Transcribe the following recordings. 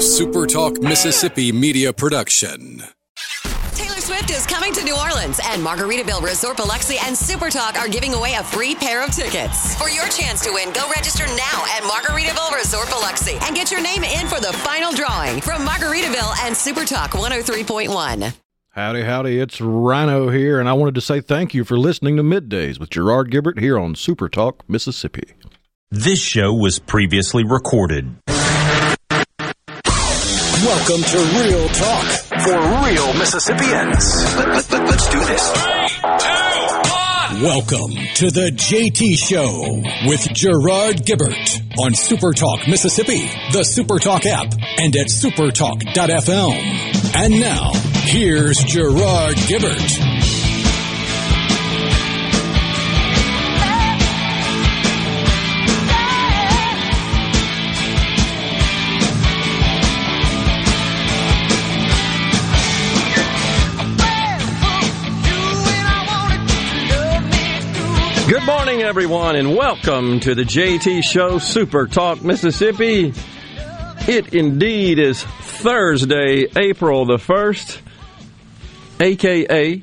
a SuperTalk Mississippi media production. Taylor Swift is coming to New Orleans, and Margaritaville Resort Biloxi and Supertalk are giving away a free pair of tickets. For your chance to win, go register now at Margaritaville Resort Biloxi and get your name in for the final drawing from Margaritaville and Supertalk 103.1. Howdy, howdy, it's Rhino here, and I wanted to say thank you for listening to Middays with Gerard Gibert here on Super Talk, Mississippi. This show was previously recorded. Welcome to Real Talk for real Mississippians. Let, us let, let, do this. Welcome to the JT Show with Gerard Gibert on Supertalk Mississippi, the Supertalk app, and at supertalk.fm. And now, here's Gerard Gibert. Good morning, everyone, and welcome to the JT Show Super Talk Mississippi. It indeed is Thursday, April the 1st, aka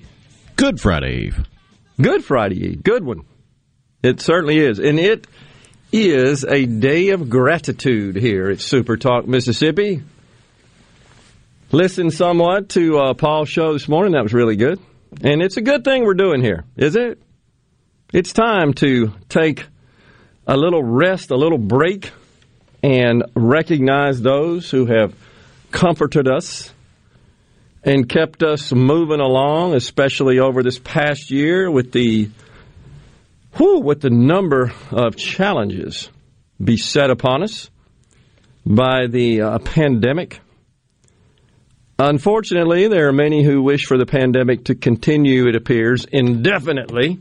Good Friday Eve. Good Friday Eve. Good one. It certainly is. And it is a day of gratitude here at Super Talk Mississippi. Listen somewhat to uh, Paul's show this morning. That was really good. And it's a good thing we're doing here, is it? It's time to take a little rest, a little break, and recognize those who have comforted us and kept us moving along, especially over this past year with the whew, with the number of challenges beset upon us by the uh, pandemic. Unfortunately, there are many who wish for the pandemic to continue, it appears, indefinitely.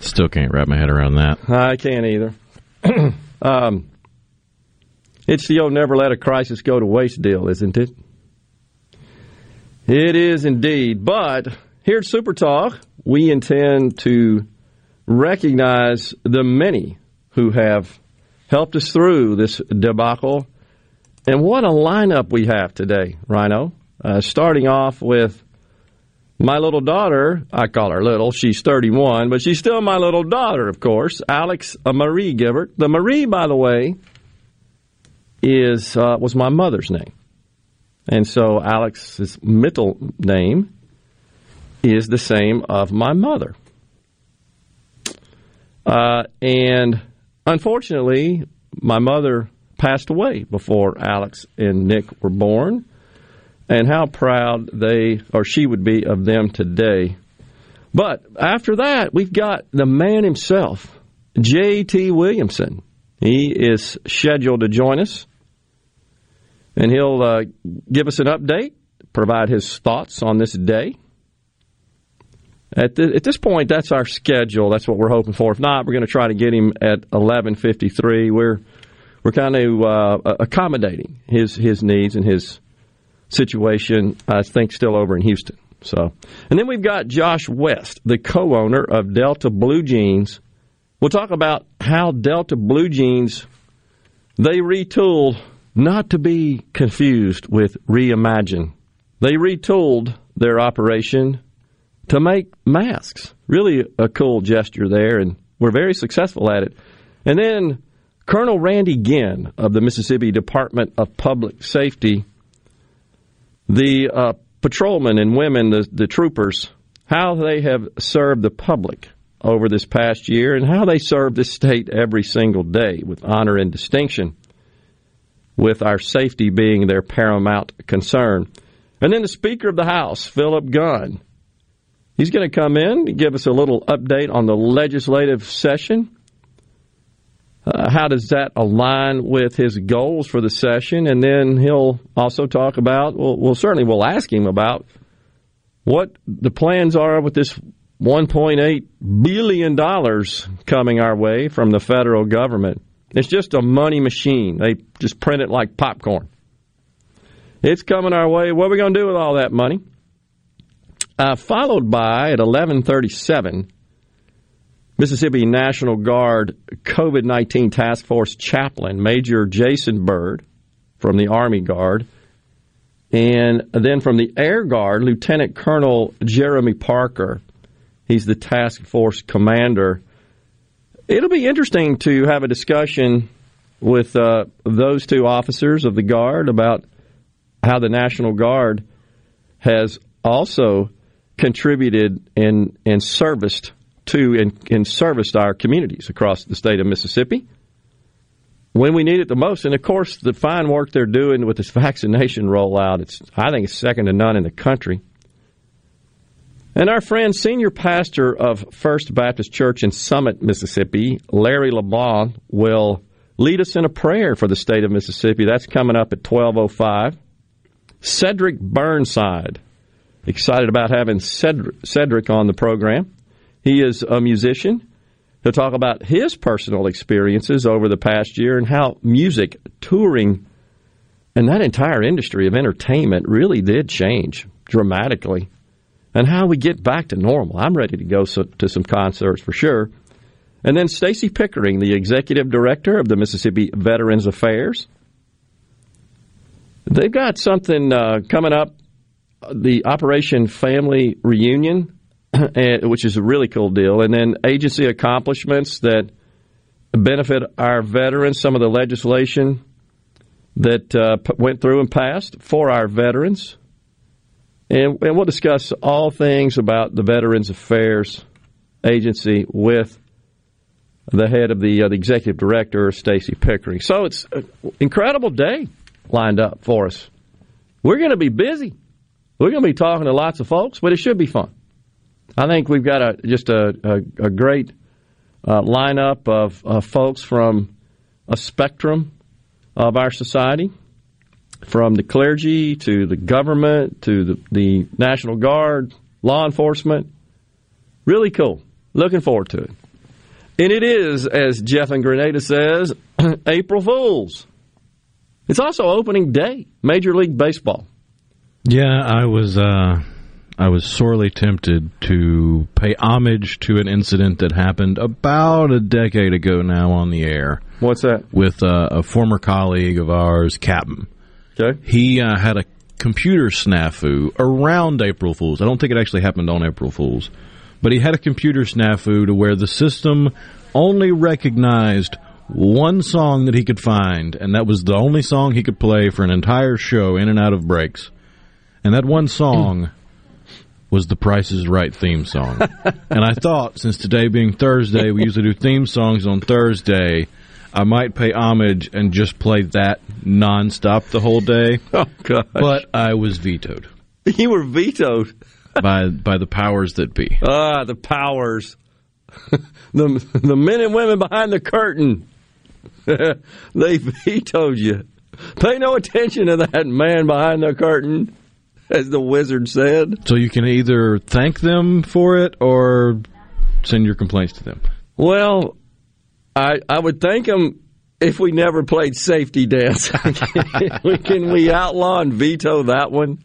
Still can't wrap my head around that. I can't either. um, it's the old never let a crisis go to waste deal, isn't it? It is indeed. But here at Super Talk, we intend to recognize the many who have helped us through this debacle. And what a lineup we have today, Rhino. Uh, starting off with my little daughter, I call her little, she's 31, but she's still my little daughter, of course, Alex Marie Gibert. The Marie, by the way, is uh, was my mother's name. And so Alex's middle name is the same of my mother. Uh, and unfortunately, my mother passed away before Alex and Nick were born and how proud they or she would be of them today. But after that, we've got the man himself, J.T. Williamson. He is scheduled to join us, and he'll uh, give us an update, provide his thoughts on this day. At, the, at this point, that's our schedule. That's what we're hoping for. If not, we're going to try to get him at 11:53. We're we're kind of uh, accommodating his his needs and his situation, I think, still over in Houston. So, and then we've got Josh West, the co-owner of Delta Blue Jeans. We'll talk about how Delta Blue Jeans they retooled, not to be confused with reimagine. They retooled their operation to make masks. Really a cool gesture there, and we're very successful at it. And then Colonel Randy Ginn of the Mississippi Department of Public Safety the uh, patrolmen and women, the, the troopers, how they have served the public over this past year and how they serve this state every single day with honor and distinction, with our safety being their paramount concern. And then the Speaker of the House, Philip Gunn, he's going to come in and give us a little update on the legislative session uh, how does that align with his goals for the session? And then he'll also talk about, well, well, certainly we'll ask him about what the plans are with this $1.8 billion coming our way from the federal government. It's just a money machine. They just print it like popcorn. It's coming our way. What are we going to do with all that money? Uh, followed by at 1137 Mississippi National Guard COVID 19 Task Force chaplain, Major Jason Byrd, from the Army Guard. And then from the Air Guard, Lieutenant Colonel Jeremy Parker. He's the task force commander. It'll be interesting to have a discussion with uh, those two officers of the Guard about how the National Guard has also contributed and, and serviced to and, and serviced our communities across the state of Mississippi when we need it the most. And of course, the fine work they're doing with this vaccination rollout, it's I think it's second to none in the country. And our friend, senior pastor of First Baptist Church in Summit, Mississippi, Larry LeBlanc, will lead us in a prayer for the state of Mississippi. That's coming up at 1205. Cedric Burnside. Excited about having Cedric on the program. He is a musician. He'll talk about his personal experiences over the past year and how music, touring, and that entire industry of entertainment really did change dramatically and how we get back to normal. I'm ready to go to some concerts for sure. And then Stacy Pickering, the executive director of the Mississippi Veterans Affairs. They've got something uh, coming up, the Operation Family Reunion, which is a really cool deal. And then agency accomplishments that benefit our veterans, some of the legislation that uh, went through and passed for our veterans. And, and we'll discuss all things about the Veterans Affairs Agency with the head of the, uh, the executive director, Stacy Pickering. So it's an incredible day lined up for us. We're going to be busy. We're going to be talking to lots of folks, but it should be fun. I think we've got a just a, a, a great uh, lineup of folks from a spectrum of our society from the clergy to the government to the, the National Guard, law enforcement. Really cool. Looking forward to it. And it is, as Jeff and Grenada says, April Fools. It's also opening day, Major League Baseball. Yeah, I was uh, I was sorely tempted to pay homage to an incident that happened about a decade ago now on the air. What's that? With uh, a former colleague of ours, Captain. Okay. He uh, had a computer snafu around April Fools. I don't think it actually happened on April Fools, but he had a computer snafu to where the system only recognized one song that he could find, and that was the only song he could play for an entire show in and out of breaks. And that one song was the Price is Right theme song. and I thought, since today being Thursday, we usually do theme songs on Thursday. I might pay homage and just play that nonstop the whole day. Oh god! But I was vetoed. You were vetoed by by the powers that be. Ah, the powers. the the men and women behind the curtain. they vetoed you. Pay no attention to that man behind the curtain, as the wizard said. So you can either thank them for it or send your complaints to them. Well, I I would thank them if we never played safety dance. can we outlaw and veto that one?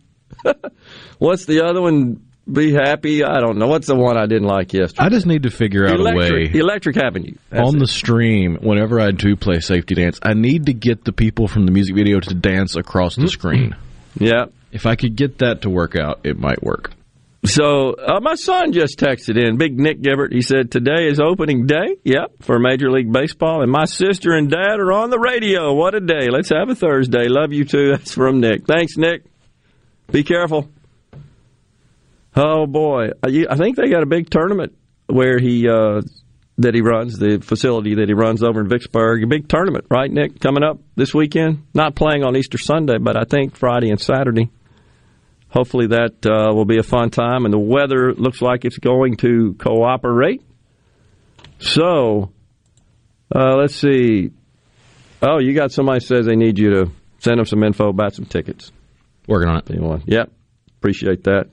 What's the other one? Be happy. I don't know. What's the one I didn't like yesterday? I just need to figure out Electric, a way. Electric Avenue. That's on it. the stream, whenever I do play safety dance, I need to get the people from the music video to dance across the hmm. screen. Yeah. If I could get that to work out, it might work. So uh, my son just texted in, Big Nick Gibert. He said today is opening day. Yep, for Major League Baseball, and my sister and dad are on the radio. What a day! Let's have a Thursday. Love you too. That's from Nick. Thanks, Nick. Be careful. Oh boy, I I think they got a big tournament where he uh, that he runs the facility that he runs over in Vicksburg. A big tournament, right, Nick? Coming up this weekend. Not playing on Easter Sunday, but I think Friday and Saturday. Hopefully that uh, will be a fun time, and the weather looks like it's going to cooperate. So, uh, let's see. Oh, you got somebody says they need you to send them some info about some tickets. Working on it. Anyone? Yep. Appreciate that.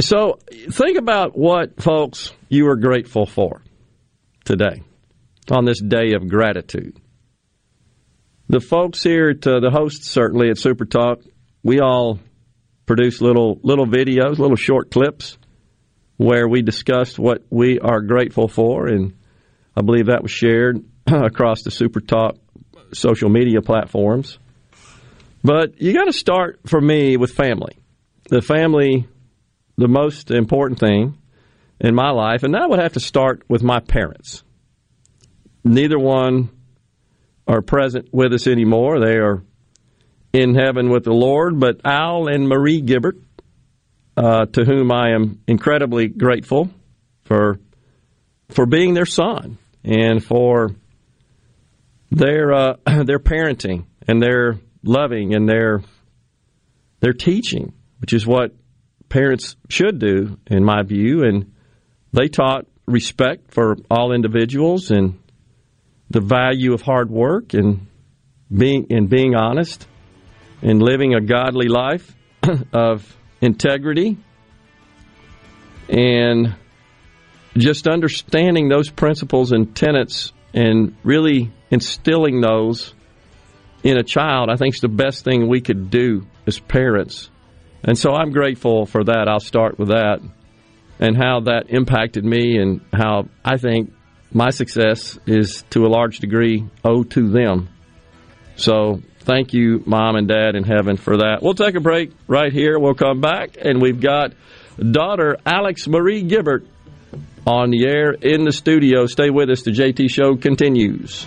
So, think about what, folks, you are grateful for today on this day of gratitude. The folks here, at, uh, the hosts certainly at Super Talk, we all produce little little videos, little short clips where we discussed what we are grateful for, and I believe that was shared across the Super Talk social media platforms. But you got to start for me with family. The family, the most important thing in my life, and I would have to start with my parents. Neither one are present with us anymore. They are in heaven with the Lord. But Al and Marie Gibert, uh, to whom I am incredibly grateful for for being their son and for their uh, their parenting and their loving and their their teaching, which is what parents should do, in my view. And they taught respect for all individuals and the value of hard work and being and being honest and living a godly life of integrity and just understanding those principles and tenets and really instilling those in a child, I think is the best thing we could do as parents. And so I'm grateful for that. I'll start with that and how that impacted me and how I think my success is to a large degree owed to them. So thank you, mom and dad in heaven, for that. We'll take a break right here. We'll come back, and we've got daughter Alex Marie Gibert on the air in the studio. Stay with us. The JT Show continues.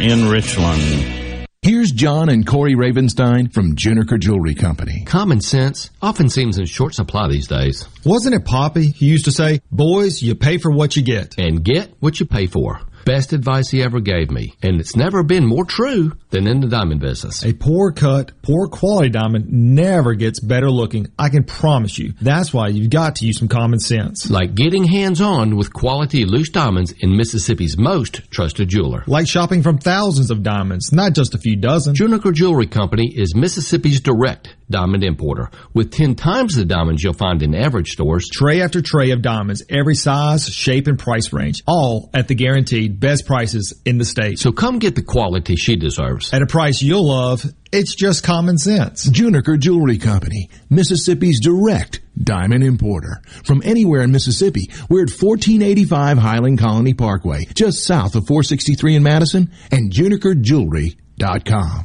in Richland. Here's John and Corey Ravenstein from Juniker Jewelry Company. Common sense often seems in short supply these days. Wasn't it Poppy who used to say, Boys, you pay for what you get? And get what you pay for. Best advice he ever gave me. And it's never been more true than in the diamond business. A poor cut, poor quality diamond never gets better looking. I can promise you. That's why you've got to use some common sense. Like getting hands on with quality loose diamonds in Mississippi's most trusted jeweler. Like shopping from thousands of diamonds, not just a few dozen. Juniker Jewelry Company is Mississippi's direct diamond importer with 10 times the diamonds you'll find in average stores. Tray after tray of diamonds, every size, shape, and price range, all at the guaranteed best prices in the state. So come get the quality she deserves. At a price you'll love, it's just common sense. Juniker Jewelry Company, Mississippi's direct diamond importer. From anywhere in Mississippi, we're at 1485 Highland Colony Parkway, just south of 463 in Madison, and junikerjewelry.com.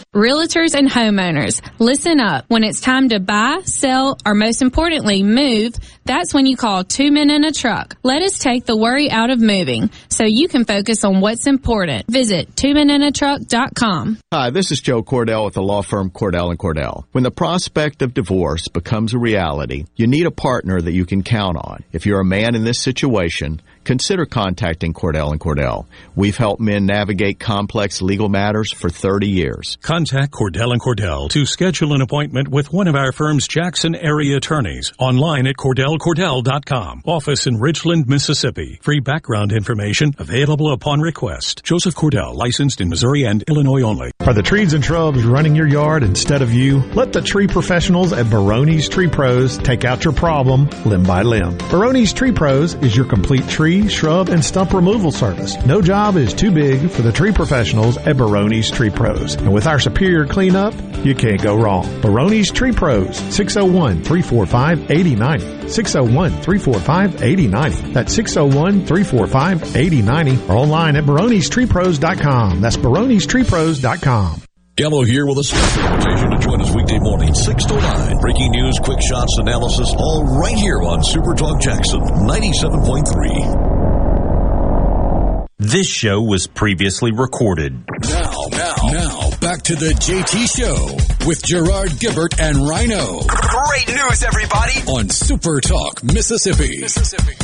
Realtors and homeowners, listen up. When it's time to buy, sell, or most importantly, move, that's when you call two men in a truck. Let us take the worry out of moving so you can focus on what's important. Visit twomeninatruck.com. Hi, this is Joe Cordell with the law firm Cordell and Cordell. When the prospect of divorce becomes a reality, you need a partner that you can count on. If you're a man in this situation, consider contacting Cordell and Cordell. We've helped men navigate complex legal matters for 30 years. Contact Cordell and Cordell to schedule an appointment with one of our firm's Jackson area attorneys online at cordellcordell.com. Office in Richland, Mississippi. Free background information available upon request. Joseph Cordell, licensed in Missouri and Illinois only. Are the trees and shrubs running your yard instead of you? Let the tree professionals at Baroni's Tree Pros take out your problem limb by limb. Baroni's Tree Pros is your complete tree tree, shrub, and stump removal service. No job is too big for the tree professionals at Baroni's Tree Pros. And with our superior cleanup, you can't go wrong. Baroni's Tree Pros, 601-345-8090. 601-345-8090. That's 601-345-8090 or online at baronestreepros.com. That's baronestreepros.com. Gallo here with a special invitation to join us weekday morning, 6 to 9. Breaking news, quick shots, analysis, all right here on Super Talk Jackson 97.3. This show was previously recorded. Now, now, now, back to the JT Show with Gerard Gibert and Rhino. Great news, everybody! On Super Talk, Mississippi. Mississippi.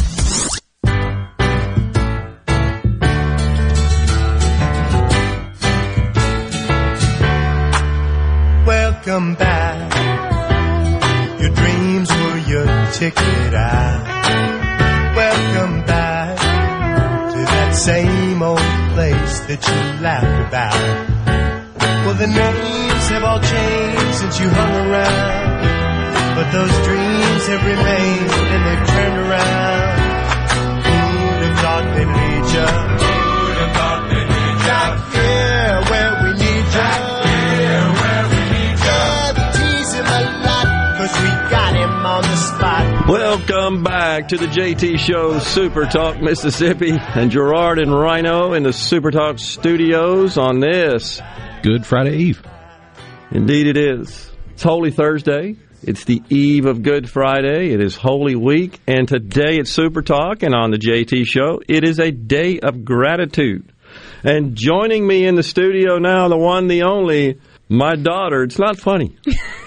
Welcome back. Your dreams were your ticket out. Welcome back to that same old place that you laughed about. Well, the names have all changed since you hung around, but those dreams have remained and they've turned around. On the spot. Welcome back to the JT Show, Super Talk Mississippi, and Gerard and Rhino in the Super Talk studios on this Good Friday Eve. Indeed, it is. It's Holy Thursday. It's the eve of Good Friday. It is Holy Week, and today at Super Talk and on the JT Show, it is a day of gratitude. And joining me in the studio now, the one, the only, my daughter. It's not funny.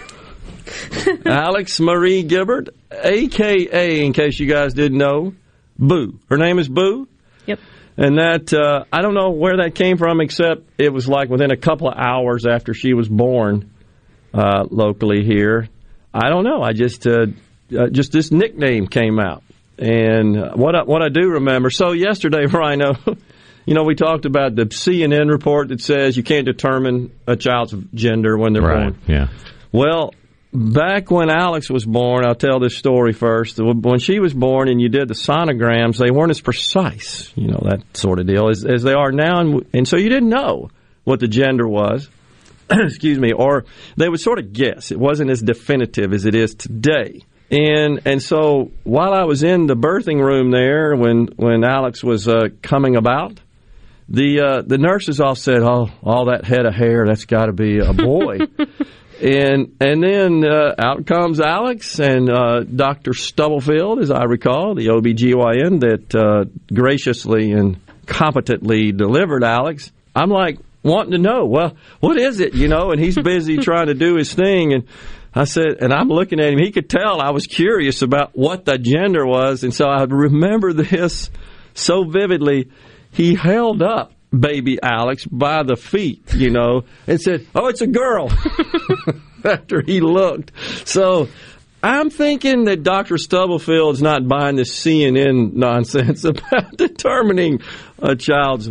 Alex Marie Gibert, aka, in case you guys didn't know, Boo. Her name is Boo. Yep. And that, uh, I don't know where that came from, except it was like within a couple of hours after she was born uh, locally here. I don't know. I just, uh, uh, just this nickname came out. And what I, what I do remember, so yesterday, Rhino, you know, we talked about the CNN report that says you can't determine a child's gender when they're Right. born. Yeah. Well, back when Alex was born, I'll tell this story first. When she was born and you did the sonograms, they weren't as precise, you know, that sort of deal, as, as they are now. And, and so you didn't know what the gender was, excuse me, or they would sort of guess. It wasn't as definitive as it is today. And and so while I was in the birthing room there, when when Alex was uh, coming about, the uh, the nurses all said, "Oh, all that head of hair, that's got to be a boy." and and then uh, out comes Alex and uh, Dr. Stubblefield, as I recall, the OBGYN that uh, graciously and competently delivered Alex. I'm like wanting to know, well, what is it, you know? And he's busy trying to do his thing, and I said, and I'm looking at him. He could tell I was curious about what the gender was, and so I remember this so vividly. He held up baby Alex by the feet, you know, and said, "Oh, it's a girl." After he looked, so I'm thinking that Dr. Stubblefield's not buying this CNN nonsense about determining a child's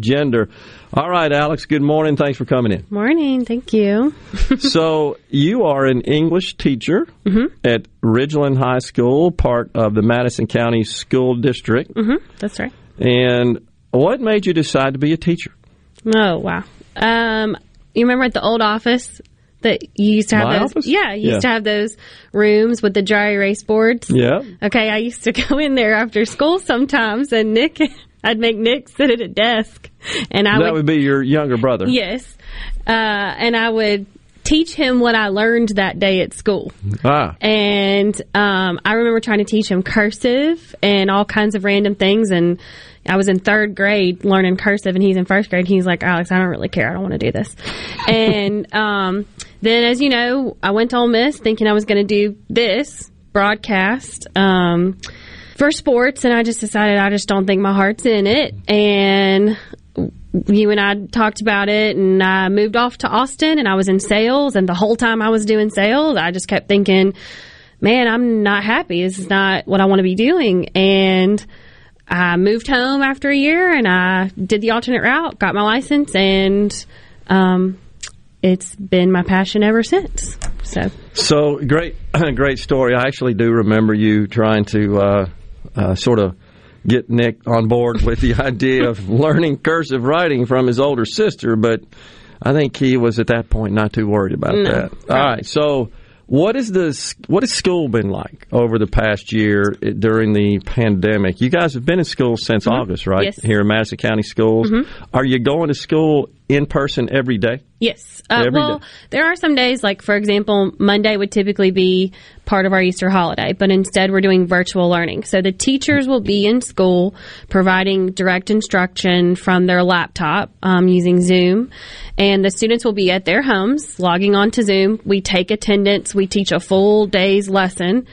gender. All right, Alex. Good morning. Thanks for coming in. Morning, thank you. so you are an English teacher Mm-hmm. at Ridgeland High School, part of the Madison County School District. hmm That's right. And what made you decide to be a teacher? Oh wow. Um, you remember at the old office that you used to have My those? office? Yeah, you Yeah. used to have those rooms with the dry erase boards. Yeah. Okay, I used to go in there after school sometimes, and Nick, I'd make Nick sit at a desk, and I that would would be your younger brother. yes, uh, and I would teach him what I learned that day at school. Ah. And um, I remember trying to teach him cursive and all kinds of random things. And I was in third grade learning cursive, and he's in first grade. He's like, Alex, I don't really care. I don't want to do this. and um, then, as you know, I went to Ole Miss thinking I was going to do this broadcast. Um, for sports, and I just decided I just don't think my heart's in it. And you and I talked about it, and I moved off to Austin, and I was in sales. And the whole time I was doing sales, I just kept thinking, man, I'm not happy. This is not what I want to be doing. And I moved home after a year, and I did the alternate route, got my license, and um, it's been my passion ever since. So. So great, great story. I actually do remember you trying to uh, uh, sort of get Nick on board with the idea of learning cursive writing from his older sister, but I think he was at that point not too worried about No, that. All right, so. What is the what has school been like over the past year eh, during the pandemic? You guys have been in school since August, right? Yes. Here in Madison County schools. Mhm. Are you going to school in person every day? Yes. Uh, Every well, day. there are some days, like for example, Monday would typically be part of our Easter holiday, but instead we're doing virtual learning. So the teachers will be in school providing direct instruction from their laptop um, using Zoom, and the students will be at their homes logging on to Zoom. We take attendance. We teach a full day's lesson,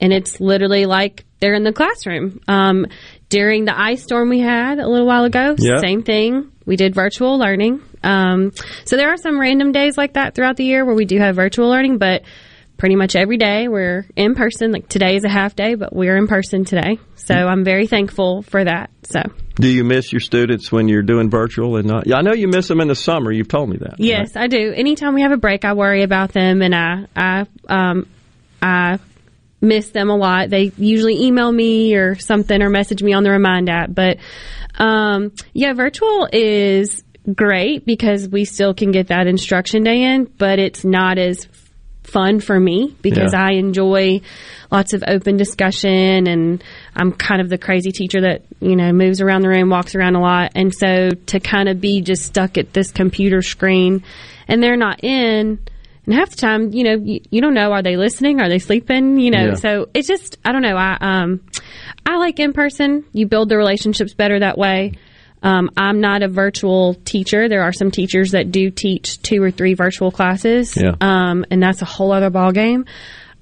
and it's literally like they're in the classroom. Um, during the ice storm we had a little while ago, Yeah. same thing. We did virtual learning. Um, so there are some random days like that throughout the year where we do have virtual learning, but pretty much every day we're in person. Like today is a half day, but we're in person today. So I'm very thankful for that. So Do you miss your students when you're doing virtual and not? Yeah, I know you miss them in the summer. You've told me that. yes, I do. Anytime we have a break, I worry about them and I, I, um, I miss them a lot. They usually email me or something or message me on the Remind app. But um, yeah, virtual is great because we still can get that instruction day in, but it's not as fun for me because Yeah. I enjoy lots of open discussion and I'm kind of the crazy teacher that, you know, moves around the room, walks around a lot. And so to kind of be just stuck at this computer screen and they're not in, and half the time, you know, you, you don't know, are they listening? Are they sleeping? You know, Yeah. so it's just, I don't know. I, um, I like in person. You build the relationships better that way. Um, I'm not a virtual teacher. There are some teachers that do teach two or three virtual classes. Yeah. Um, and that's a whole other ball game.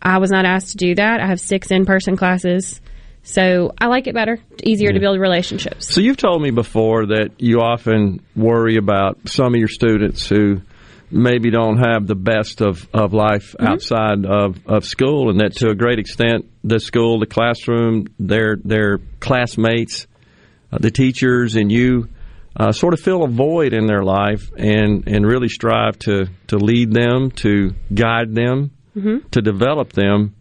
I was not asked to do that. I have six in-person classes. So I like it better. Easier to build relationships. So you've told me before that you often worry about some of your students who maybe don't have the best of, of life Mm-hmm. outside of, of school and that to a great extent the school, the classroom, their their classmates, uh, the teachers and you uh, sort of fill a void in their life and, and really strive to, to lead them, to guide them, Mhm. to develop them.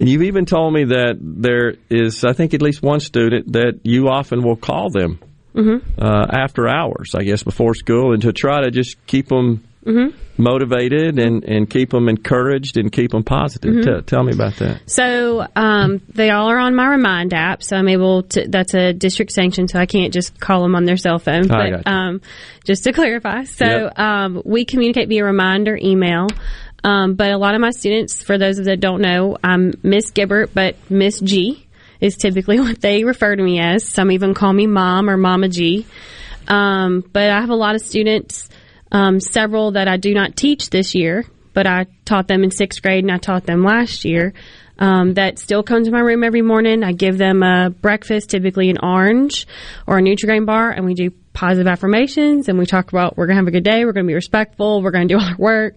And you've even told me that there is, I think, at least one student that you often will call them Mm-hmm. uh, after hours, I guess, before school, and to try to just keep them Mm-hmm. motivated and, and keep them encouraged and keep them positive. Mhm. Tell- tell me about that. So um, they all are on my Remind app, so I'm able to. That's a district sanction, so I can't just call them on their cell phone. I But um, just to clarify, so Yep. um, we communicate via reminder email. Um, but a lot of my students, for those that don't know, I'm Miss Gibert, but Miss G is typically what they refer to me as. Some even call me Mom or Mama G. Um, but I have a lot of students, um, several that I do not teach this year, but I taught them in sixth grade and I taught them last year. Um, that still come to my room every morning. I give them a breakfast, typically an orange or a Nutrigrain bar, and we do positive affirmations and we talk about we're going to have a good day, we're going to be respectful, we're going to do our work.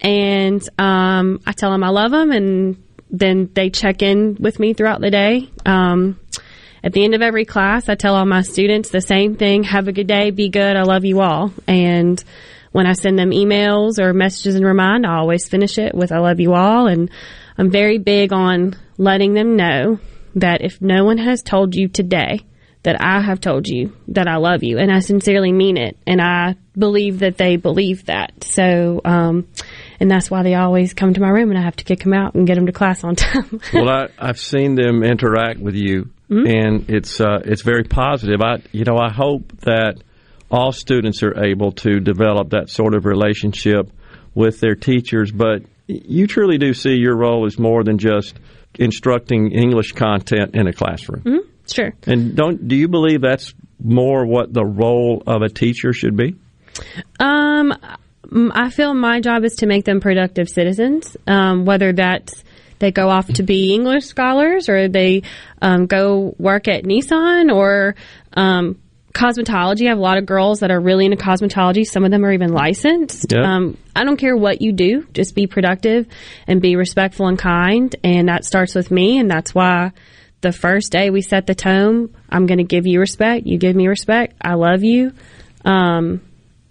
And um, I tell them I love them, and then they check in with me throughout the day. Um, at the end of every class, I tell all my students the same thing have a good day, be good, I love you all. And when I send them emails or messages and remind, I always finish it with I love you all. And I'm very big on letting them know that if no one has told you today, that I have told you that I love you and I sincerely mean it. And I believe that they believe that. So, um, and that's why they always come to my room and I have to kick them out and get them to class on time. well, I, I've seen them interact with you, Mhm. and it's uh, it's very positive. I you know I hope that all students are able to develop that sort of relationship with their teachers. But you truly do see your role as more than just instructing English content in a classroom. Mhm. Sure. And don't do you believe that's more what the role of a teacher should be? Um, I feel my job is to make them productive citizens. Um, whether that's they go off to be English scholars or they um, go work at Nissan or um, cosmetology. I have a lot of girls that are really into cosmetology. Some of them are even licensed. Yeah. Um, I don't care what you do, just be productive and be respectful and kind. And that starts with me. And that's why the first day we set the tone, I'm going to give you respect. You give me respect. I love you. Um,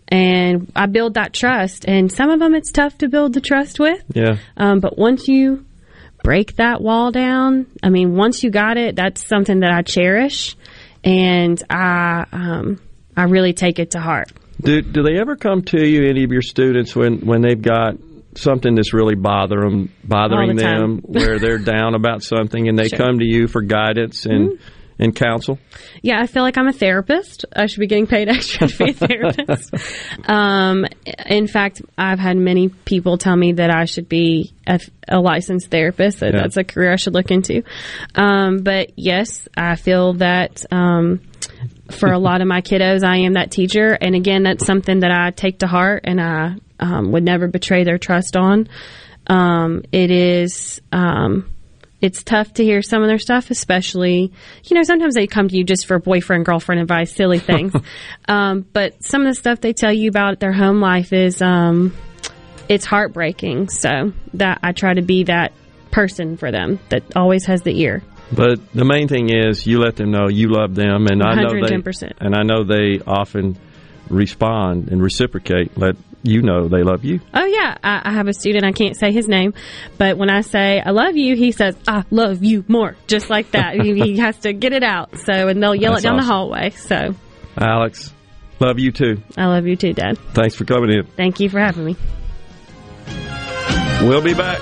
and I build that trust. And some of them it's tough to build the trust with. Yeah. Um, but once you break that wall down, I mean, once you got it, that's something that I cherish, and I um, I really take it to heart. Do do they ever come to you, any of your students, when when they've got something that's really bother 'em- bothering the them, where they're down about something, and they Sure. Mm-hmm. come to you for guidance and and counsel. Yeah, I feel like I'm a therapist. I should be getting paid extra to be a therapist. um, in fact, I've had many people tell me that I should be a, a licensed therapist. That Yeah. that's a career I should look into. Um, but yes, I feel that. Um, for a lot of my kiddos, I am that teacher, and again, that's something that I take to heart, and I um, would never betray their trust on. Um, it is. It's tough to hear some of their stuff, especially, you know, sometimes they come to you just for boyfriend, girlfriend advice, silly things. um, but some of the stuff they tell you about their home life is, um, it's heartbreaking. So that I try to be that person for them that always has the ear. But the main thing is you let them know you love them, and I know they 110%. and I know they often respond and reciprocate. Let you know they love you. Oh yeah, I, I have a student. I can't say his name, but when I say I love you, he says I love you more, just like that. he, he has to get it out. So and they'll yell That's it down awesome. the hallway. So Alex, love you too. I love you too, Dad. Thanks for coming in. Thank you for having me. We'll be back.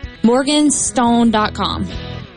Morganstone.com.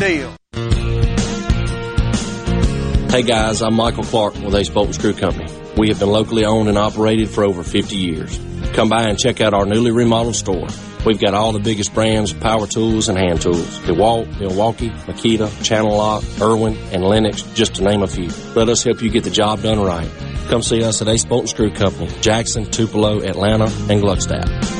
deal. Hey guys, I'm Michael Clark with Ace Bolt and Screw Company. We have been locally owned and operated for over 50 years. Come by and check out our newly remodeled store. We've got all the biggest brands of power tools and hand tools. DeWalt, Milwaukee, Makita, Channel Lock, Irwin, and Lenox, just to name a few. Let us help you get the job done right. Come see us at Ace Bolt and Screw Company, Jackson, Tupelo, Atlanta, and Gluckstadt.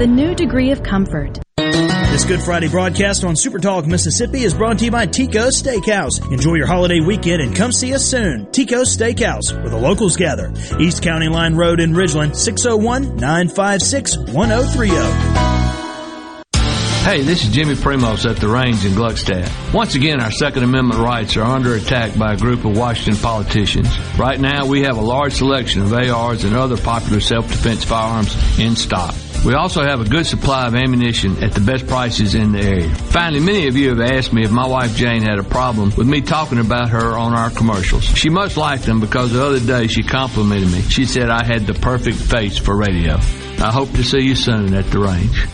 Dream, the new degree of comfort. This Good Friday broadcast on Super Talk Mississippi is brought to you by Tico's Steakhouse. Enjoy your holiday weekend and come see us soon. Tico's Steakhouse, where the locals gather. East County Line Road in Ridgeland, 601-956-1030. Hey, this is Jimmy Primos at the range in Gluckstadt. Once again, our Second Amendment rights are under attack by a group of Washington politicians. Right now, we have a large selection of ARs and other popular self-defense firearms in stock. We also have a good supply of ammunition at the best prices in the area. Finally, many of you have asked me if my wife Jane had a problem with me talking about her on our commercials. She must like them because the other day she complimented me. She said I had the perfect face for radio. I hope to see you soon at the range.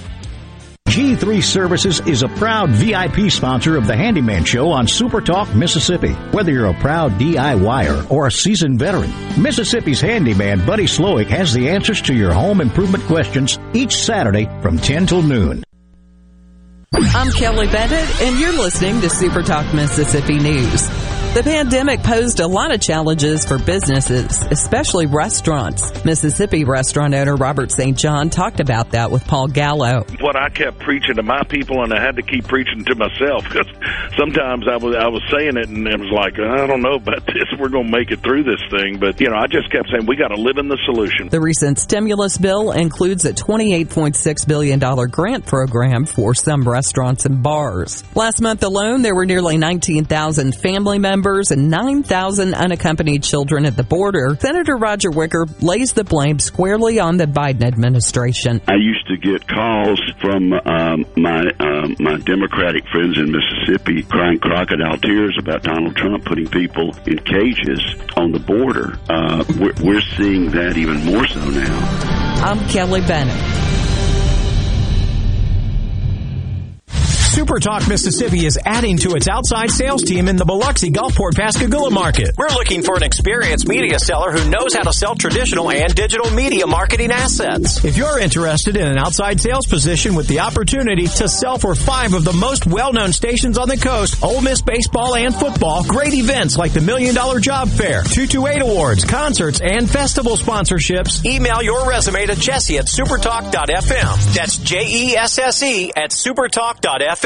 G3 Services is a proud VIP sponsor of the Handyman Show on Super Talk, Mississippi. Whether you're a proud DIYer or a seasoned veteran, Mississippi's handyman Buddy Slowick has the answers to your home improvement questions each Saturday from 10 till noon. I'm Kelly Bennett, and you're listening to Super Talk Mississippi News. The pandemic posed a lot of challenges for businesses, especially restaurants. Mississippi restaurant owner Robert St. John talked about that with Paul Gallo. What I kept preaching to my people, and I had to keep preaching to myself because sometimes I was I was saying it, and it was like I don't know about this. We're going to make it through this thing, but you know, I just kept saying we got to live in the solution. The recent stimulus bill includes a $28.6 billion grant program for some restaurants and bars. Last month alone, there were nearly 19,000 family members and 9,000 unaccompanied children at the border, Senator Roger Wicker lays the blame squarely on the Biden administration. I used to get calls from um, my um, my Democratic friends in Mississippi crying crocodile tears about Donald Trump putting people in cages on the border. Uh, we're, we're seeing that even more so now. I'm Kelly Bennett. Super Talk Mississippi is adding to its outside sales team in the Biloxi Gulfport Pascagoula market. We're looking for an experienced media seller who knows how to sell traditional and digital media marketing assets. If you're interested in an outside sales position with the opportunity to sell for five of the most well-known stations on the coast, Ole Miss baseball and football, great events like the Million Dollar Job Fair, 228 Awards, concerts, and festival sponsorships, email your resume to Jesse at supertalk.fm. That's J-E-S-S-E at supertalk.fm.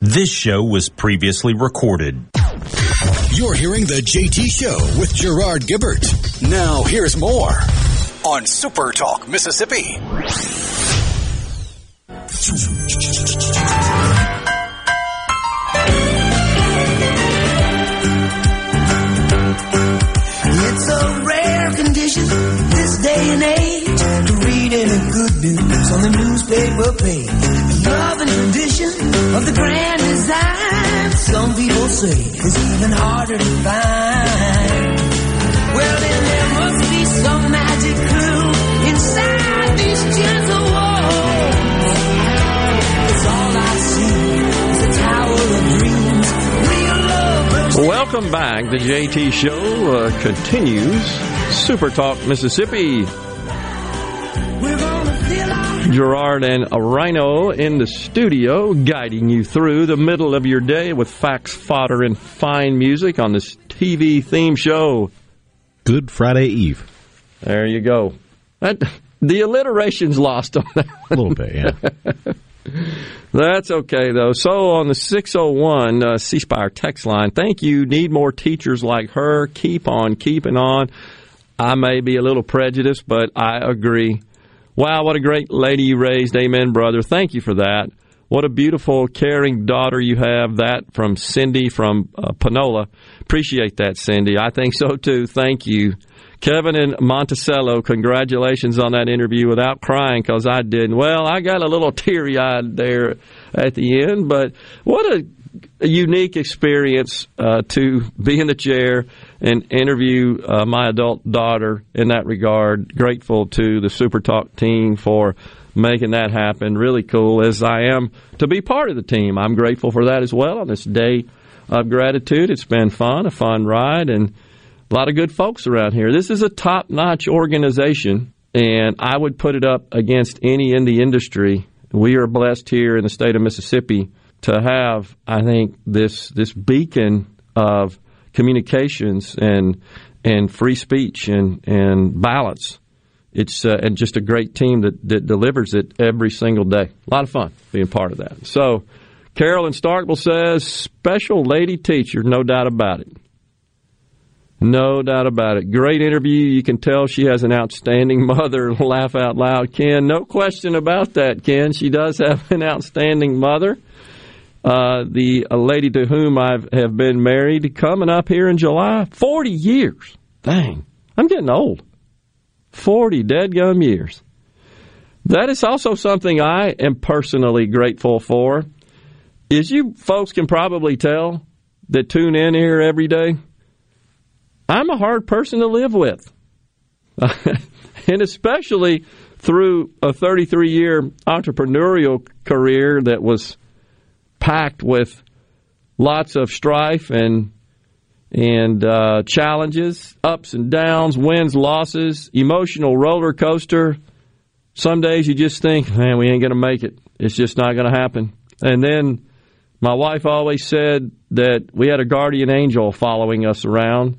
This show was previously recorded. You're hearing the JT Show with Gerard Gibert. Now, here's more on Super Talk Mississippi. It's a rare condition this day and age to read any good news on the newspaper page. Love and tradition of the grand design, some people say, is even harder to find. Well, then there must be some magic clue inside these gentle walls. It's all I see is a tower of dreams. Real love Welcome back. The JT Show uh, continues. Super Talk Mississippi. Gerard and Rhino in the studio, guiding you through the middle of your day with facts, fodder, and fine music on this TV theme show. Good Friday Eve. There you go. That, the alliteration's lost on that. A little bit, yeah. That's okay, though. So on the 601 uh, C Spire text line, thank you. Need more teachers like her. Keep on keeping on. I may be a little prejudiced, but I agree. Wow, what a great lady you raised. Amen, brother. Thank you for that. What a beautiful, caring daughter you have. That from Cindy from uh, Panola. Appreciate that, Cindy. I think so too. Thank you. Kevin and Monticello, congratulations on that interview without crying because I didn't. Well, I got a little teary eyed there at the end, but what a, unique experience uh, to be in the chair and interview uh, my adult daughter in that regard. Grateful to the Super Talk team for making that happen. Really cool as I am to be part of the team. I'm grateful for that as well on this day of gratitude. It's been fun, a fun ride, and a lot of good folks around here. This is a top notch organization, and I would put it up against any in the industry. We are blessed here in the state of Mississippi to have, I think, this this beacon of communications and and free speech and and balance. It's uh, and just a great team that, that delivers it every single day. A lot of fun being part of that. So, Carolyn Starkville says, special lady teacher, no doubt about it. No doubt about it. Great interview. You can tell she has an outstanding mother. Laugh out loud, Ken. No question about that, Ken. She does have an outstanding mother. Uh, the a lady to whom I have been married coming up here in July. 40 years. Dang. I'm getting old. 40 dead gum years. That is also something I am personally grateful for. As you folks can probably tell that tune in here every day, I'm a hard person to live with. and especially through a 33 year entrepreneurial career that was packed with lots of strife and and uh, challenges, ups and downs, wins, losses, emotional roller coaster. Some days you just think, man, we ain't going to make it. It's just not going to happen. And then my wife always said that we had a guardian angel following us around,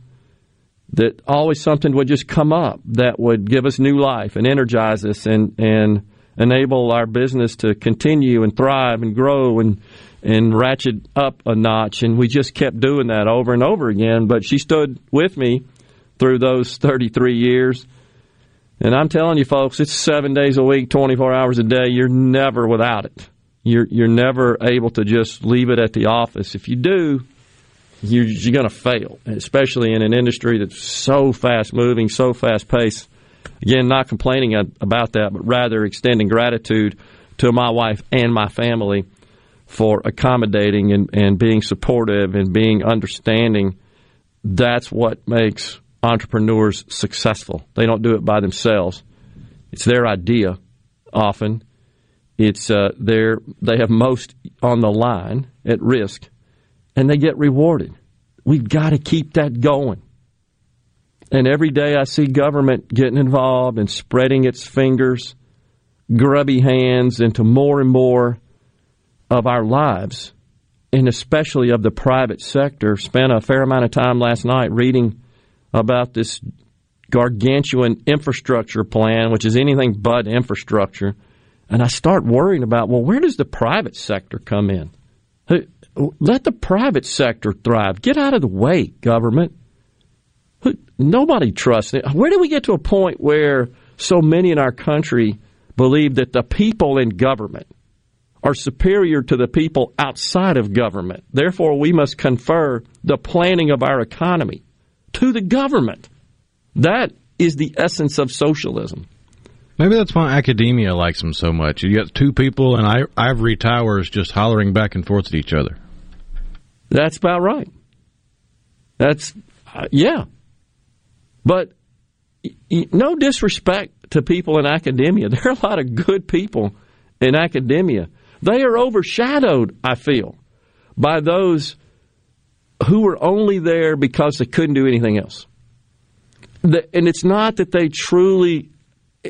that always something would just come up that would give us new life and energize us and, and enable our business to continue and thrive and grow and and ratchet up a notch. And we just kept doing that over and over again. But she stood with me through those 33 years. And I'm telling you, folks, it's seven days a week, 24 hours a day. You're never without it. You're, you're never able to just leave it at the office. If you do, you're, you're going to fail, especially in an industry that's so fast moving, so fast paced. Again, not complaining about that, but rather extending gratitude to my wife and my family for accommodating and, and being supportive and being understanding. That's what makes entrepreneurs successful. They don't do it by themselves. It's their idea often. It's uh, their they have most on the line at risk, and they get rewarded. We've got to keep that going. And every day I see government getting involved and spreading its fingers, grubby hands into more and more of our lives, and especially of the private sector. Spent a fair amount of time last night reading about this gargantuan infrastructure plan, which is anything but infrastructure. And I start worrying about, well, where does the private sector come in? Let the private sector thrive. Get out of the way, government. Nobody trusts it. Where do we get to a point where so many in our country believe that the people in government are superior to the people outside of government. Therefore, we must confer the planning of our economy to the government. That is the essence of socialism. Maybe that's why academia likes them so much. You got two people in ivory towers just hollering back and forth at each other. That's about right. That's, uh, yeah. But no disrespect to people in academia. There are a lot of good people in academia. They are overshadowed, I feel, by those who were only there because they couldn't do anything else. and it's not that they truly,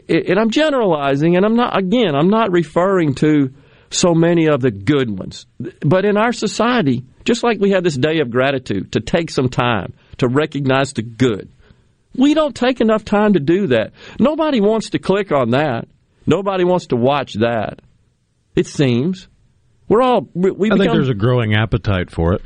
and I'm generalizing, and I'm not, again, I'm not referring to so many of the good ones. But in our society, just like we have this day of gratitude to take some time to recognize the good, we don't take enough time to do that. Nobody wants to click on that. Nobody wants to watch that. It seems we're all we. I become, think there's a growing appetite for it,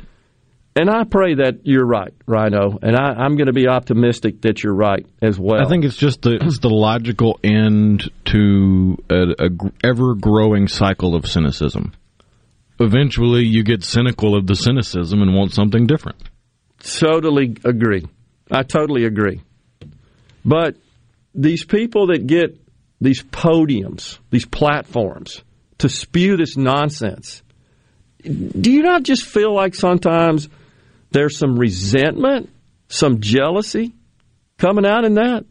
and I pray that you're right, Rhino. And I, am going to be optimistic that you're right as well. I think it's just the it's the logical end to a, a ever growing cycle of cynicism. Eventually, you get cynical of the cynicism and want something different. Totally agree. I totally agree. But these people that get these podiums, these platforms, to spew this nonsense. Do you not just feel like sometimes there's some resentment, some jealousy coming out in that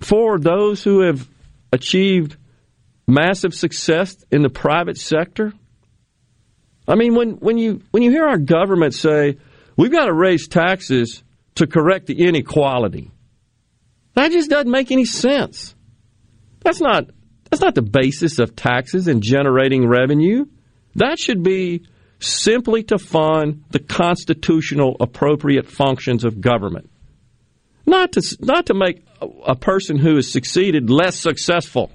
for those who have achieved massive success in the private sector? I mean, when, when you when you hear our government say we've got to raise taxes to correct the inequality, that just doesn't make any sense. That's not that's not the basis of taxes and generating revenue. That should be simply to fund the constitutional appropriate functions of government. Not to, not to make a person who has succeeded less successful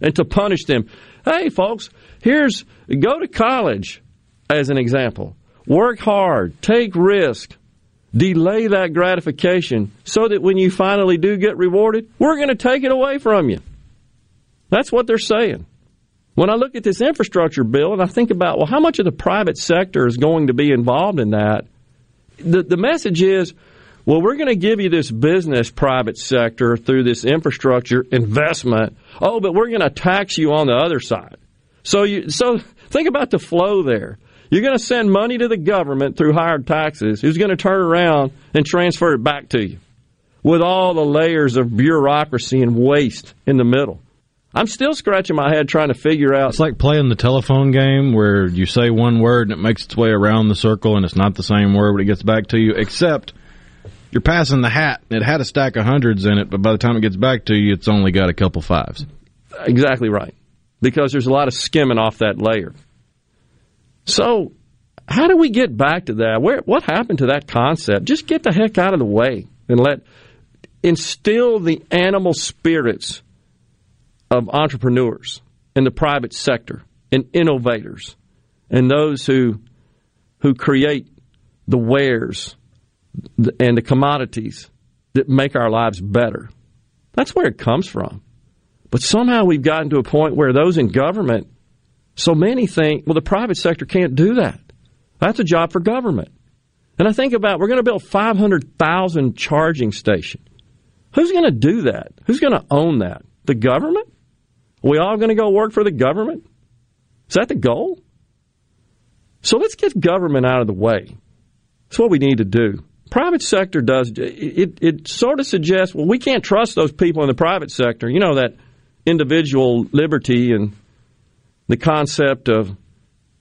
and to punish them. Hey, folks, here's go to college as an example. Work hard, take risk, delay that gratification so that when you finally do get rewarded, we're going to take it away from you. That's what they're saying. When I look at this infrastructure bill and I think about, well, how much of the private sector is going to be involved in that? The, the message is, well, we're going to give you this business private sector through this infrastructure investment. Oh, but we're going to tax you on the other side. So you, so think about the flow there. You're going to send money to the government through higher taxes, who's going to turn around and transfer it back to you with all the layers of bureaucracy and waste in the middle. I'm still scratching my head trying to figure out. It's like playing the telephone game where you say one word and it makes its way around the circle and it's not the same word when it gets back to you, except you're passing the hat. And it had a stack of hundreds in it, but by the time it gets back to you, it's only got a couple fives. Exactly right. Because there's a lot of skimming off that layer. So, how do we get back to that? Where what happened to that concept? Just get the heck out of the way and let instill the animal spirits of entrepreneurs in the private sector and innovators and those who who create the wares and the commodities that make our lives better. That's where it comes from. But somehow we've gotten to a point where those in government, so many think, well, the private sector can't do that. That's a job for government. And I think about, we're going to build 500,000 charging stations. Who's going to do that? Who's going to own that? The government? Are we all going to go work for the government? Is that the goal? So let's get government out of the way. That's what we need to do. Private sector does it. It sort of suggests, well, we can't trust those people in the private sector. You know that individual liberty and the concept of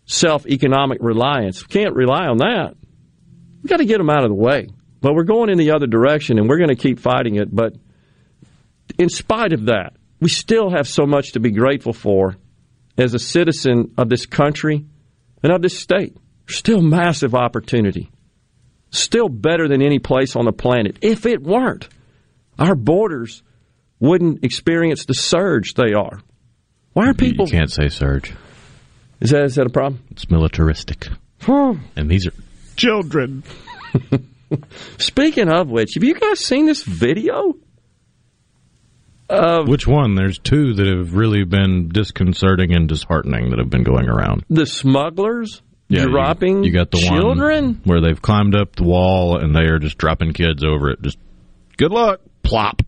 self economic reliance. We can't rely on that. We've got to get them out of the way. But we're going in the other direction, and we're going to keep fighting it. But in spite of that, we still have so much to be grateful for as a citizen of this country and of this state. There's still massive opportunity. Still better than any place on the planet. If it weren't, our borders wouldn't experience the surge they are. Why are people? You can't say surge. Is that is that a problem? It's militaristic. Huh. and these are children. Speaking of which, have you guys seen this video? Of Which one? There's two that have really been disconcerting and disheartening that have been going around. the smugglers Yeah, you- dropping You, got the children. where they've climbed up the wall and they are just dropping kids over it. Just good luck, plop.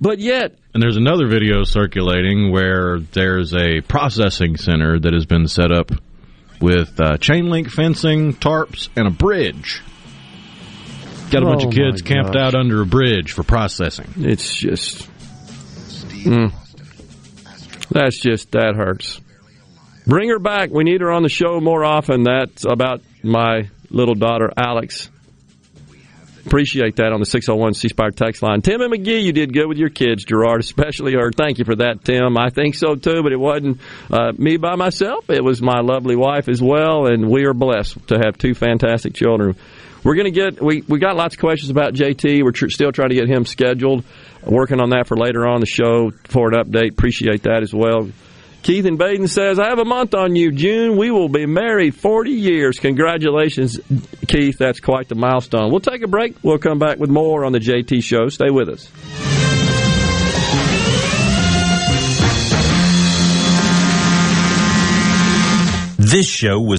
But yet, And there's another video circulating where there's a processing center that has been set up with uh, chain link fencing, tarps, and a bridge. Got a bunch Oh, of kids camped out under a bridge for processing. It's just. Mm. That's just, that hurts. Bring her back. We need her on the show more often. That's about my little daughter, Alex. Appreciate that on the 601 C Spire text line. Tim and Magee, you did good with your kids, Gerard, especially her. Thank you for that, Tim. I think so too, but it wasn't uh, me by myself. It was my lovely wife as well, and we are blessed to have two fantastic children. We're going to get, we, we got lots of questions about JT. We're tr- still trying to get him scheduled. Working on that for later on the show for an update. Appreciate that as well. Keith and Baden says, I have a month on you, June. We will be married 40 years. Congratulations, Keith. That's quite the milestone. We'll take a break. We'll come back with more on the JT Show. Stay with us. This show was.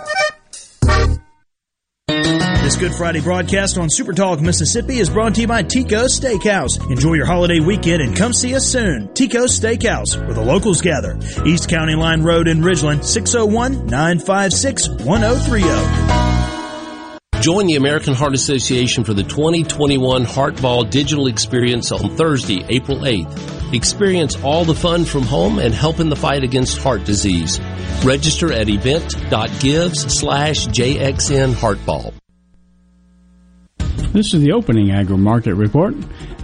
Good Friday broadcast on Super Talk Mississippi is brought to you by Tico's Steakhouse. Enjoy your holiday weekend and come see us soon. Tico's Steakhouse, where the locals gather. East County Line Road in Ridgeland, 601-956-1030. Join the American Heart Association for the 2021 Heartball Digital Experience on Thursday, April 8th. Experience all the fun from home and help in the fight against heart disease. Register at event.gives slash JXN Heartball. This is the opening agri market report.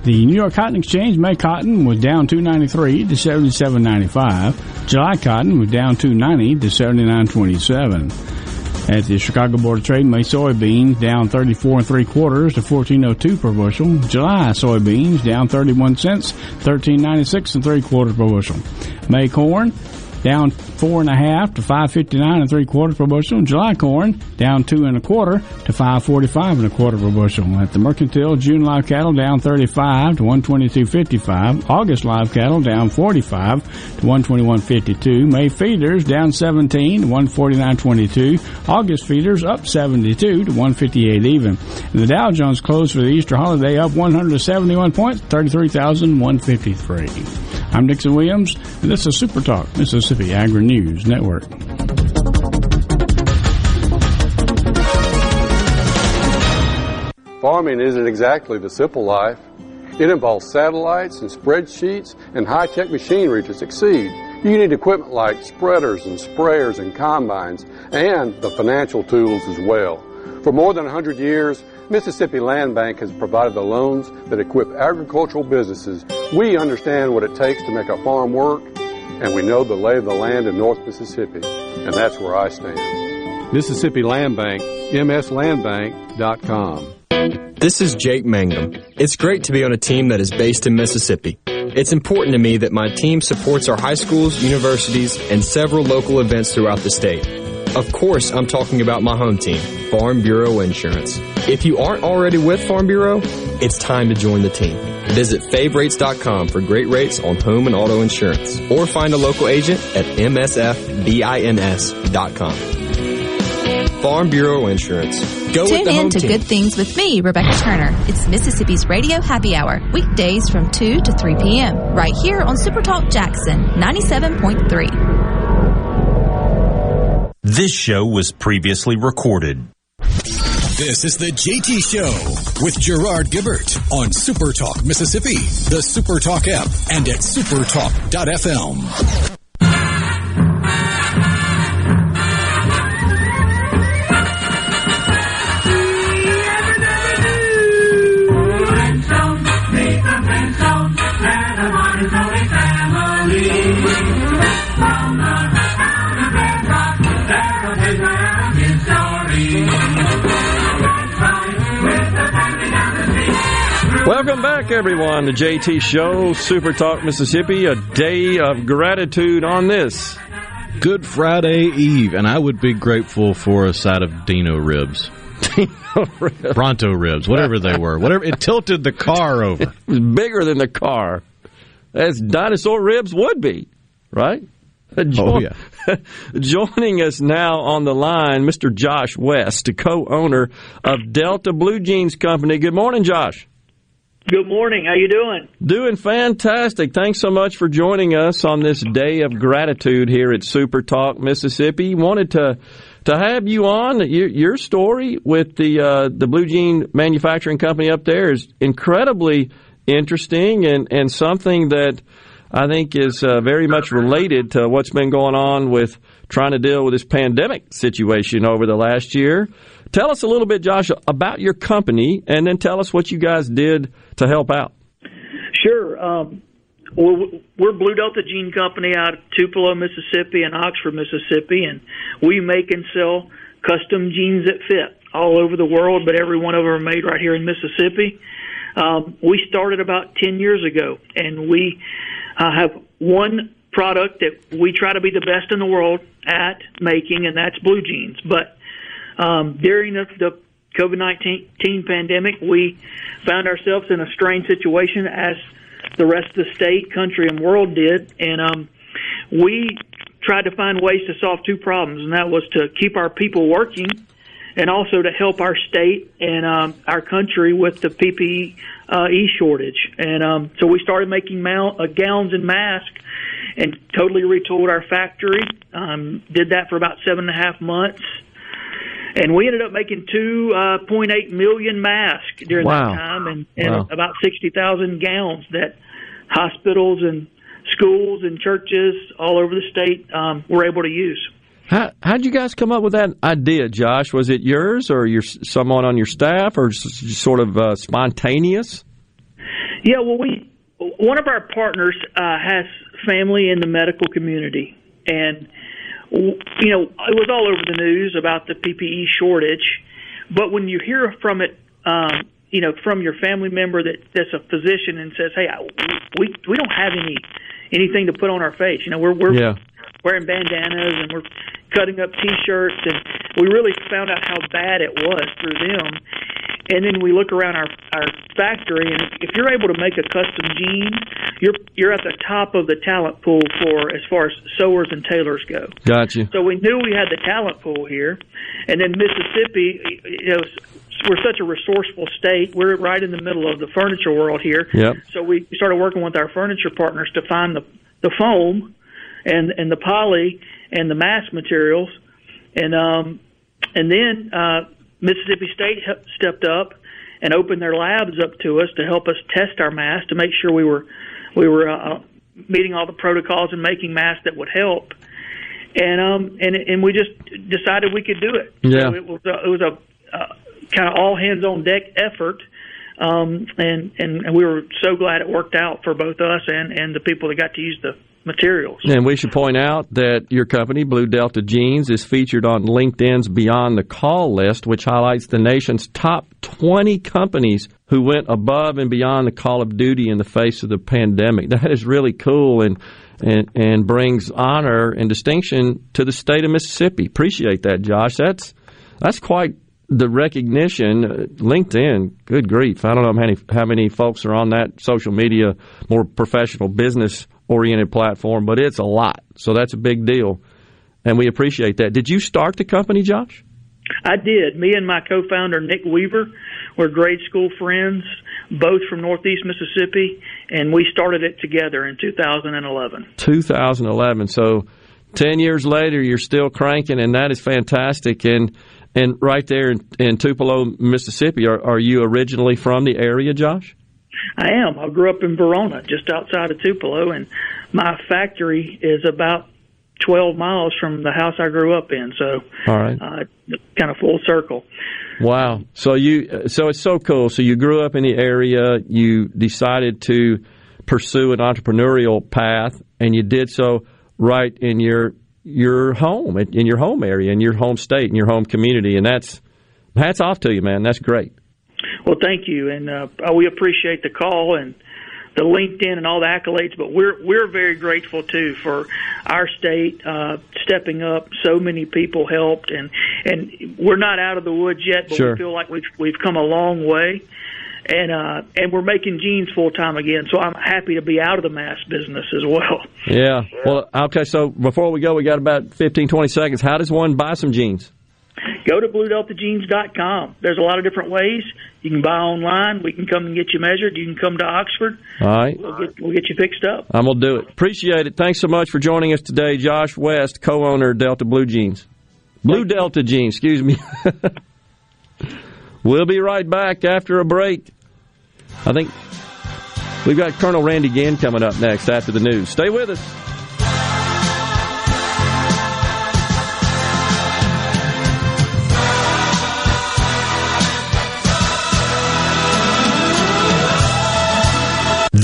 The New York Cotton Exchange May cotton was down 293 to 77.95. July cotton was down 290 to 79.27. At the Chicago Board of Trade, May soybeans down 34 and three quarters to 14.02 per bushel. July soybeans down 31 cents, 13.96 and three quarters per bushel. May corn down four and a half to 559 and three quarters per bushel. July corn down two and a quarter to 545 and a quarter per bushel. At the mercantile, June live cattle down 35 to 122.55. August live cattle down 45 to 121.52. May feeders down 17 to 149.22. August feeders up 72 to 158 even. And the Dow Jones closed for the Easter holiday up 171 points, thirty three thousand one fifty three. I'm Dixon Williams, and this is Super Talk, Mississippi Agri News Network. Farming isn't exactly the simple life. It involves satellites and spreadsheets and high-tech machinery to succeed. You need equipment like spreaders and sprayers and combines and the financial tools as well. For more than 100 years, Mississippi Land Bank has provided the loans that equip agricultural businesses. We understand what it takes to make a farm work, and we know the lay of the land in North Mississippi, and that's where I stand. Mississippi Land Bank, mslandbank.com. This is Jake Mangum. It's great to be on a team that is based in Mississippi. It's important to me that my team supports our high schools, universities, and several local events throughout the state. Of course, I'm talking about my home team, Farm Bureau Insurance. If you aren't already with Farm Bureau, it's time to join the team. Visit favrates.com for great rates on home and auto insurance, or find a local agent at msfbins.com. Farm Bureau Insurance. Go with Tune in to team. Good Things with me, Rebecca Turner. It's Mississippi's Radio Happy Hour, weekdays from 2 to 3 p.m., right here on Supertalk Jackson 97.3. This show was previously recorded. This is the JT Show with Gerard Gibert on Super Talk Mississippi, the Super Talk app, and at supertalk.fm. Welcome back, everyone, to JT Show, Super Talk Mississippi, a day of gratitude on this. Good Friday Eve, and I would be grateful for a side of Dino ribs. Bronto ribs, whatever they were. Whatever it tilted the car over. It was bigger than the car, as dinosaur ribs would be, right? Oh, yeah. Joining us now on the line, Mr. Josh West, the co-owner of Delta Blue Jeans Company. Good morning, Josh. Good morning. How you doing? Doing fantastic. Thanks so much for joining us on this day of gratitude here at Super Talk Mississippi. Wanted to to have you on. Your, your story with the uh, the Blue Jean Manufacturing Company up there is incredibly interesting and and something that I think is uh, very much related to what's been going on with trying to deal with this pandemic situation over the last year. Tell us a little bit, Josh, about your company, and then tell us what you guys did to help out. Sure. Um, well, we're Blue Delta Jean Company out of Tupelo, Mississippi, and Oxford, Mississippi, and we make and sell custom jeans that fit. all over the world, but every one of them are made right here in Mississippi. Um, we started about 10 years ago, and we uh, have one product that we try to be the best in the world at making, and that's blue jeans. But um, during the, the COVID 19 pandemic, we found ourselves in a strange situation as the rest of the state, country, and world did. And um, we tried to find ways to solve two problems, and that was to keep our people working and also to help our state and um, our country with the PPE uh, shortage. And um, so we started making mount, uh, gowns and masks and totally retooled our factory. Um, did that for about seven and a half months. And we ended up making 2.8 uh, million masks during wow. that time and, and wow. about 60,000 gowns that hospitals and schools and churches all over the state um, were able to use. How how'd you guys come up with that idea, Josh? Was it yours or your someone on your staff, or sort of uh, spontaneous? Yeah, well, we one of our partners uh, has family in the medical community, and you know it was all over the news about the PPE shortage. But when you hear from it, um, you know, from your family member that that's a physician and says, "Hey, I, we we don't have any anything to put on our face," you know, we're we're yeah. Wearing bandanas and we're cutting up T-shirts, and we really found out how bad it was through them. And then we look around our our factory, and if you're able to make a custom jean, you're you're at the top of the talent pool for as far as sewers and tailors go. Gotcha. So we knew we had the talent pool here, and then Mississippi, you know, we're such a resourceful state. We're right in the middle of the furniture world here. Yep. So we started working with our furniture partners to find the the foam and and the poly and the mass materials, and um and then uh, Mississippi State stepped up and opened their labs up to us to help us test our masks to make sure we were we were uh, meeting all the protocols and making masks that would help. And um and and we just decided we could do it. Yeah. So it was a, it was a uh, kind of all hands on deck effort. Um, and, and and we were so glad it worked out for both us and and the people that got to use the materials. And we should point out that your company, Blue Delta Jeans, is featured on LinkedIn's Beyond the Call list, which highlights the nation's top 20 companies who went above and beyond the call of duty in the face of the pandemic. That is really cool and and and brings honor and distinction to the state of Mississippi. Appreciate that, Josh. That's that's quite the recognition, uh, LinkedIn, good grief. I don't know how many, how many folks are on that social media, more professional, business oriented platform, but it's a lot. So that's a big deal. And we appreciate that. Did you start the company, Josh? I did. Me and my co founder, Nick Weaver, were grade school friends, both from Northeast Mississippi, and we started it together in 2011. 2011. So 10 years later, you're still cranking, and that is fantastic. And and right there in, in Tupelo, Mississippi, are, are you originally from the area, Josh? I am. I grew up in Verona, just outside of Tupelo, and my factory is about 12 miles from the house I grew up in. So, all right, uh, kind of full circle. Wow. So you, so it's so cool. So you grew up in the area. You decided to pursue an entrepreneurial path, and you did so right in your your home, in your home area, in your home state, in your home community, and that's hats off to you, man. That's great. Well, thank you, and uh, we appreciate the call and the LinkedIn and all the accolades. But we're we're very grateful too for our state uh, stepping up. So many people helped, and and we're not out of the woods yet, but sure. we feel like we've we've come a long way. And uh, and we're making jeans full time again, so I'm happy to be out of the mass business as well. Yeah. Well, okay. So before we go, we got about 15, 20 seconds. How does one buy some jeans? Go to bluedeltajeans.com. There's a lot of different ways. You can buy online. We can come and get you measured. You can come to Oxford. All right. We'll get, we'll get you fixed up. I'm going to do it. Appreciate it. Thanks so much for joining us today, Josh West, co-owner of Delta Blue Jeans. Blue Delta Jeans, excuse me. we'll be right back after a break. I think we've got Colonel Randy Gann coming up next after the news. Stay with us.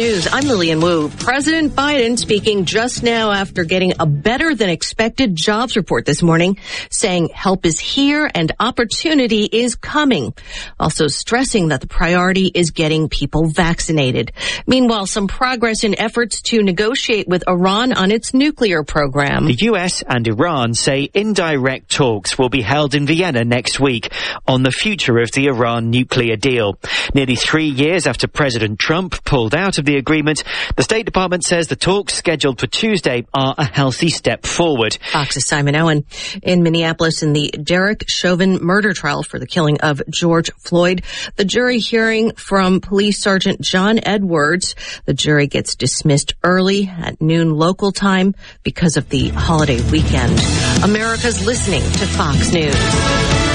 News. I'm Lillian Wu. President Biden speaking just now after getting a better than expected jobs report this morning, saying help is here and opportunity is coming. Also stressing that the priority is getting people vaccinated. Meanwhile, some progress in efforts to negotiate with Iran on its nuclear program. The US and Iran say indirect talks will be held in Vienna next week on the future of the Iran nuclear deal. Nearly three years after President Trump pulled out of the agreement, the State Department says the talks scheduled for Tuesday are a healthy step forward. Fox's Simon Owen in Minneapolis in the Derek Chauvin murder trial for the killing of George Floyd. The jury hearing from Police Sergeant John Edwards. The jury gets dismissed early at noon local time because of the holiday weekend. America's listening to Fox News.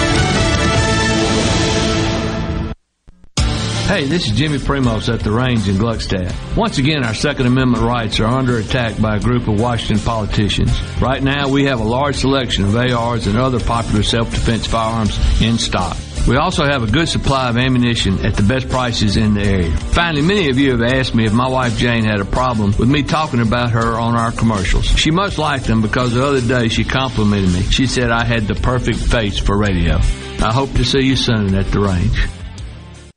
Hey, this is Jimmy Primos at the range in Gluckstadt. Once again, our Second Amendment rights are under attack by a group of Washington politicians. Right now, we have a large selection of ARs and other popular self-defense firearms in stock. We also have a good supply of ammunition at the best prices in the area. Finally, many of you have asked me if my wife Jane had a problem with me talking about her on our commercials. She must liked them because the other day she complimented me. She said I had the perfect face for radio. I hope to see you soon at the range.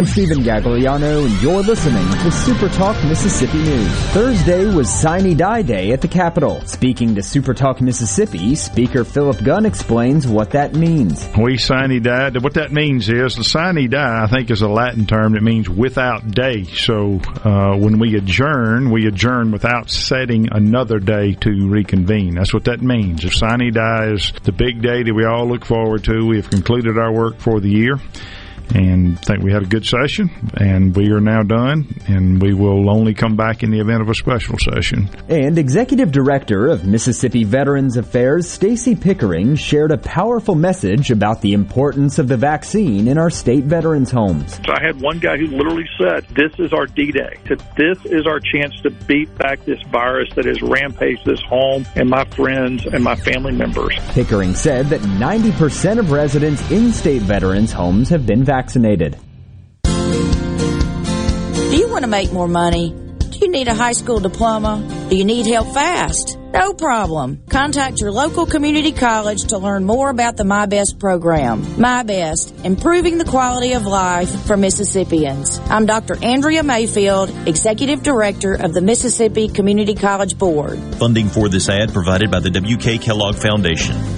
I'm Stephen Gagliano, and you're listening to Super Talk Mississippi News. Thursday was Sine Die Day at the Capitol. Speaking to Super Talk Mississippi, Speaker Philip Gunn explains what that means. We sine die. What that means is the sine die, I think, is a Latin term that means without day. So uh, when we adjourn, we adjourn without setting another day to reconvene. That's what that means. If sine die is the big day that we all look forward to, we have concluded our work for the year and think we had a good session and we are now done and we will only come back in the event of a special session. And Executive Director of Mississippi Veterans Affairs Stacy Pickering shared a powerful message about the importance of the vaccine in our state veterans homes. So I had one guy who literally said, "This is our D-Day. This is our chance to beat back this virus that has rampaged this home and my friends and my family members." Pickering said that 90% of residents in state veterans homes have been vaccinated vaccinated. Do you want to make more money? Do you need a high school diploma? Do you need help fast? No problem. Contact your local community college to learn more about the My Best program. My Best, improving the quality of life for Mississippians. I'm Dr. Andrea Mayfield, Executive Director of the Mississippi Community College Board. Funding for this ad provided by the W.K. Kellogg Foundation.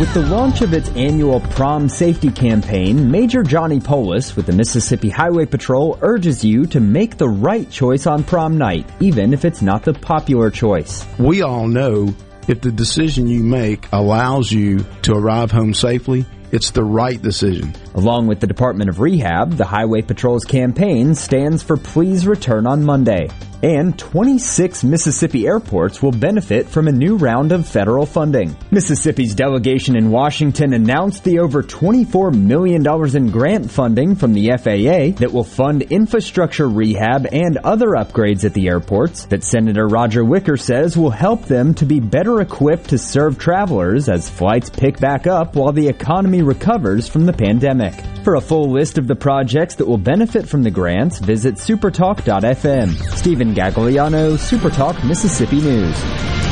With the launch of its annual prom safety campaign, Major Johnny Poulos with the Mississippi Highway Patrol urges you to make the right choice on prom night, even if it's not the popular choice. We all know if the decision you make allows you to arrive home safely, it's the right decision. Along with the Department of Rehab, the Highway Patrol's campaign stands for Please Return on Monday. And 26 Mississippi airports will benefit from a new round of federal funding. Mississippi's delegation in Washington announced the over $24 million in grant funding from the FAA that will fund infrastructure rehab and other upgrades at the airports that Senator Roger Wicker says will help them to be better equipped to serve travelers as flights pick back up while the economy recovers from the pandemic. Pandemic. For a full list of the projects that will benefit from the grants, visit supertalk.fm. Stephen Gagliano, Supertalk Mississippi News.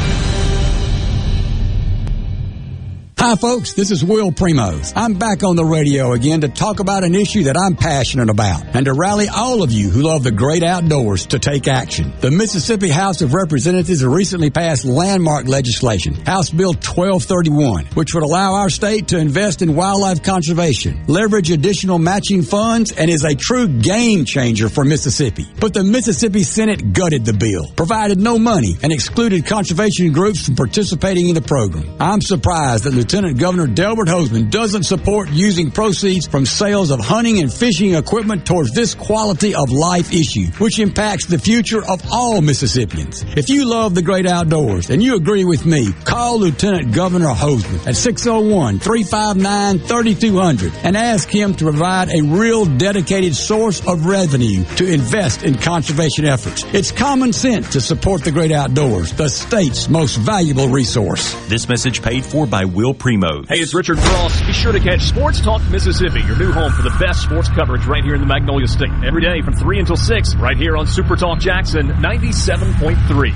Hi folks, this is Will Primos. I'm back on the radio again to talk about an issue that I'm passionate about and to rally all of you who love the great outdoors to take action. The Mississippi House of Representatives recently passed landmark legislation, House Bill 1231, which would allow our state to invest in wildlife conservation, leverage additional matching funds, and is a true game changer for Mississippi. But the Mississippi Senate gutted the bill, provided no money, and excluded conservation groups from participating in the program. I'm surprised that Lieutenant Governor Delbert Hosemann doesn't support using proceeds from sales of hunting and fishing equipment towards this quality of life issue, which impacts the future of all Mississippians. If you love the great outdoors and you agree with me, call Lieutenant Governor Hosemann at 601-359-3200 and ask him to provide a real dedicated source of revenue to invest in conservation efforts. It's common sense to support the great outdoors, the state's most valuable resource. This message paid for by Will Primo. Hey, it's Richard Cross. Be sure to catch Sports Talk Mississippi, your new home for the best sports coverage right here in the Magnolia State. Every day from 3 until 6, right here on Super Talk Jackson 97.3.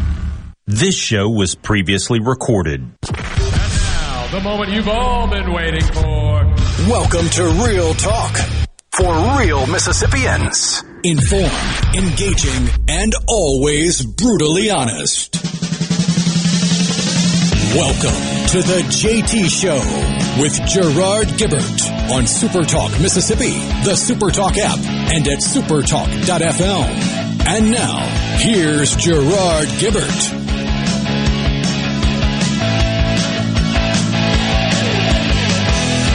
This show was previously recorded. And now, the moment you've all been waiting for. Welcome to Real Talk for real Mississippians. Informed, engaging, and always brutally honest. Welcome to the JT Show with Gerard Gibert on Supertalk Mississippi, the Supertalk app, and at supertalk.fm. And now, here's Gerard Gibert.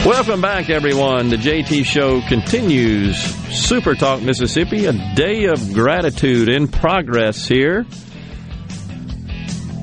Welcome back, everyone. The JT Show continues. Super Talk Mississippi, a day of gratitude in progress here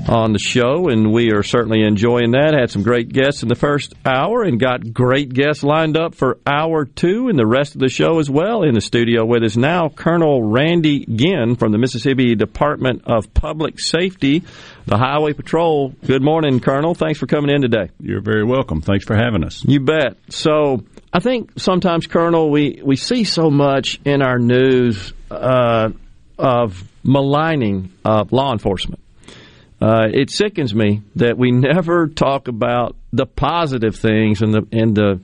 on the show, and we are certainly enjoying that. Had some great guests in the first hour and got great guests lined up for hour two and the rest of the show as well. In the studio with us now, Colonel Randy Ginn from the Mississippi Department of Public Safety, the Highway Patrol. Good morning, Colonel. Thanks for coming in today. You're very welcome. Thanks for having us. You bet. So, I think sometimes, Colonel, we, we see so much in our news uh, of maligning of law enforcement. Uh, it sickens me that we never talk about the positive things and the and the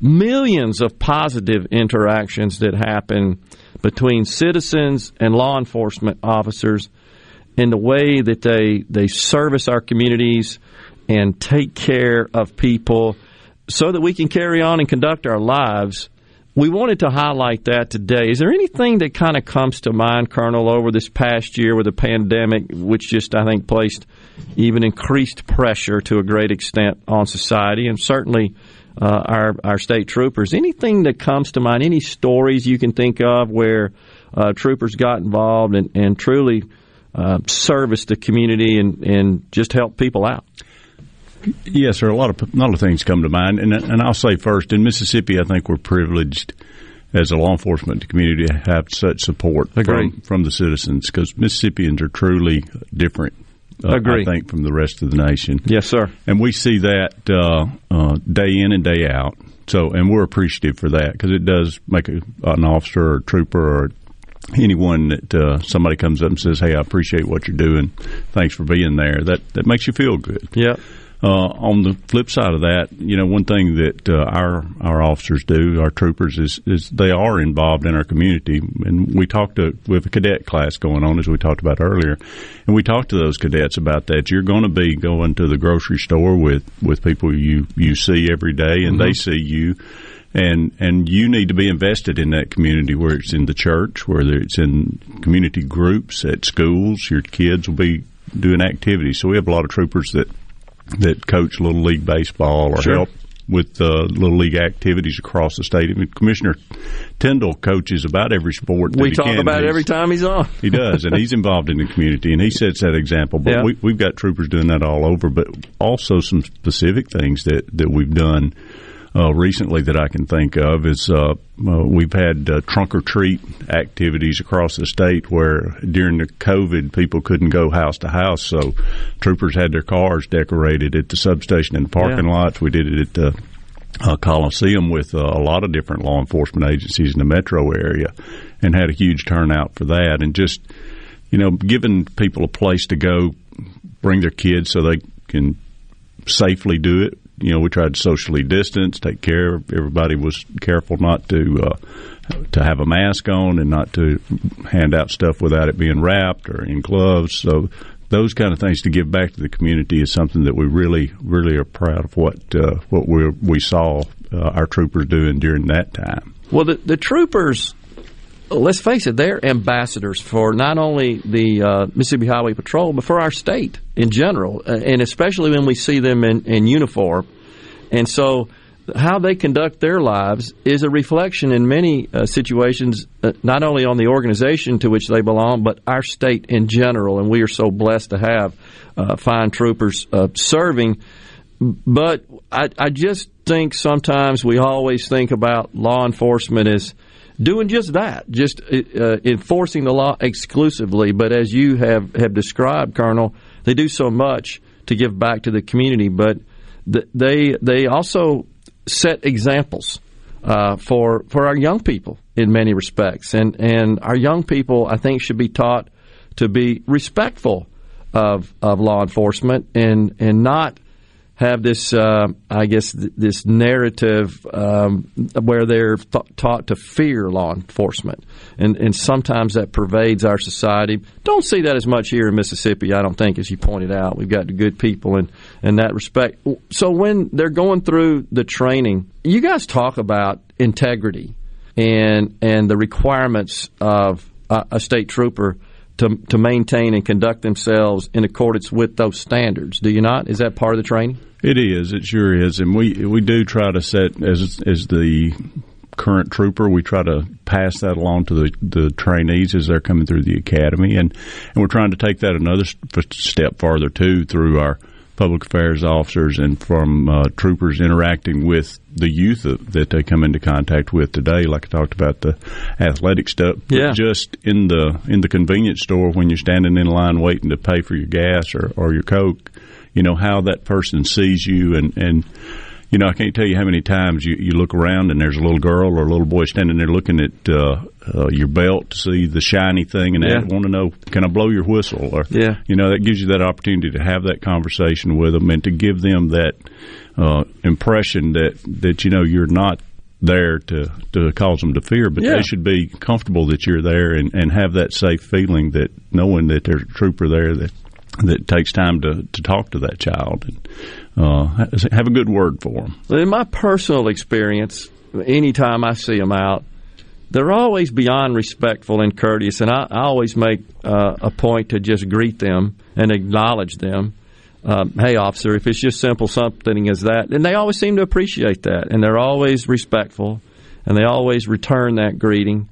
millions of positive interactions that happen between citizens and law enforcement officers in the way that they they service our communities and take care of people so that we can carry on and conduct our lives we wanted to highlight that today. Is there anything that kind of comes to mind, Colonel, over this past year with the pandemic, which just, I think, placed even increased pressure to a great extent on society and certainly uh, our, our state troopers? Anything that comes to mind, any stories you can think of where uh, troopers got involved and, and truly uh, serviced the community and, and just helped people out? Yes, there are a lot of a lot of things come to mind, and and I'll say first in Mississippi, I think we're privileged as a law enforcement community to have such support from, from the citizens because Mississippians are truly different. Uh, Agree. I think from the rest of the nation. Yes, sir. And we see that uh, uh, day in and day out. So, and we're appreciative for that because it does make a, an officer or a trooper or anyone that uh, somebody comes up and says, "Hey, I appreciate what you're doing. Thanks for being there." That that makes you feel good. Yeah. Uh, on the flip side of that, you know, one thing that uh, our our officers do, our troopers, is is they are involved in our community, and we talked to we have a cadet class going on as we talked about earlier, and we talked to those cadets about that. You're going to be going to the grocery store with with people you you see every day, and mm-hmm. they see you. And and you need to be invested in that community where it's in the church whether it's in community groups at schools. Your kids will be doing activities. So we have a lot of troopers that that coach little league baseball or sure. help with uh, little league activities across the state. I mean, Commissioner Tindell coaches about every sport. we talk about it every time he's on. he does, and he's involved in the community, and he sets that example. But yeah. we, we've got troopers doing that all over, but also some specific things that that we've done uh, recently that I can think of is uh, uh, we've had uh, trunk or treat activities across the state where during the COVID people couldn't go house to house, so troopers had their cars decorated at the substation and the parking yeah. lots. We did it at the uh, Coliseum with uh, a lot of different law enforcement agencies in the metro area, and had a huge turnout for that. And just you know, giving people a place to go, bring their kids so they can safely do it. You know, we tried to socially distance, take care. Everybody was careful not to uh, to have a mask on and not to hand out stuff without it being wrapped or in gloves. So those kind of things to give back to the community is something that we really, really are proud of what uh, what we we saw uh, our troopers doing during that time. Well, the, the troopers, let's face it, they're ambassadors for not only the uh, Mississippi Highway Patrol, but for our state in general, uh, and especially when we see them in, in uniform. And so how they conduct their lives is a reflection in many uh, situations, uh, not only on the organization to which they belong, but our state in general. And we are so blessed to have uh, fine troopers uh, serving. But I, I, just think sometimes we always think about law enforcement as doing just that, just uh, enforcing the law exclusively. But as you have, have described, Colonel, they do so much to give back to the community. But they they also set examples uh, for for our young people in many respects, and and our young people I think should be taught to be respectful of of law enforcement and and not have this, uh, I guess, th- this narrative um, where they're th- taught to fear law enforcement, and and sometimes that pervades our society. Don't see that as much here in Mississippi. I don't think, as you pointed out, we've got good people in in that respect. So when they're going through the training, you guys talk about integrity and and the requirements of a, a state trooper to, to maintain and conduct themselves in accordance with those standards. Do you not? Is that part of the training? It is. It sure is, and we we do try to set as as the current trooper. We try to pass that along to the, the trainees as they're coming through the academy, and and we're trying to take that another step farther too through our public affairs officers and from uh, troopers interacting with the youth that they come into contact with today. Like I talked about the athletic stuff, yeah. just in the in the convenience store when you're standing in line waiting to pay for your gas or, or your coke, you know how that person sees you and and you know, I can't tell you how many times you, you look around and there's a little girl or a little boy standing there looking at uh, uh, your belt to see the shiny thing and yeah. they want to know, can I blow your whistle? Or, yeah. you know, that gives you that opportunity to have that conversation with them and to give them that uh, impression that, that, you know, you're not there to, to cause them to fear, but yeah. they should be comfortable that you're there and, and have that safe feeling that knowing that there's a trooper there that that takes time to, to talk to that child and uh, have a good word for them. In my personal experience, anytime I see them out, they're always beyond respectful and courteous, and I, I always make uh, a point to just greet them and acknowledge them. Um, hey, officer, if it's just simple something as that, and they always seem to appreciate that, and they're always respectful, and they always return that greeting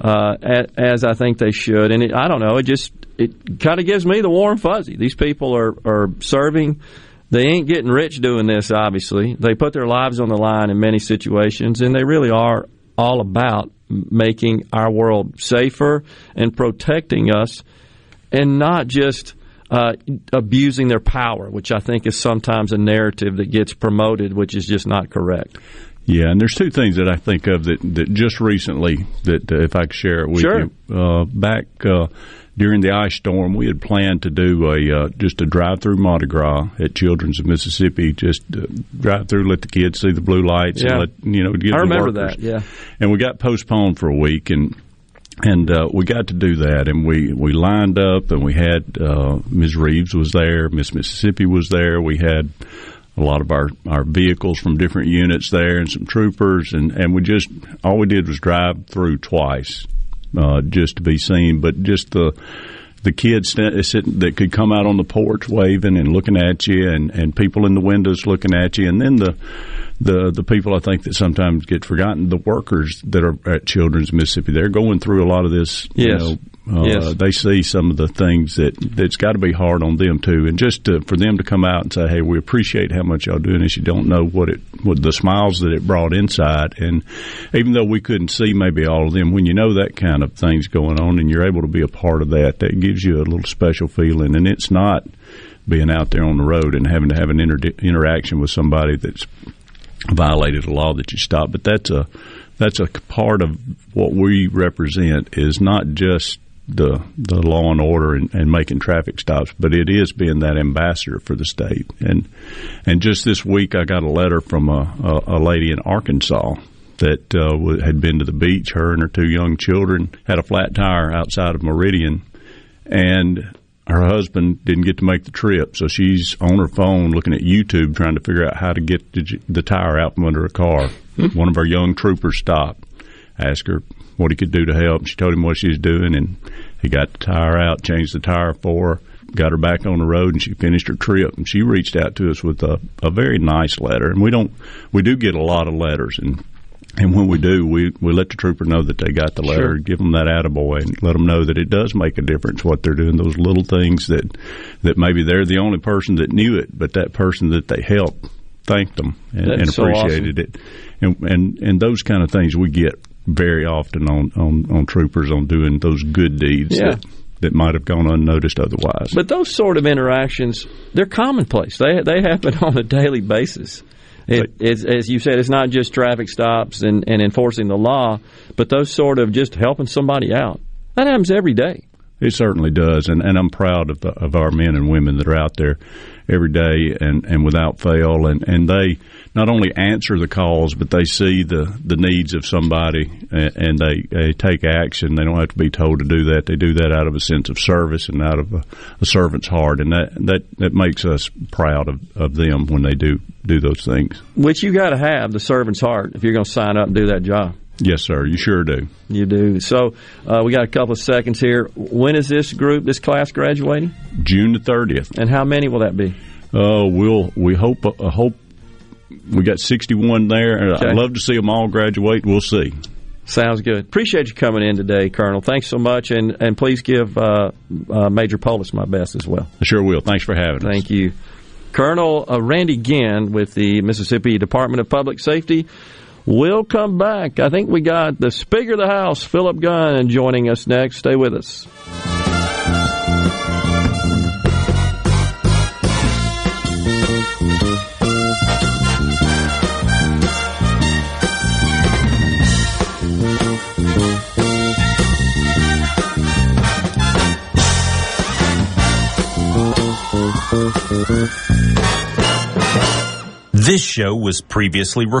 uh, as I think they should. And it, I don't know, it just it kind of gives me the warm fuzzy. These people are are serving they ain't getting rich doing this, obviously. They put their lives on the line in many situations, and they really are all about making our world safer and protecting us and not just uh, abusing their power, which I think is sometimes a narrative that gets promoted, which is just not correct. Yeah, and there's two things that I think of that, that just recently that uh, if I could share it with sure. you. Uh, back uh, during the ice storm, we had planned to do a uh, just a drive-through Mardi Gras at Children's of Mississippi. Just uh, drive through, let the kids see the blue lights, yeah. and let you know give I remember workers. that. Yeah, and we got postponed for a week, and and uh, we got to do that, and we we lined up, and we had uh, Ms. Reeves was there, Miss Mississippi was there, we had a lot of our, our vehicles from different units there and some troopers and, and we just all we did was drive through twice uh, just to be seen but just the the kids sitting, that could come out on the porch waving and looking at you and, and people in the windows looking at you and then the the the people I think that sometimes get forgotten the workers that are at Children's Mississippi they're going through a lot of this yes. you know uh, yes. They see some of the things that that's got to be hard on them too, and just to, for them to come out and say, "Hey, we appreciate how much y'all doing this." You don't know what it, what the smiles that it brought inside, and even though we couldn't see maybe all of them, when you know that kind of things going on, and you're able to be a part of that, that gives you a little special feeling, and it's not being out there on the road and having to have an inter- interaction with somebody that's violated a law that you stop. But that's a that's a part of what we represent is not just the the law and order and, and, making traffic stops, but it is being that ambassador for the state. And and just this week, I got a letter from a, a, a lady in Arkansas that uh, had been to the beach. Her and her two young children had a flat tire outside of Meridian, and her husband didn't get to make the trip, so she's on her phone looking at YouTube trying to figure out how to get the, the tire out from under a car. Hmm. One of our young troopers stopped, asked her what he could do to help. She told him what she was doing, and he got the tire out, changed the tire for her, got her back on the road, and she finished her trip. And she reached out to us with a, a very nice letter. And we don't, we do get a lot of letters, and and when we do, we, we let the trooper know that they got the letter, sure. give them that attaboy, and let them know that it does make a difference what they're doing. Those little things that that maybe they're the only person that knew it, but that person that they helped thanked them and, and appreciated so awesome. it. And, and and those kind of things we get very often on, on, on troopers on doing those good deeds yeah. that, that might have gone unnoticed otherwise. But those sort of interactions, they're commonplace. They they happen on a daily basis. It, as you said, it's not just traffic stops and, and enforcing the law, but those sort of just helping somebody out. That happens every day. It certainly does, and, and I'm proud of the, of our men and women that are out there every day and, and without fail, and, and they not only answer the calls, but they see the, the needs of somebody and, and they, they take action. They don't have to be told to do that. They do that out of a sense of service and out of a, a servant's heart, and that, that, that makes us proud of, of them when they do do those things. Which you got to have the servant's heart if you're going to sign up and do that job. Yes, sir. You sure do. You do. So uh, we got a couple of seconds here. When is this group, this class graduating? June the thirtieth. And how many will that be? Uh, we'll we hope uh, hope we got sixty one there. Okay. I'd love to see them all graduate. We'll see. Sounds good. Appreciate you coming in today, Colonel. Thanks so much, and and please give uh, uh, Major Poulos my best as well. I sure will. Thanks for having us. Thank you, Colonel uh, Randy Ginn with the Mississippi Department of Public Safety. We'll come back. I think we got the Speaker of the House, Philip Gunn, joining us next. Stay with us. This show was previously. Re-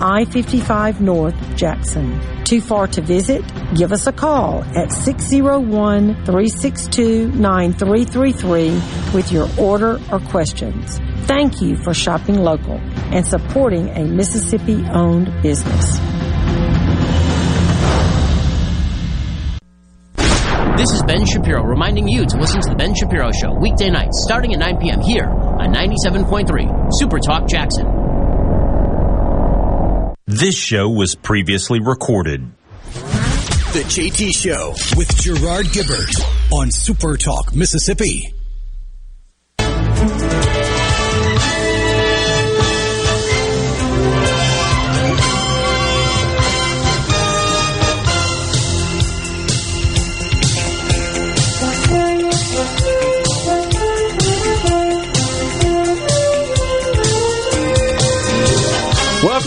I-55 North, Jackson. Too far to visit? Give us a call at 601-362-9333 with your order or questions. Thank you for shopping local and supporting a Mississippi-owned business. This is Ben Shapiro reminding you to listen to The Ben Shapiro Show weekday nights starting at 9 p.m. here on 97.3 Super Talk Jackson. This show was previously recorded. The JT Show with Gerard Gibert on Super Talk, Mississippi.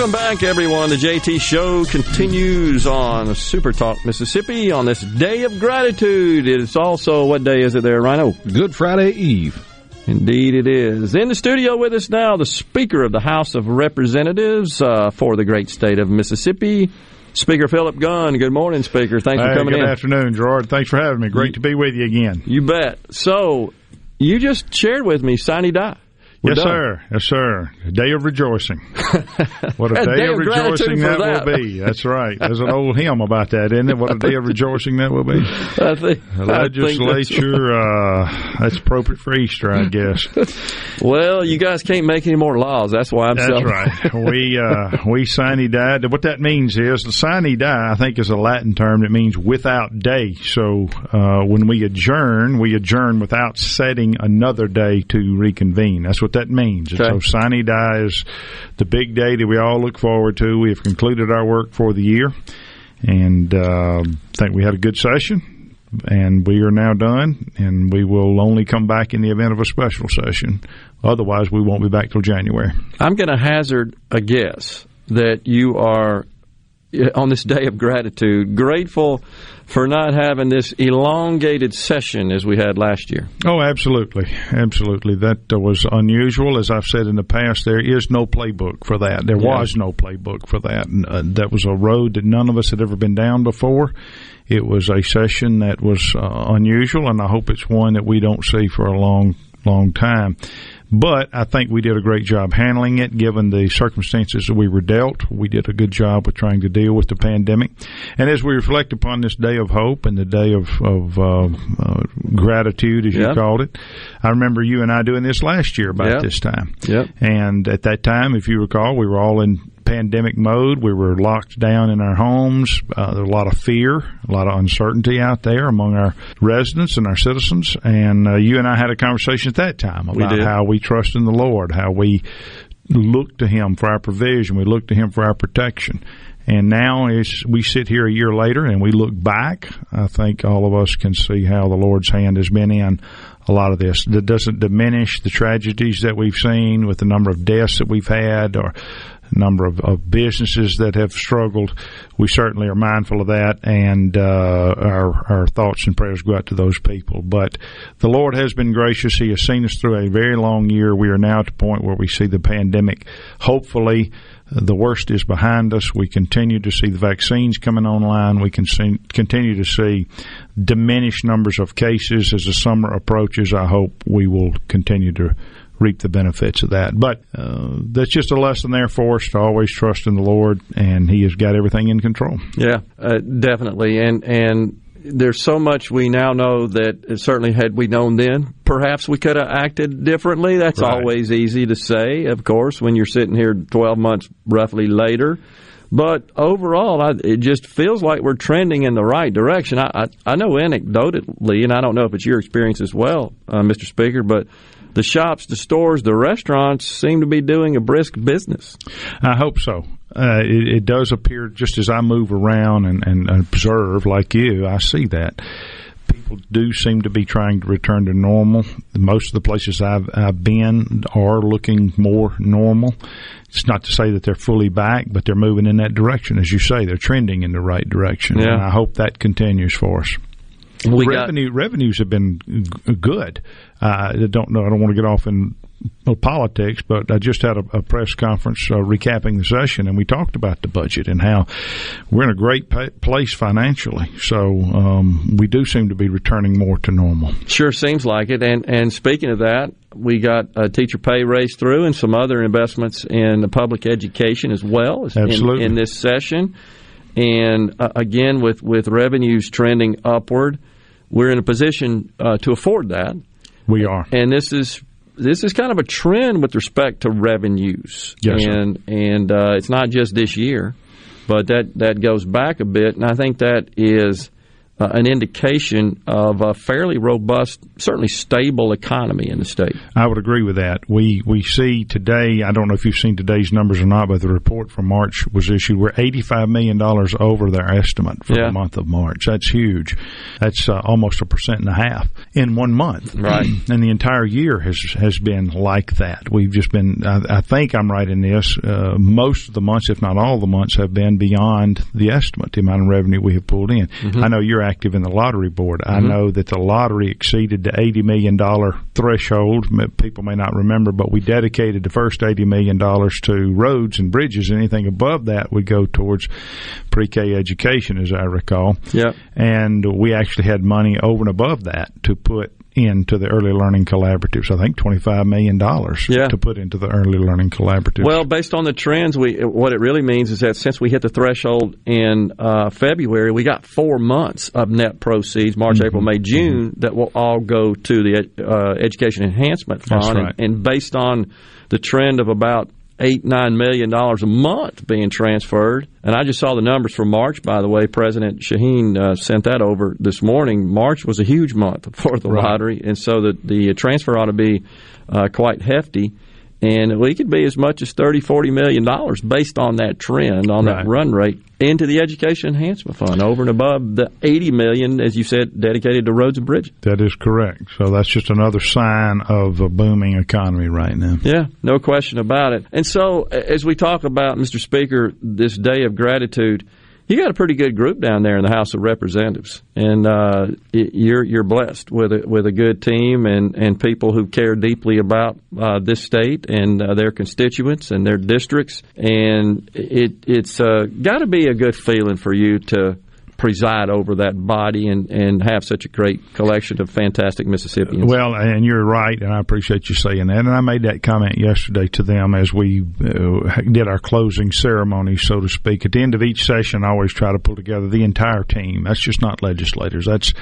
Welcome back, everyone. The JT Show continues on Super Talk Mississippi on this day of gratitude. It's also, what day is it there, Rhino? Good Friday Eve. Indeed, it is. In the studio with us now, the Speaker of the House of Representatives uh, for the great state of Mississippi, Speaker Philip Gunn. Good morning, Speaker. Thanks hey, for coming good in. Good afternoon, Gerard. Thanks for having me. Great you, to be with you again. You bet. So, you just shared with me Sine Die. We're yes, done. sir. Yes, sir. A day of rejoicing. What a, a day, day, of rejoicing that, that, will be. That's right. There's an old hymn about that, isn't it? What a day of rejoicing that will be. I think, the legislature, I think that's, uh, that's appropriate for Easter, I guess. well, you guys can't make any more laws. That's why I'm That's right. We, uh, we sine die. What that means is the sine die, I think, is a Latin term that means without day. So uh, when we adjourn, we adjourn without setting another day to reconvene. That's what that means. Okay. So sine die is the big day that we all look forward to. We have concluded our work for the year, and uh, think we had a good session. And we are now done, and we will only come back in the event of a special session. Otherwise, we won't be back till January. I'm going to hazard a guess that you are on this day of gratitude grateful for not having this elongated session as we had last year. Oh, absolutely. Absolutely. That uh, was unusual. As I've said in the past, there is no playbook for that. There yeah. was no playbook for that. And, uh, that was a road that none of us had ever been down before. It was a session that was uh, unusual, and I hope it's one that we don't see for a long, long time. But I think we did a great job handling it, given the circumstances that we were dealt. We did a good job with trying to deal with the pandemic. And as we reflect upon this day of hope and the day of, of uh, uh, gratitude, as yep. you called it, I remember you and I doing this last year about yep. this time. Yep. And at that time, if you recall, we were all in pandemic mode. We were locked down in our homes. Uh, there was a lot of fear, a lot of uncertainty out there among our residents and our citizens. And uh, you and I had a conversation at that time about how we trust in the Lord, how we look to Him for our provision, we look to Him for our protection. And now, as we sit here a year later and we look back, I think all of us can see how the Lord's hand has been in a lot of this. That doesn't diminish the tragedies that we've seen with the number of deaths that we've had or number of, of businesses that have struggled. We certainly are mindful of that, and uh, our our thoughts and prayers go out to those people. But the Lord has been gracious; He has seen us through a very long year. We are now at the point where we see the pandemic, hopefully the worst is behind us. We continue to see the vaccines coming online. We can see, continue to see diminished numbers of cases as the summer approaches. I hope we will continue to reap the benefits of that. But uh, that's just a lesson there for us to always trust in the Lord, and He has got everything in control. Yeah, uh, definitely. And and there's so much we now know that certainly had we known then, perhaps we could have acted differently. That's right. always easy to say, of course, when you're sitting here 12 months roughly later. But overall, I, it just feels like we're trending in the right direction. I, I, I know anecdotally, and I don't know if it's your experience as well, uh, Mr. Speaker, but the shops, the stores, the restaurants seem to be doing a brisk business. I hope so. Uh, it, it, does appear just as I move around and, and observe, like you, I see that people do seem to be trying to return to normal. Most of the places I've, I've been are looking more normal. It's not to say that they're fully back, but they're moving in that direction. As you say, they're trending in the right direction. Yeah. And I hope that continues for us. We Revenue got, revenues have been good. Uh, I don't know. I don't want to get off in politics, but I just had a, a press conference uh, recapping the session, and we talked about the budget and how we're in a great pa- place financially. So um, we do seem to be returning more to normal. Sure seems like it. And and speaking of that, we got a teacher pay raise through, and some other investments in the public education as well. Absolutely. In, in this session, and uh, again with with revenues trending upward, we're in a position uh, to afford that. We are, and this is this is kind of a trend with respect to revenues, yes, and sir. and uh, it's not just this year, but that that goes back a bit, and I think that is uh, an indication of a fairly robust, certainly stable economy in the state. I would agree with that. We we see today. I don't know if you've seen today's numbers or not, but the report from March was issued. We're eighty five million dollars over their estimate for yeah. the month of March. That's huge. That's uh, almost a percent and a half in one month. Right. and the entire year has has been like that. We've just been. I, I think I'm right in this. Uh, most of the months, if not all the months, have been beyond the estimate. The amount of revenue we have pulled in. Mm-hmm. I know you're active in the lottery board. Mm-hmm. I know that the lottery exceeded the $80 million threshold. People may not remember, but we dedicated the first $80 million to roads and bridges. Anything above that would go towards pre K education, as I recall. Yeah. And we actually had money over and above that to put into the early learning collaboratives. I think twenty five million dollars yeah. to put into the early learning collaboratives. Well, based on the trends, we what it really means is that since we hit the threshold in uh, February, we got four months of net proceeds March, mm-hmm. April, May, June mm-hmm. that will all go to the uh, education enhancement fund. Right. And, and based on the trend of about eight nine million dollars a month being transferred. And I just saw the numbers for March. By the way, President Shaheen uh, sent that over this morning. March was a huge month for the right. lottery, and so the the transfer ought to be uh, quite hefty and we could be as much as 30 40 million dollars based on that trend on right. that run rate into the education enhancement fund over and above the 80 million as you said dedicated to roads and bridges. That is correct. So that's just another sign of a booming economy right now. Yeah no question about it. And so as we talk about mr speaker this day of gratitude you got a pretty good group down there in the House of Representatives, and uh, you're you're blessed with a with a good team and, and people who care deeply about uh, this state and uh, their constituents and their districts, and it it's uh, got to be a good feeling for you to preside over that body and, and have such a great collection of fantastic Mississippians. Well, and you're right, and I appreciate you saying that. And I made that comment yesterday to them as we uh, did our closing ceremony, so to speak. At the end of each session, I always try to pull together the entire team. That's just not legislators. That's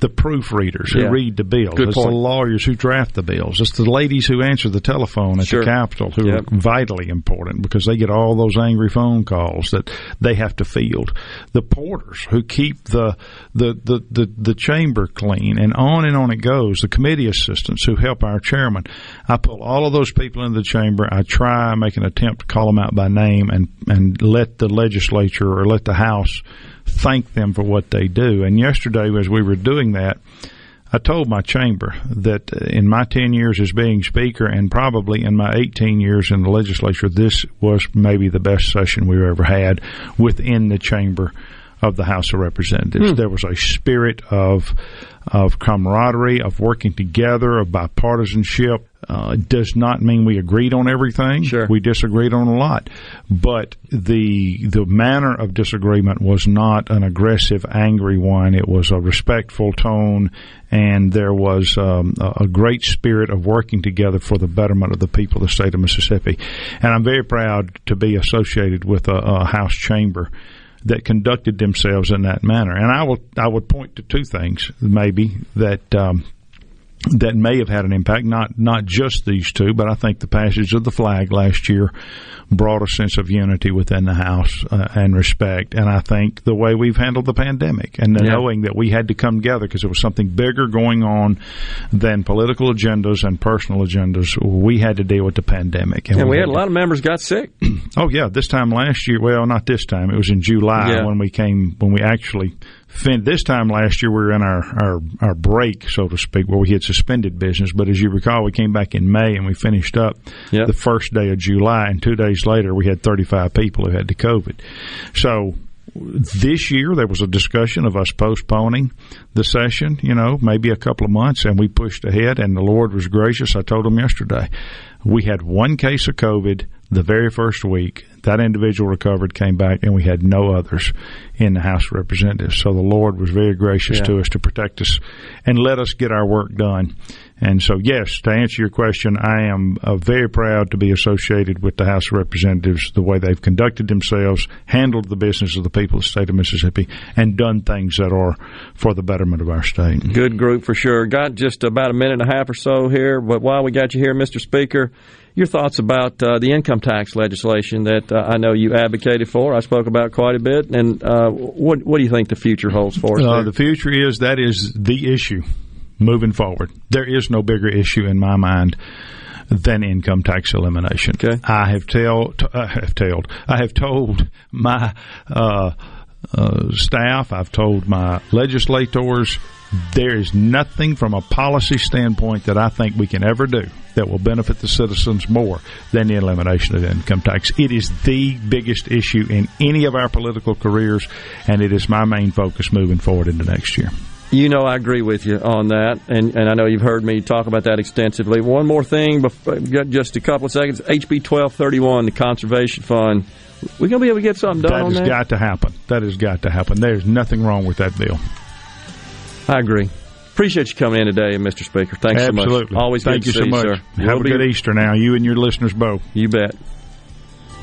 the proofreaders who yeah. read the bills. Good it's point. the lawyers who draft the bills. It's the ladies who answer the telephone at sure. the Capitol who yep. are vitally important because they get all those angry phone calls that they have to field. The porters who keep the, the the, the the chamber clean, and on and on it goes. The committee assistants who help our chairman. I pull all of those people into the chamber. I try make an attempt to call them out by name and and let the legislature or let the House thank them for what they do. And yesterday, as we were doing that. I told my chamber that in my 10 years as being speaker and probably in my 18 years in the legislature, this was maybe the best session we've ever had within the chamber of the House of Representatives. Hmm. There was a spirit of of camaraderie, of working together, of bipartisanship. Uh, it does not mean we agreed on everything. Sure. We disagreed on a lot, but the the manner of disagreement was not an aggressive, angry one. It was a respectful tone, and there was um, a, a great spirit of working together for the betterment of the people of the state of Mississippi. And I'm very proud to be associated with a, a House chamber that conducted themselves in that manner. And I will I would point to two things maybe that um, that may have had an impact. Not not just these two, but I think the passage of the flag last year brought a sense of unity within the House uh, and respect. And I think the way we've handled the pandemic and yeah. knowing that we had to come together because there was something bigger going on than political agendas and personal agendas. We had to deal with the pandemic, and, and we, we, had, had a lot of members got sick. oh yeah, this time last year. Well, not this time. It was in July yeah. when we came when we actually fin- this time last year we were in our, our, our break, so to speak, where we had suspended business. But as you recall, we came back in May and we finished up yep. the first day of July, and two days later we had 35 people who had the COVID. So this year there was a discussion of us postponing the session, you know, maybe a couple of months, and we pushed ahead, and the Lord was gracious. I told him yesterday, we had one case of COVID the very first week. That individual recovered, came back, and we had no others in the House of Representatives. So the Lord was very gracious yeah. to us to protect us and let us get our work done. And so, yes, to answer your question, I am uh, very proud to be associated with the House of Representatives, the way they've conducted themselves, handled the business of the people of the state of Mississippi, and done things that are for the betterment of our state. Good group for sure. Got just about a minute and a half or so here, but while we got you here, Mr. Speaker, your thoughts about uh, the income tax legislation that uh, I know you advocated for. I spoke about quite a bit, and uh, what what do you think the future holds for us? Uh, the future is that is the issue moving forward. There is no bigger issue in my mind than income tax elimination. Okay. I have told, I have told, I have told my uh, uh, staff, I've told my legislators, there is nothing from a policy standpoint that I think we can ever do that will benefit the citizens more than the elimination of income tax. It is the biggest issue in any of our political careers, and it is my main focus moving forward into next year. You know, I agree with you on that, and, and I know you've heard me talk about that extensively. One more thing, before, just a couple of seconds. HB twelve thirty one, the conservation fund. We're going to be able to get something done. That has that? got to happen. That has got to happen. There's nothing wrong with that bill. I agree. Appreciate you coming in today, Mr. Speaker. Thanks Absolutely. so much. Always Thank you so much. sir. Have we'll a good Easter now, you and your listeners both. You bet.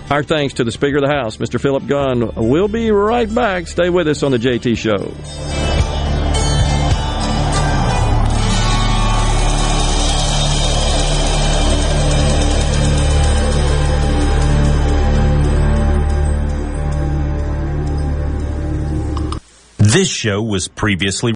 Our thanks to the Speaker of the House, Mr. Philip Gunn. We'll be right back. Stay with us on the JT Show. This show was previously.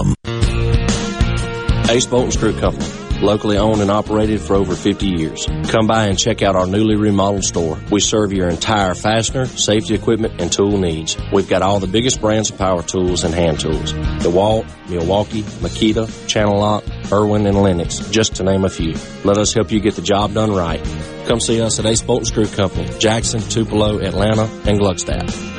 8233 Watkins Construction Inc.com. Ace Bolt and Screw Company, locally owned and operated for over 50 years. Come by and check out our newly remodeled store. We serve your entire fastener, safety equipment, and tool needs. We've got all the biggest brands of power tools and hand tools. DeWalt, Milwaukee, Makita, Channel Lock, Irwin, and Lenox, just to name a few. Let us help you get the job done right. Come see us at Ace Bolt and Screw Company, Jackson, Tupelo, Atlanta, and Gluckstadt.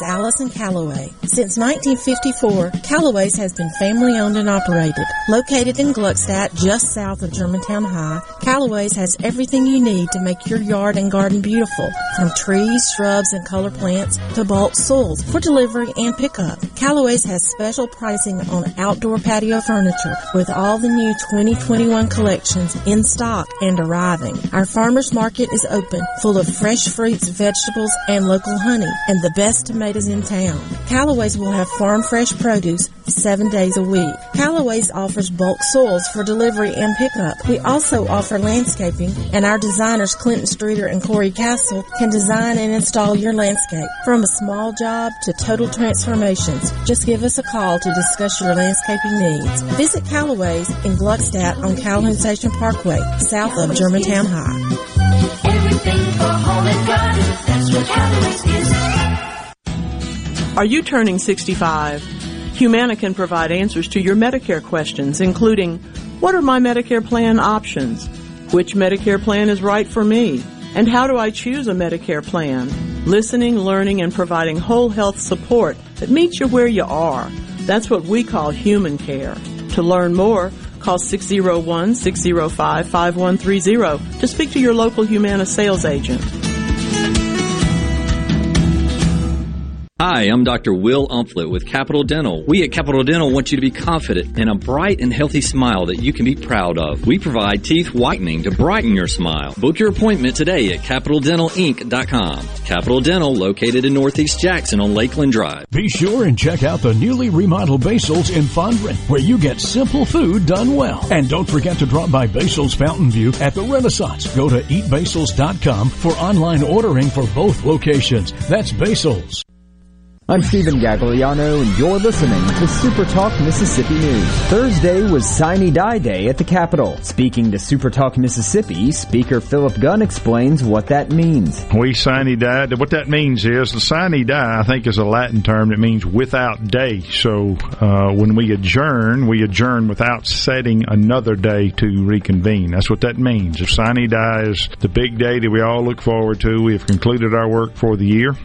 Is Allison Calloway. Since 1954, Calloway's has been family owned and operated. Located in Gluckstadt, just south of Germantown High, Calloway's has everything you need to make your yard and garden beautiful. From trees, shrubs, and color plants to bulk soils for delivery and pickup. Calloway's has special pricing on outdoor patio furniture with all the new 2021 collections in stock and arriving. Our farmers market is open, full of fresh fruits, vegetables, and local honey, and the best tomatoes in town. Callaway's will have farm fresh produce seven days a week. Callaway's offers bulk soils for delivery and pickup. We also offer landscaping, and our designers Clinton Streeter and Corey Castle can design and install your landscape. From a small job to total transformations, just give us a call to discuss your landscaping needs. Visit Callaway's in Gluckstadt on Calhoun Station Parkway, south of Germantown High. Everything for home and garden, that's what Callaway's is. Are you turning 65? Humana can provide answers to your Medicare questions, including what are my Medicare plan options? Which Medicare plan is right for me? And how do I choose a Medicare plan? listening, learning, and providing whole health support that meets you where you are. That's what we call human care. To learn more, call 601 605 5130 to speak to your local Humana sales agent. Hi, I'm Dr. Will Umflett with Capital Dental. We at Capital Dental want you to be confident in a bright and healthy smile that you can be proud of. We provide teeth whitening to brighten your smile. Book your appointment today at CapitalDentalInc.com. Capital Dental, located in Northeast Jackson on Lakeland Drive. Be sure and check out the newly remodeled Basil's in Fondren, where you get simple food done well. And don't forget to drop by Basil's Fountain View at the Renaissance. Go to eatbasils.com for online ordering for both locations. That's Basil's. I'm Stephen Gagliano, and you're listening to Super Talk Mississippi News. Thursday was Sine Die Day at the Capitol. Speaking to Super Talk Mississippi, Speaker Philip Gunn explains what that means. We sine die. What that means is the sine die, I think, is a Latin term that means without day. So uh, when we adjourn, we adjourn without setting another day to reconvene. That's what that means. If sine die is the big day that we all look forward to, we have concluded our work for the year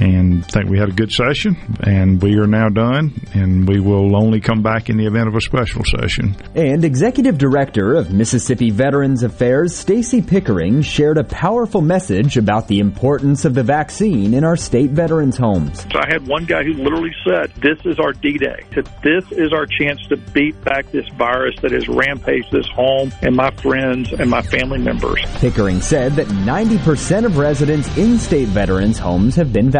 and think we had a good session and we are now done and we will only come back in the event of a special session. And Executive Director of Mississippi Veterans Affairs Stacy Pickering shared a powerful message about the importance of the vaccine in our state veterans homes. So I had one guy who literally said, "This is our D-Day. This is our chance to beat back this virus that has rampaged this home and my friends and my family members." Pickering said that 90% of residents in state veterans homes have been vaccinated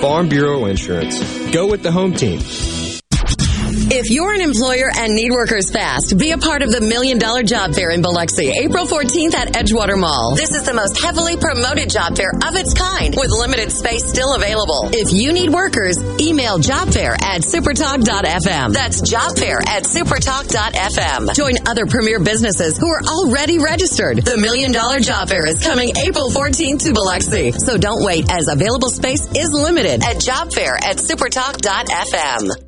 Farm Bureau Insurance. Go with the home team. If you're an employer and need workers fast, be a part of the Million Dollar Job Fair in Biloxi, April 14th at Edgewater Mall. This is the most heavily promoted job fair of its kind, with limited space still available. If you need workers, email jobfair at supertalk.fm. That's jobfair at supertalk.fm. Join other premier businesses who are already registered. The Million Dollar Job Fair is coming April 14th to Biloxi. So don't wait as available space is limited at jobfair at supertalk.fm.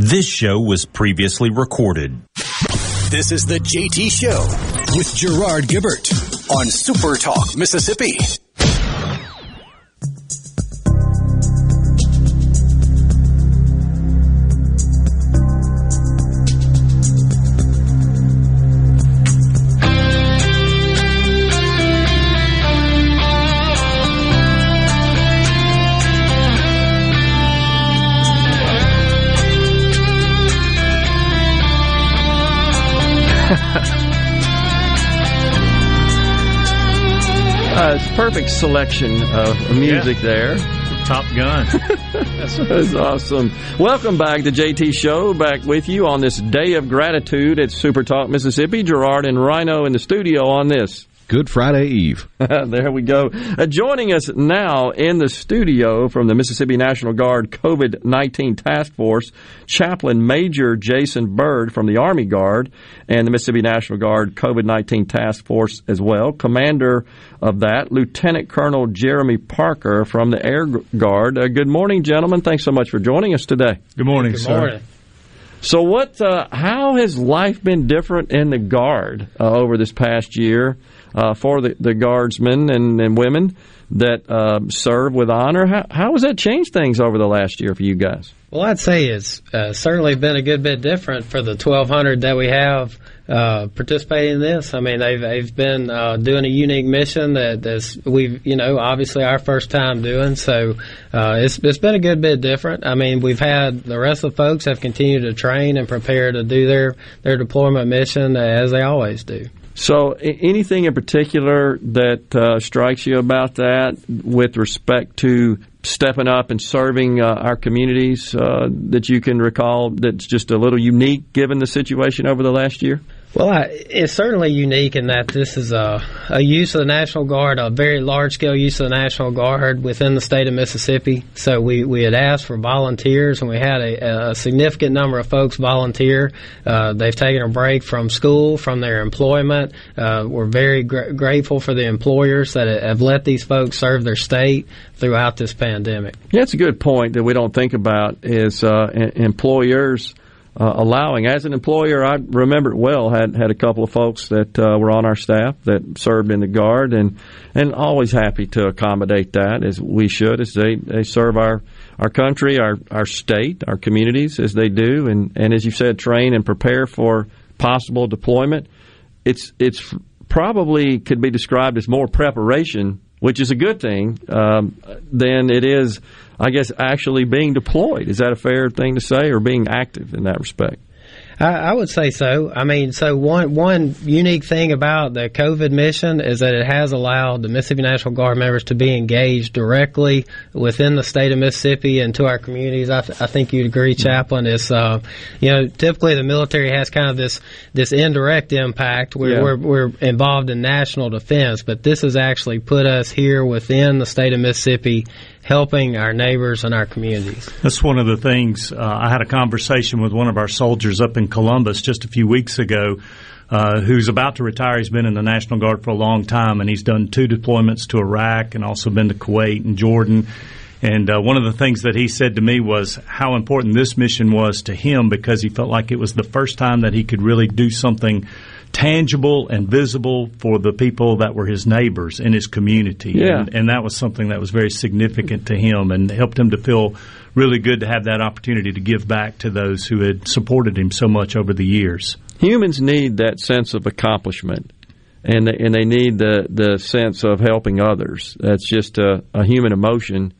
This show was previously recorded. This is the JT Show with Gerard Gibert on Super Talk, Mississippi. Perfect selection of music yeah. there. Top Gun. That's, That's awesome. Welcome back to JT Show. Back with you on this day of gratitude at Super Talk Mississippi. Gerard and Rhino in the studio on this Good Friday Eve. there we go. Uh, joining us now in the studio from the Mississippi National Guard COVID 19 Task Force, Chaplain Major Jason Byrd from the Army Guard and the Mississippi National Guard COVID 19 Task Force as well. Commander of that, Lieutenant Colonel Jeremy Parker from the Air Guard. Uh, good morning, gentlemen. Thanks so much for joining us today. Good morning, good sir. Morning. So, what? Uh, how has life been different in the Guard uh, over this past year? Uh, for the, the guardsmen and, and women that uh, serve with honor. How, how has that changed things over the last year for you guys? Well, I'd say it's uh, certainly been a good bit different for the 1,200 that we have uh, participating in this. I mean, they've they've been uh, doing a unique mission that that's we've you know obviously our first time doing. So uh, it's it's been a good bit different. I mean, we've had the rest of the folks have continued to train and prepare to do their their deployment mission as they always do. So, anything in particular that uh, strikes you about that with respect to stepping up and serving uh, our communities uh, that you can recall that's just a little unique given the situation over the last year? Well, I, it's certainly unique in that this is a, a use of the National Guard, a very large scale use of the National Guard within the state of Mississippi. So we, we had asked for volunteers, and we had a, a significant number of folks volunteer. Uh, they've taken a break from school, from their employment. Uh, we're very gr- grateful for the employers that have let these folks serve their state throughout this pandemic. Yeah, it's a good point that we don't think about is uh, employers uh, allowing. As an employer, I remember it well. had had a couple of folks that uh, were on our staff that served in the guard, and and always happy to accommodate that as we should, as they, they serve our our country, our our state, our communities as they do, and and as you said, train and prepare for possible deployment. It's it's probably could be described as more preparation, which is a good thing, um, than it is I guess, actually being deployed. Is that a fair thing to say, or being active in that respect? I, I would say so. I mean, so one one unique thing about the COVID mission is that it has allowed the Mississippi National Guard members to be engaged directly within the state of Mississippi and to our communities. I, th- I think you'd agree, Chaplain. Is uh, you know typically the military has kind of this this indirect impact where yeah. we're, we're involved in national defense, but this has actually put us here within the state of Mississippi helping our neighbors and our communities. That's one of the things. Uh, I had a conversation with one of our soldiers up in Columbus just a few weeks ago. Uh, who's about to retire. He's been in the National Guard for a long time, and he's done two deployments to Iraq and also been to Kuwait and Jordan. And uh, one of the things that he said to me was how important this mission was to him because he felt like it was the first time that he could really do something tangible and visible for the people that were his neighbors in his community. Yeah. And, and that was something that was very significant to him and helped him to feel really good to have that opportunity to give back to those who had supported him so much over the years. Humans need that sense of accomplishment. And they, and they need the, the sense of helping others. That's just a, a human emotion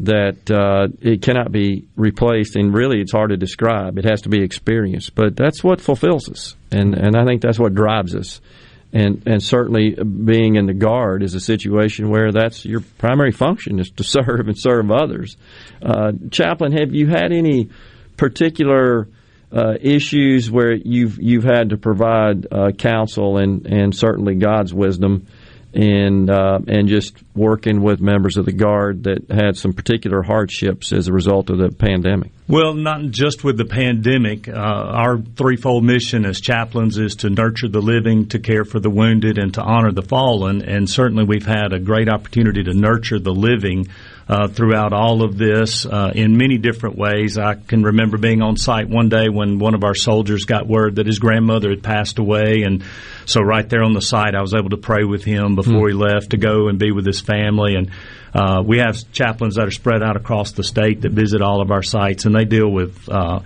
that uh, it cannot be replaced, and really it's hard to describe. It has to be experienced, but that's what fulfills us, and and I think that's what drives us. And and certainly being in the guard is a situation where that's your primary function is to serve and serve others. Uh, Chaplain, have you had any particular uh, issues where you've you've had to provide uh, counsel and and certainly God's wisdom? And uh, and just working with members of the guard that had some particular hardships as a result of the pandemic. Well, not just with the pandemic. Uh, our threefold mission as chaplains is to nurture the living, to care for the wounded, and to honor the fallen. And certainly, we've had a great opportunity to nurture the living. Uh, throughout all of this uh, in many different ways. I can remember being on site one day when one of our soldiers got word that his grandmother had passed away, and so right there on the site, I was able to pray with him before mm. he left to go and be with his family. And uh, we have chaplains that are spread out across the state that visit all of our sites, and they deal with uh,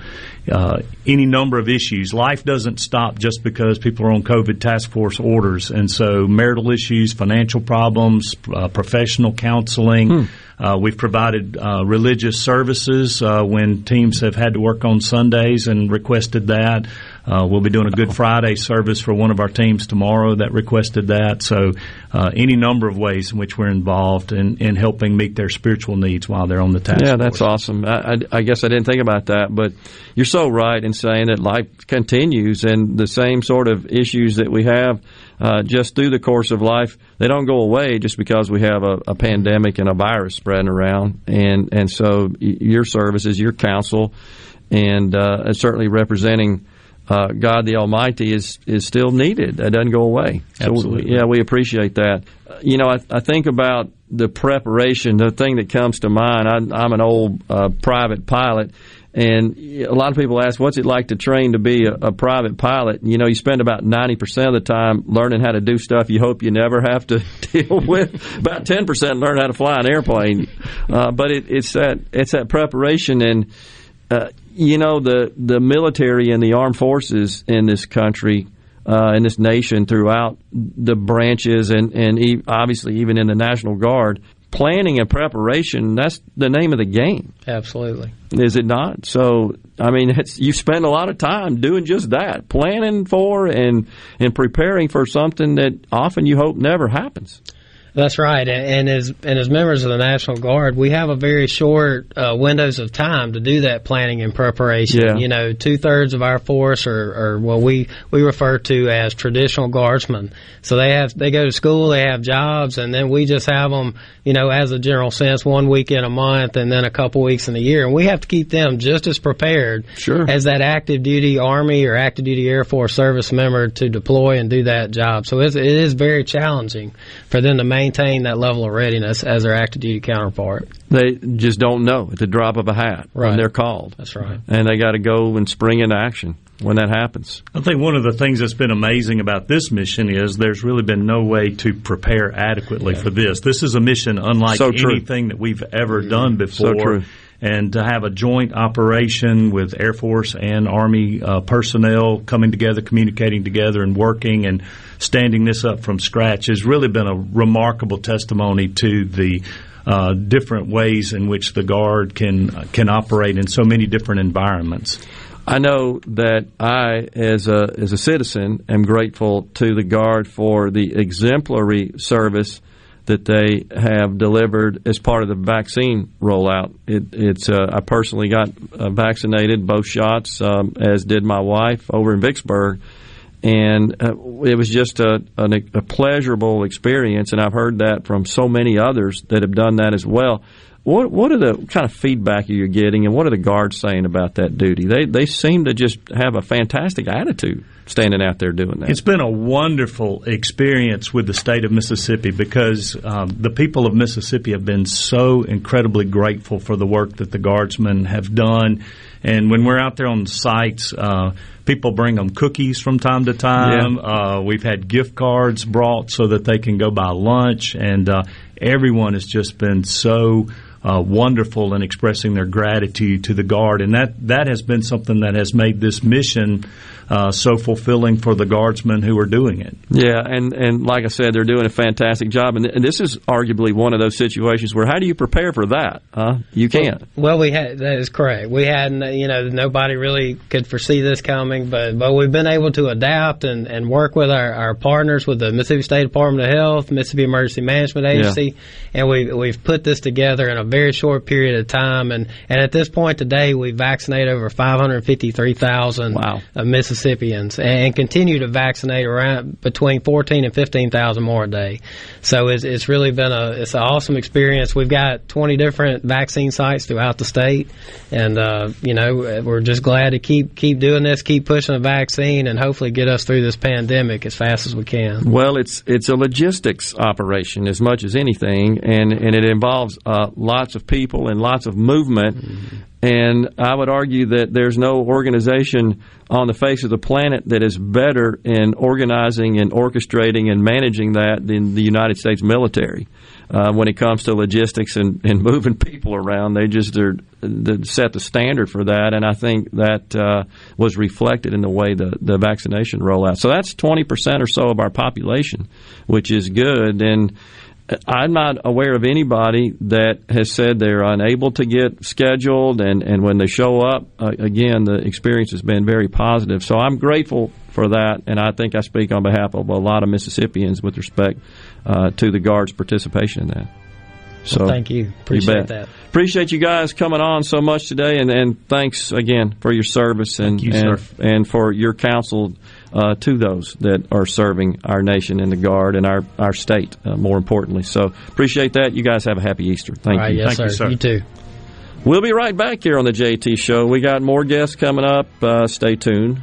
uh, any number of issues. Life doesn't stop just because people are on COVID task force orders, and so marital issues, financial problems, uh, professional counseling. Hmm. Uh, we've provided uh, religious services uh, when teams have had to work on Sundays and requested that. Uh, we'll be doing a Good Friday service for one of our teams tomorrow that requested that. So, uh, any number of ways in which we're involved in, in helping meet their spiritual needs while they're on the task. Yeah, that's awesome. I, I, I, guess I didn't think about that, but you're so right in saying that life continues and the same sort of issues that we have. Uh, just through the course of life, they don't go away just because we have a, a pandemic and a virus spreading around. And and so your services, your counsel, and uh, certainly representing uh, God the Almighty is is still needed. That doesn't go away. Absolutely. So, yeah, we appreciate that. Uh, you know, I, I think about the preparation, the thing that comes to mind. I, I'm an old uh, private pilot, and a lot of people ask, "What's it like to train to be a, a private pilot?" You know, you spend about ninety percent of the time learning how to do stuff you hope you never have to deal with. about ten percent learn how to fly an airplane. Uh, but it, it's that it's that preparation and. Uh, you know the the military and the armed forces in this country uh, in this nation throughout the branches and and e- obviously even in the National Guard planning and preparation that's the name of the game. Absolutely. is it not? So i mean it's, you spend a lot of time doing just that planning for and and preparing for something that often you hope never happens That's right, and as and as members of the National Guard, we have a very short uh, windows of time to do that planning and preparation. Yeah. You know, two thirds of our force are, are what we we refer to as traditional guardsmen. So they have they go to school, they have jobs, and then we just have them, you know, as a general sense, one week in a month, and then a couple weeks in a year, and we have to keep them just as prepared sure. as that active duty Army or active duty Air Force service member to deploy and do that job. So it's, it is very challenging for them to maintain that level of readiness as their active duty counterpart. they just don't know at the drop of a hat when they're called That's right. and they got to go and spring into action when that happens I think one of the things that's been amazing about this mission is there's really been no way to prepare adequately for this. This is a mission unlike So anything that we've ever mm-hmm. done before. true. And to have a joint operation with Air Force and Army uh, personnel coming together, communicating together, and working and standing this up from scratch has really been a remarkable testimony to the uh, different ways in which the Guard can can operate in so many different environments. I know that I, as a as a citizen, am grateful to the Guard for the exemplary service that they have delivered as part of the vaccine rollout. It, it's uh, I personally got uh, vaccinated both shots, um, as did my wife over in Vicksburg, and uh, it was just a, a pleasurable experience. And I've heard that from so many others that have done that as well. What what are the kind of feedback you're you getting, and what are the guards saying about that duty? They they seem to just have a fantastic attitude standing out there doing that. It's been a wonderful experience with the state of Mississippi because um, the people of Mississippi have been so incredibly grateful for the work that the guardsmen have done. And when we're out there on the sites, uh, people bring them cookies from time to time. Uh, we've had gift cards brought so that they can go buy lunch, and uh, everyone has just been so. Uh, wonderful in expressing their gratitude to the guard, and that that has been something that has made this mission uh, so fulfilling for the guardsmen who are doing it. Yeah, and, and like I said, they're doing a fantastic job. And, and this is arguably one of those situations where how do you prepare for that? Huh? You can't. Well, we had that is correct. We hadn't, you know nobody really could foresee this coming, but but we've been able to adapt and, and work with our, our partners with the Mississippi State Department of Health, Mississippi Emergency Management Agency, and we we've put this together in a very short period of time. And, and at this point today, we vaccinate over 553,000 wow. of Mississippians and continue to vaccinate around between 14 and 15,000 more a day. So it's, it's really been a it's an awesome experience. We've got 20 different vaccine sites throughout the state, and uh, you know we're just glad to keep keep doing this, keep pushing the vaccine, and hopefully get us through this pandemic as fast as we can. Well, it's it's a logistics operation as much as anything, and and it involves uh, lots of people and lots of movement. And I would argue that there's no organization on the face of the planet that is better in organizing and orchestrating and managing that than the United States military. Uh, when it comes to logistics and, and moving people around, they just are they set the standard for that, and I think that uh, was reflected in the way the, the vaccination rollout. So that's twenty percent or so of our population, which is good. And I'm not aware of anybody that has said they're unable to get scheduled, and, and when they show up, uh, again, the experience has been very positive. So I'm grateful for that, and I think I speak on behalf of a lot of Mississippians with respect uh, to the Guard's participation in that. So Well, thank you. Appreciate bet. that. Appreciate you guys coming on so much today, and, and thanks again for your service and you, and, and for your counsel uh, to those that are serving our nation in the Guard and our our state. Uh, more importantly, so appreciate that. You guys have a happy Easter. Thank All right, you. yes, sir. You too. We'll be right back here on the JT Show. We got more guests coming up. Uh, stay tuned.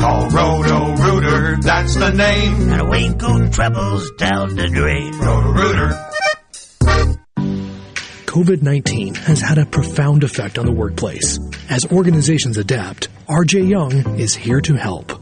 Call Roto Rooter, that's the name. And away go troubles down the drain. Roto Rooter. COVID 19 has had a profound effect on the workplace. As organizations adapt, RJ Young is here to help.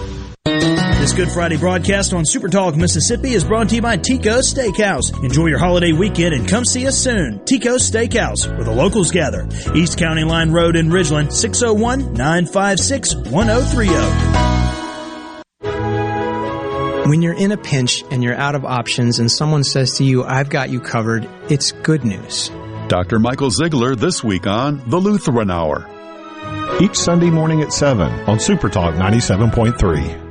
This Good Friday broadcast on Super Talk Mississippi is brought to you by Tico's Steakhouse. Enjoy your holiday weekend and come see us soon. Tico's Steakhouse, where the locals gather. East County Line Road in Ridgeland, 601-956-1030. When you're in a pinch and you're out of options and someone says to you, I've got you covered, it's good news. Dr. Michael Zeigler this week on The Lutheran Hour. Each Sunday morning at 7 on Super Talk 97.3.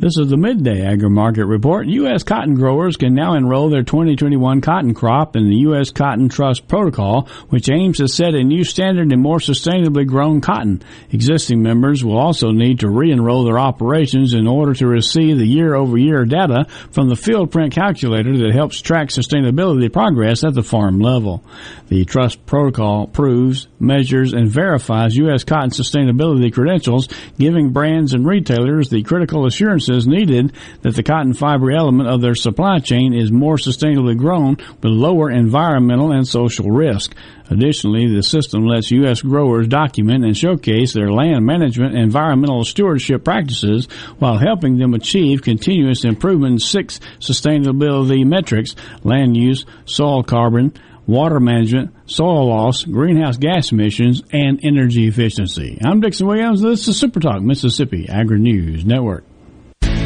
This is the midday agri market report. U.S. cotton growers can now enroll their 2021 cotton crop in the U.S. Cotton Trust Protocol, which aims to set a new standard in more sustainably grown cotton. Existing members will also need to re-enroll their operations in order to receive the year-over-year data from the field print calculator that helps track sustainability progress at the farm level. The Trust Protocol proves, measures, and verifies U.S. cotton sustainability credentials, giving brands and retailers the critical assurance is needed that the cotton fiber element of their supply chain is more sustainably grown with lower environmental and social risk. Additionally, the system lets U.S. growers document and showcase their land management and environmental stewardship practices while helping them achieve continuous improvement in six sustainability metrics land use, soil carbon, water management, soil loss, greenhouse gas emissions, and energy efficiency. I'm Dixon Williams. This is Super Talk Mississippi Agri News Network.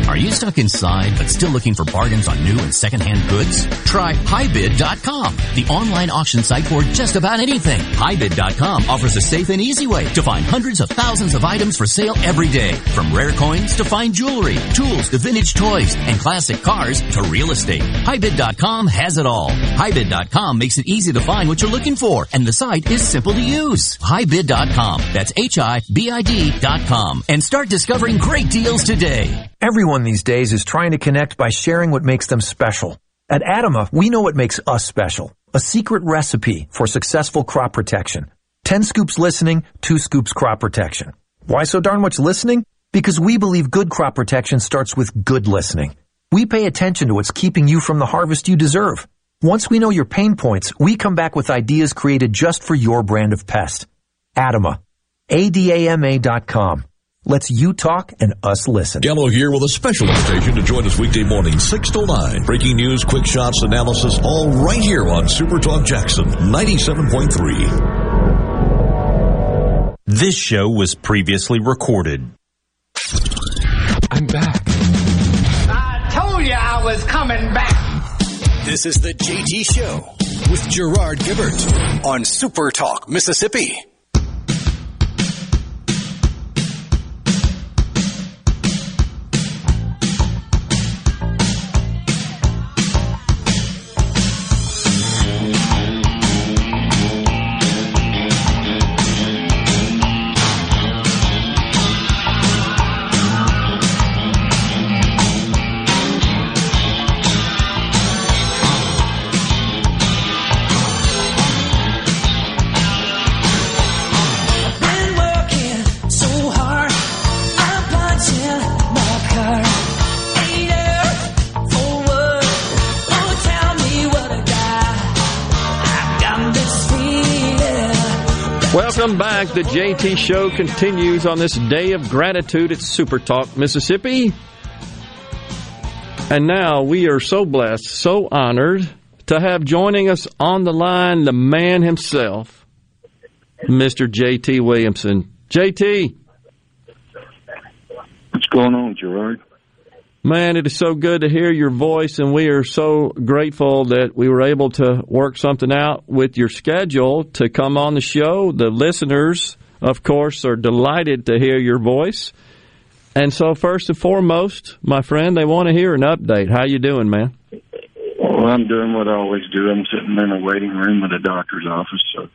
Are you stuck inside but still looking for bargains on new and secondhand goods? Try HiBid.com, the online auction site for just about anything. HiBid.com offers a safe and easy way to find hundreds of thousands of items for sale every day. From rare coins to fine jewelry, tools to vintage toys, and classic cars to real estate. HiBid.com has it all. HiBid.com makes it easy to find what you're looking for, and the site is simple to use. HiBid.com. That's H-I-B-I-D.com. And start discovering great deals today. Everyone these days is trying to connect by sharing what makes them special. At Adama, we know what makes us special. A secret recipe for successful crop protection. 10 scoops listening, 2 scoops crop protection. Why so darn much listening? Because we believe good crop protection starts with good listening. We pay attention to what's keeping you from the harvest you deserve. Once we know your pain points, we come back with ideas created just for your brand of pest. Adama. A-D-A-M-A dot com. Let's you talk and us listen. Gallo here with a special invitation to join us weekday morning, 6 to 9. Breaking news, quick shots, analysis, all right here on Super Talk Jackson 97.3. This show was previously recorded. I'm back. I told you I was coming back. This is the JT Show with Gerard Gibert on Super Talk, Mississippi. The JT Show continues on this day of gratitude at Super Talk, Mississippi. And now we are so blessed, so honored to have joining us on the line the man himself, Mr. JT Williamson. JT. What's going on, Gerard? Man, it is so good to hear your voice, and we are so grateful that we were able to work something out with your schedule to come on the show. The listeners, of course, are delighted to hear your voice. And so, first and foremost, my friend, they want to hear an update. How you doing, man? Well, I'm doing what I always do. I'm sitting in a waiting room at a doctor's office, so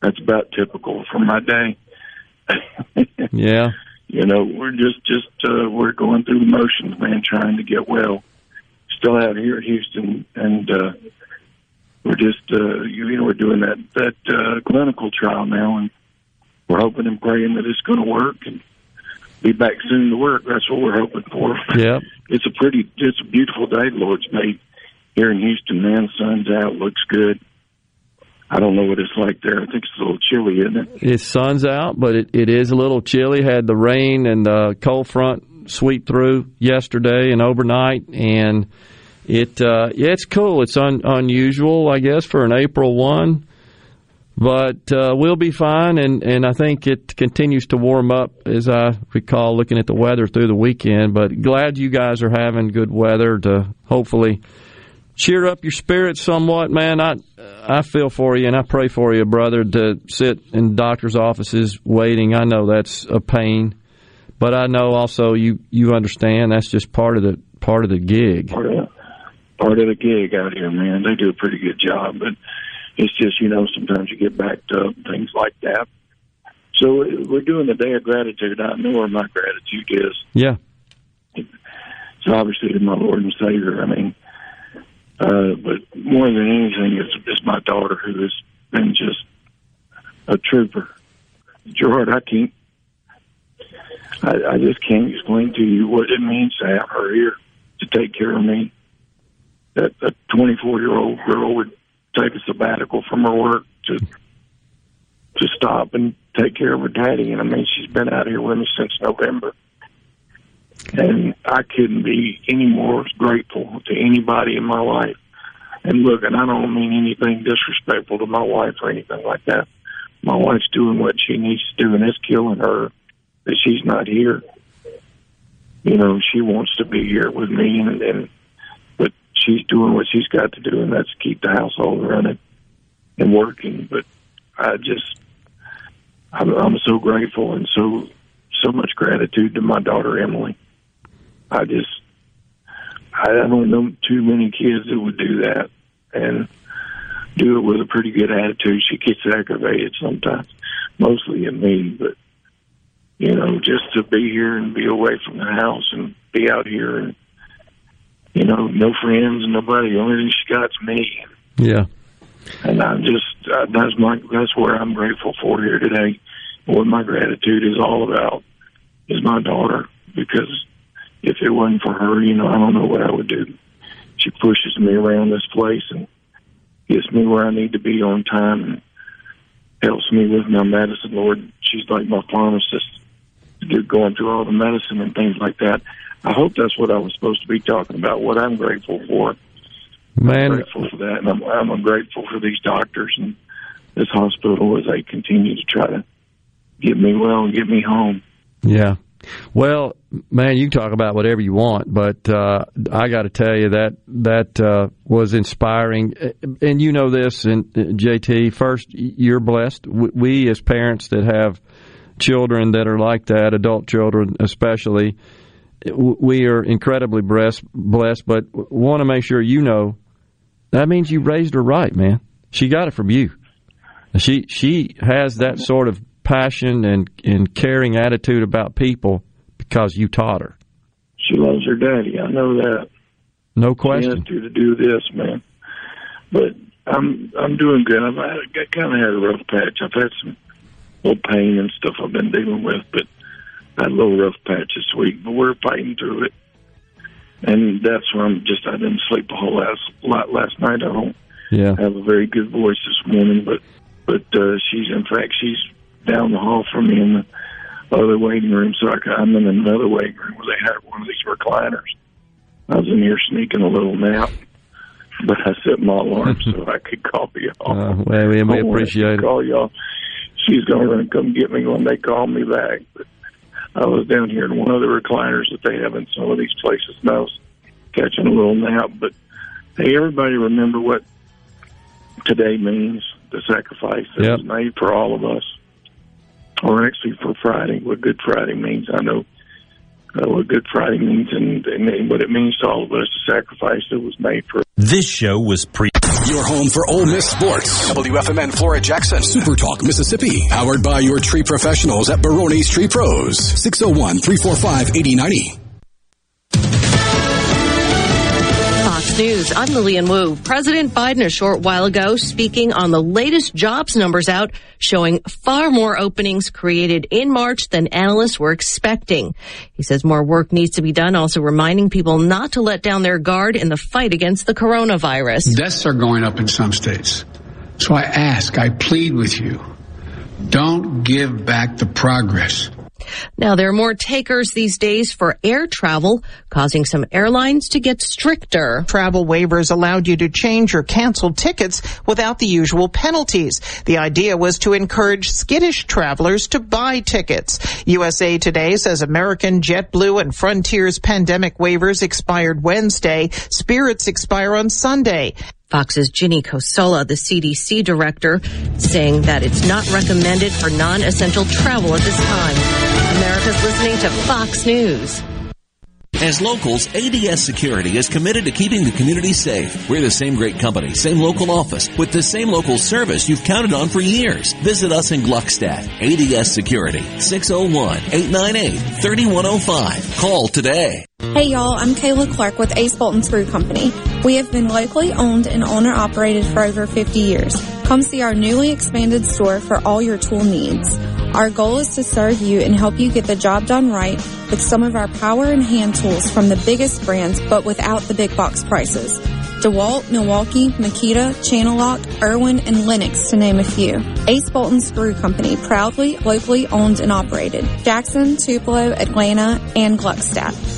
that's about typical for my day. yeah you know, we're just just uh, we're going through the motions, man, trying to get well. Still out here at Houston, and uh, we're just uh, you know we're doing that that uh, clinical trial now, and we're hoping and praying that it's going to work and be back soon to work. That's what we're hoping for. Yeah, it's a pretty, it's a beautiful day. The Lord's made here in Houston. Man, sun's out, looks good. I don't know what it's like there. I think it's a little chilly, isn't it? It's sun's out, but it, it is a little chilly. Had the rain and the cold front sweep through yesterday and overnight, and it uh, yeah, it's cool. It's un, unusual, I guess, for an April one, but uh, we'll be fine. And and I think it continues to warm up as I recall looking at the weather through the weekend. But glad you guys are having good weather to hopefully cheer up your spirits somewhat, man. I I feel for you and I pray for you, brother, to sit in doctors' offices waiting. I know that's a pain, but I know also you you understand that's just part of the part of the gig. Part of the, part of the gig out here, man. They do a pretty good job, but it's just you know sometimes you get backed up things like that. So we're doing the day of gratitude. I know where my gratitude is. Yeah. So obviously to my Lord and Savior. I mean uh, but more than anything, it's, it's my daughter who has been just a trooper. Gerard, I can't, I, I just can't explain to you what it means to have her here to take care of me. That a 24 year old girl would take a sabbatical from her work to to stop and take care of her daddy. And I mean, she's been out here with me since November. And I couldn't be any more grateful to anybody in my life. And look, and I don't mean anything disrespectful to my wife or anything like that. My wife's doing what she needs to do, and it's killing her that she's not here. You know, she wants to be here with me, and, and but she's doing what she's got to do, and that's keep the household running and working. But I just, I'm, I'm so grateful and so so much gratitude to my daughter Emily. I just I don't know too many kids that would do that and do it with a pretty good attitude. She gets aggravated sometimes, mostly at me, but you know, just to be here and be away from the house and be out here and you know, no friends, nobody. The only thing she got's me. Yeah. And I'm just uh, that's my that's where I'm grateful for here today. What my gratitude is all about is my daughter because if it wasn't for her, you know, I don't know what I would do. She pushes me around this place and gets me where I need to be on time and helps me with my medicine. Lord, she's like my pharmacist, going through all the medicine and things like that. I hope that's what I was supposed to be talking about. What I'm grateful for. Man, I'm grateful for that, and I'm, I'm grateful for these doctors and this hospital as they continue to try to get me well and get me home. Yeah. Well, man, you can talk about whatever you want, but uh, I got to tell you that that uh, was inspiring. And you know this, and uh, JT. First, you're blessed. We, as parents that have children that are like that, adult children especially, we are incredibly blessed. Blessed, but want to make sure you know that means you raised her right, man. She got it from you. She she has that sort of passion and, and caring attitude about people because you taught her. She loves her daddy. I know that. No question. She to, to do this, man. But I'm I'm doing good. I've I kind of had a rough patch. I've had some little pain and stuff I've been dealing with, but I had a little rough patch this week. But we're fighting through it, and that's where I'm just. I didn't sleep a whole last lot last night. I don't yeah. have a very good voice this morning, but but uh, she's in fact she's down the hall from me in the other waiting room. So I, I'm in another waiting room where they had one of these recliners. I was in here sneaking a little nap, but I set my alarm so I could call y'all. Uh, well, we, we appreciate it. Call y'all. She's going to come get me when they call me back. But I was down here in one of the recliners that they have in some of these places, and I was catching a little nap. But hey, everybody, remember what today means the sacrifice that Yep. was made for all of us, or actually for Friday, what Good Friday means. I know uh, what Good Friday means and, and what it means to all of us, the sacrifice that was made for. This show was pre. Your home for Ole Miss sports. WFMN Flora Jackson. Super Talk Mississippi. Powered by your tree professionals at Baroni's Tree Pros. 601 345 8090. News. I'm Lillian Wu. President Biden a short while ago speaking on the latest jobs numbers out showing far more openings created in March than analysts were expecting. He says more work needs to be done, also reminding people not to let down their guard in the fight against the coronavirus. Deaths are going up in some states. So I ask, I plead with you, don't give back the progress. Now there are more takers these days for air travel, causing some airlines to get stricter. Travel waivers allowed you to change or cancel tickets without the usual penalties. The idea was to encourage skittish travelers to buy tickets. USA Today says American, JetBlue, and Frontier's pandemic waivers expired Wednesday. Spirit's expire on Sunday. Fox's Ginny Cosola, the CDC director, saying that it's not recommended for non-essential travel at this time. America's listening to Fox News. As locals, ADS Security is committed to keeping the community safe. We're the same great company, same local office, with the same local service you've counted on for years. Visit us in Gluckstadt. ADS Security, 601-898-3105. Call today. Hey y'all, I'm Kayla Clark with Ace Bolton Screw Company. We have been locally owned and owner operated for over 50 years. Come see our newly expanded store for all your tool needs. Our goal is to serve you and help you get the job done right with some of our power and hand tools from the biggest brands but without the big box prices. DeWalt, Milwaukee, Makita, Channellock, Irwin, and Lenox to name a few. Ace Bolton Screw Company, proudly locally owned and operated. Jackson, Tupelo, Atlanta, and Gluckstadt.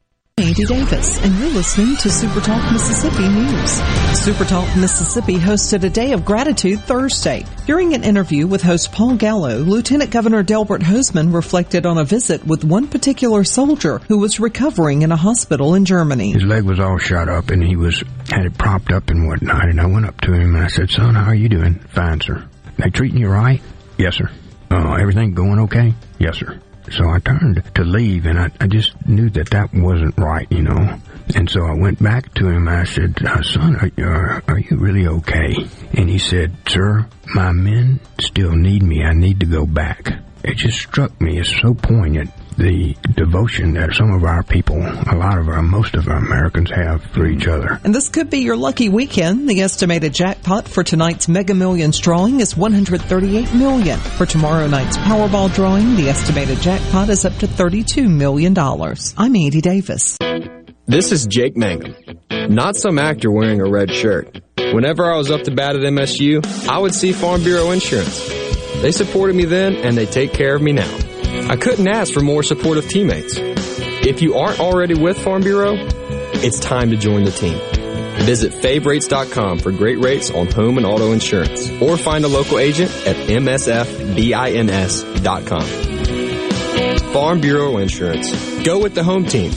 Andy Davis, and you're listening to Super Talk Mississippi News. Super Talk Mississippi hosted a Day of Gratitude Thursday. During an interview with host Paul Gallo, Lieutenant Governor Delbert Hosemann reflected on a visit with one particular soldier who was recovering in a hospital in Germany. His leg was all shot up and he was had it propped up and whatnot. And I went up to him and I said, "Son, how are you doing?" "Fine, sir." "They treating you right?" "Yes, sir." "Oh, everything going okay?" "Yes, sir." So I turned to leave, and I, I just knew that that wasn't right, you know. And so I went back to him. I said, uh, "Son, are, are you really okay?" And he said, "Sir, my men still need me. I need to go back." It just struck me as so poignant the devotion that some of our people, a lot of our, most of our Americans have for each other. And this could be your lucky weekend. The estimated jackpot for tonight's Mega Millions drawing is 138 million. For tomorrow night's Powerball drawing, the estimated jackpot is up to 32 million dollars. I'm Andy Davis. This is Jake Mangum, not some actor wearing a red shirt. Whenever I was up to bat at MSU, I would see Farm Bureau Insurance. They supported me then, and they take care of me now. I couldn't ask for more supportive teammates. If you aren't already with Farm Bureau, it's time to join the team. Visit favrates.com for great rates on home and auto insurance, or find a local agent at msfbins.com. Farm Bureau Insurance. Go with the home team.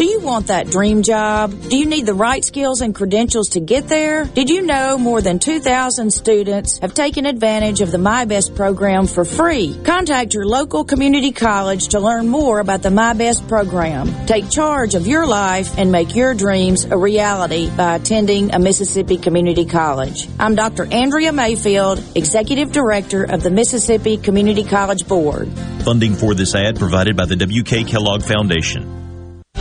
Do you want that dream job? Do you need the right skills and credentials to get there? Did you know more than 2,000 students have taken advantage of the MI-BEST program for free? Contact your local community college to learn more about the MI-BEST program. Take charge of your life and make your dreams a reality by attending a Mississippi community college. I'm Dr. Andrea Mayfield, Executive Director of the Mississippi Community College Board. Funding for this ad provided by the W.K. Kellogg Foundation.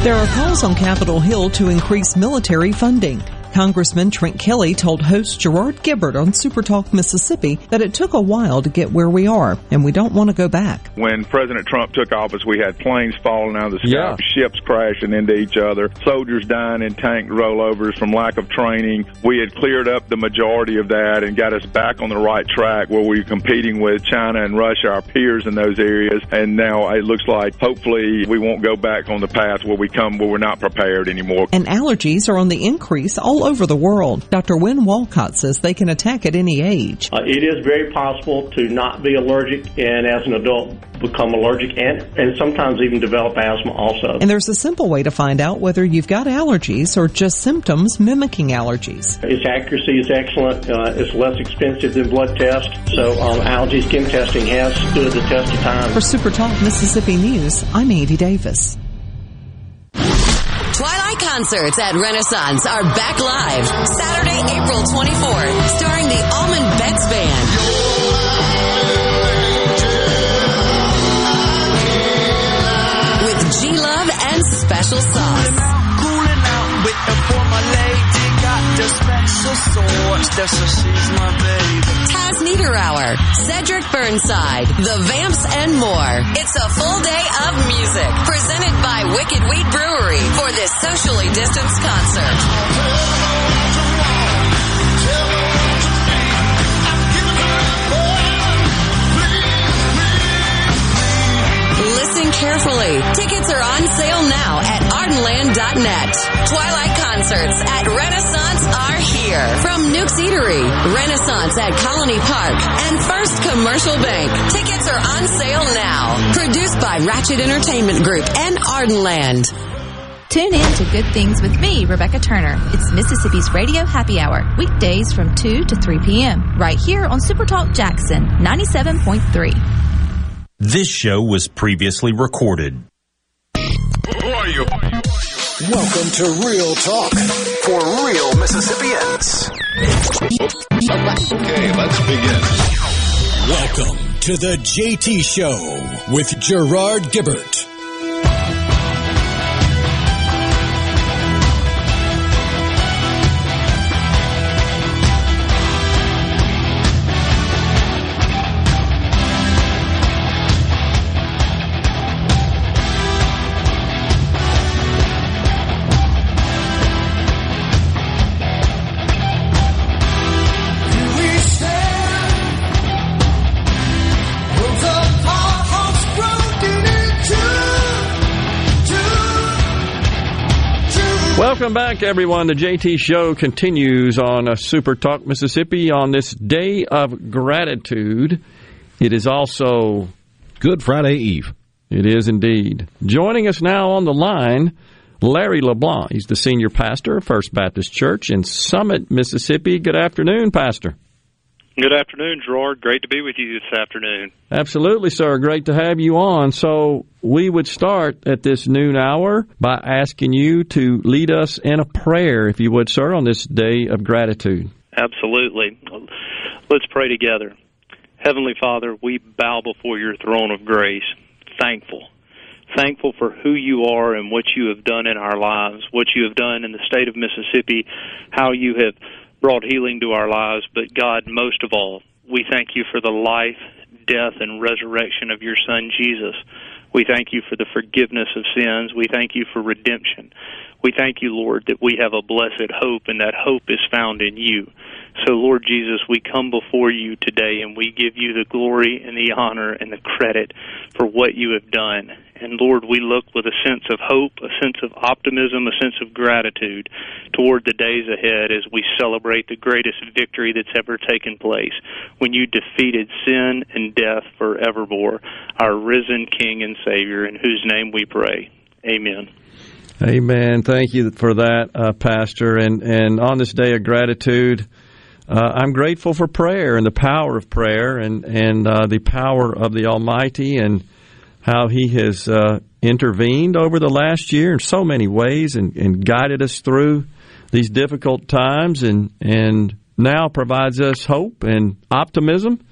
There are calls on Capitol Hill to increase military funding. Congressman Trent Kelly told host Gerard Gibert on Supertalk Mississippi that it took a while to get where we are, and we don't want to go back. When President Trump took office, we had planes falling out of the sky, Yeah. ships crashing into each other, soldiers dying in tank rollovers from lack of training. We had cleared up the majority of that and got us back on the right track where we were competing with China and Russia, our peers in those areas. And now it looks like hopefully we won't go back on the path where we come where we're not prepared anymore. And allergies are on the increase all over the world. Dr. Wynne Walcott says they can attack at any age. Uh, it is very possible to not be allergic and as an adult become allergic and, and sometimes even develop asthma also. And there's a simple way to find out whether you've got allergies or just symptoms mimicking allergies. Its accuracy is excellent. Uh, it's less expensive than blood tests. So um, allergy skin testing has stood the test of time. For Super Talk Mississippi News, I'm Andy Davis. Twilight concerts at Renaissance are back live Saturday, April 24th, starring the Allman Betts Band. With G Love and Special Sauce. That's why she's my baby. Taz Niederauer, Cedric Burnside, The Vamps, and more. It's a full day of music presented by Wicked Wheat For this socially distanced concert. Listen carefully. Tickets are on sale now at ardenland.net. Twilight concerts at Renaissance are here. From Nuke's Eatery, Renaissance at Colony Park, and First Commercial Bank. Tickets are on sale now. Produced by Ratchet Entertainment Group and Ardenland. Tune in to Good Things with me, Rebecca Turner. It's Mississippi's Radio Happy Hour, weekdays from 2 to 3 p.m., right here on Supertalk Jackson 97.3. This show was previously recorded. Who are you? Welcome to Real Talk for real Mississippians. Okay, let's begin. Welcome to the JT Show with Gerard Gibert. Welcome back, everyone. The JT Show continues on uh, Super Talk Mississippi on this day of gratitude. It is also Good Friday Eve. It is indeed. Joining us now on the line, Larry LeBlanc. He's the senior pastor of First Baptist Church in Summit, Mississippi. Good afternoon, Pastor. Good afternoon, Gerard. Great to be with you this afternoon. Absolutely, sir. Great to have you on. So, we would start at this noon hour by asking you to lead us in a prayer, if you would, sir, on this day of gratitude. Absolutely. Let's pray together. Heavenly Father, we bow before your throne of grace, thankful. Thankful for who you are and what you have done in our lives, what you have done in the state of Mississippi, how you have brought healing to our lives. But God, most of all, we thank you for the life, death, and resurrection of your Son, Jesus. We thank you for the forgiveness of sins. We thank you for redemption. We thank you, Lord, that we have a blessed hope, and that hope is found in you. So, Lord Jesus, we come before you today and we give you the glory and the honor and the credit for what you have done. And Lord, we look with a sense of hope, a sense of optimism, a sense of gratitude toward the days ahead as we celebrate the greatest victory that's ever taken place when you defeated sin and death forevermore, our risen King and Savior, in whose name we pray. Amen. Amen. Thank you for that, uh, Pastor. And and on this day of gratitude, uh, I'm grateful for prayer and the power of prayer and and uh, the power of the Almighty and how He has uh, intervened over the last year in so many ways and, and guided us through these difficult times and and now provides us hope and optimism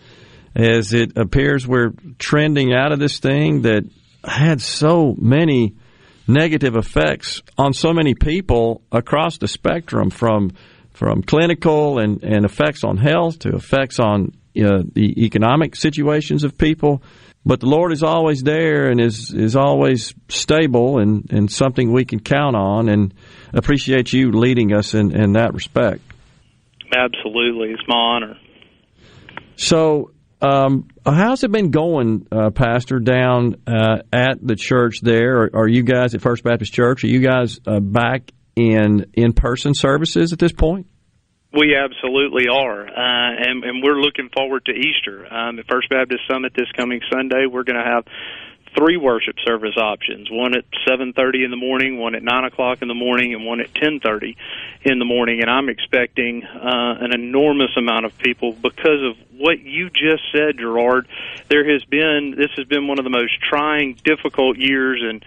as it appears we're trending out of this thing that had so many negative effects on so many people across the spectrum from from clinical and, and effects on health to effects on uh, the economic situations of people. But the Lord is always there and is, is always stable and, and something we can count on and appreciate you leading us in, in that respect. Absolutely. It's my honor. So, um, how's it been going, uh, Pastor, down uh, at the church there? Are, are, you guys at First Baptist Church? Are you guys uh, back in in person services at this point? We absolutely are, uh, and, and we're looking forward to Easter. Um, at First Baptist Summit this coming Sunday, we're going to have three worship service options one at 7.30 in the morning one at 9 o'clock in the morning and one at 10.30 in the morning and i'm expecting uh, an enormous amount of people because of what you just said gerard. There has been this has been one of the most trying difficult years in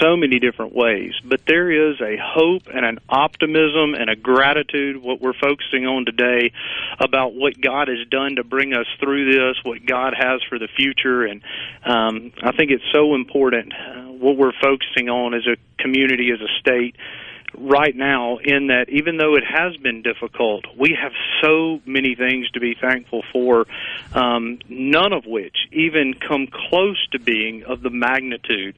so many different ways. But there is a hope and an optimism and a gratitude what we're focusing on today about what god has done to bring us through this what god has for the future. And um, i think it's so important uh, what we're focusing on as a community, as a state, right now in that even though it has been difficult, we have so many things to be thankful for, um, none of which even come close to being of the magnitude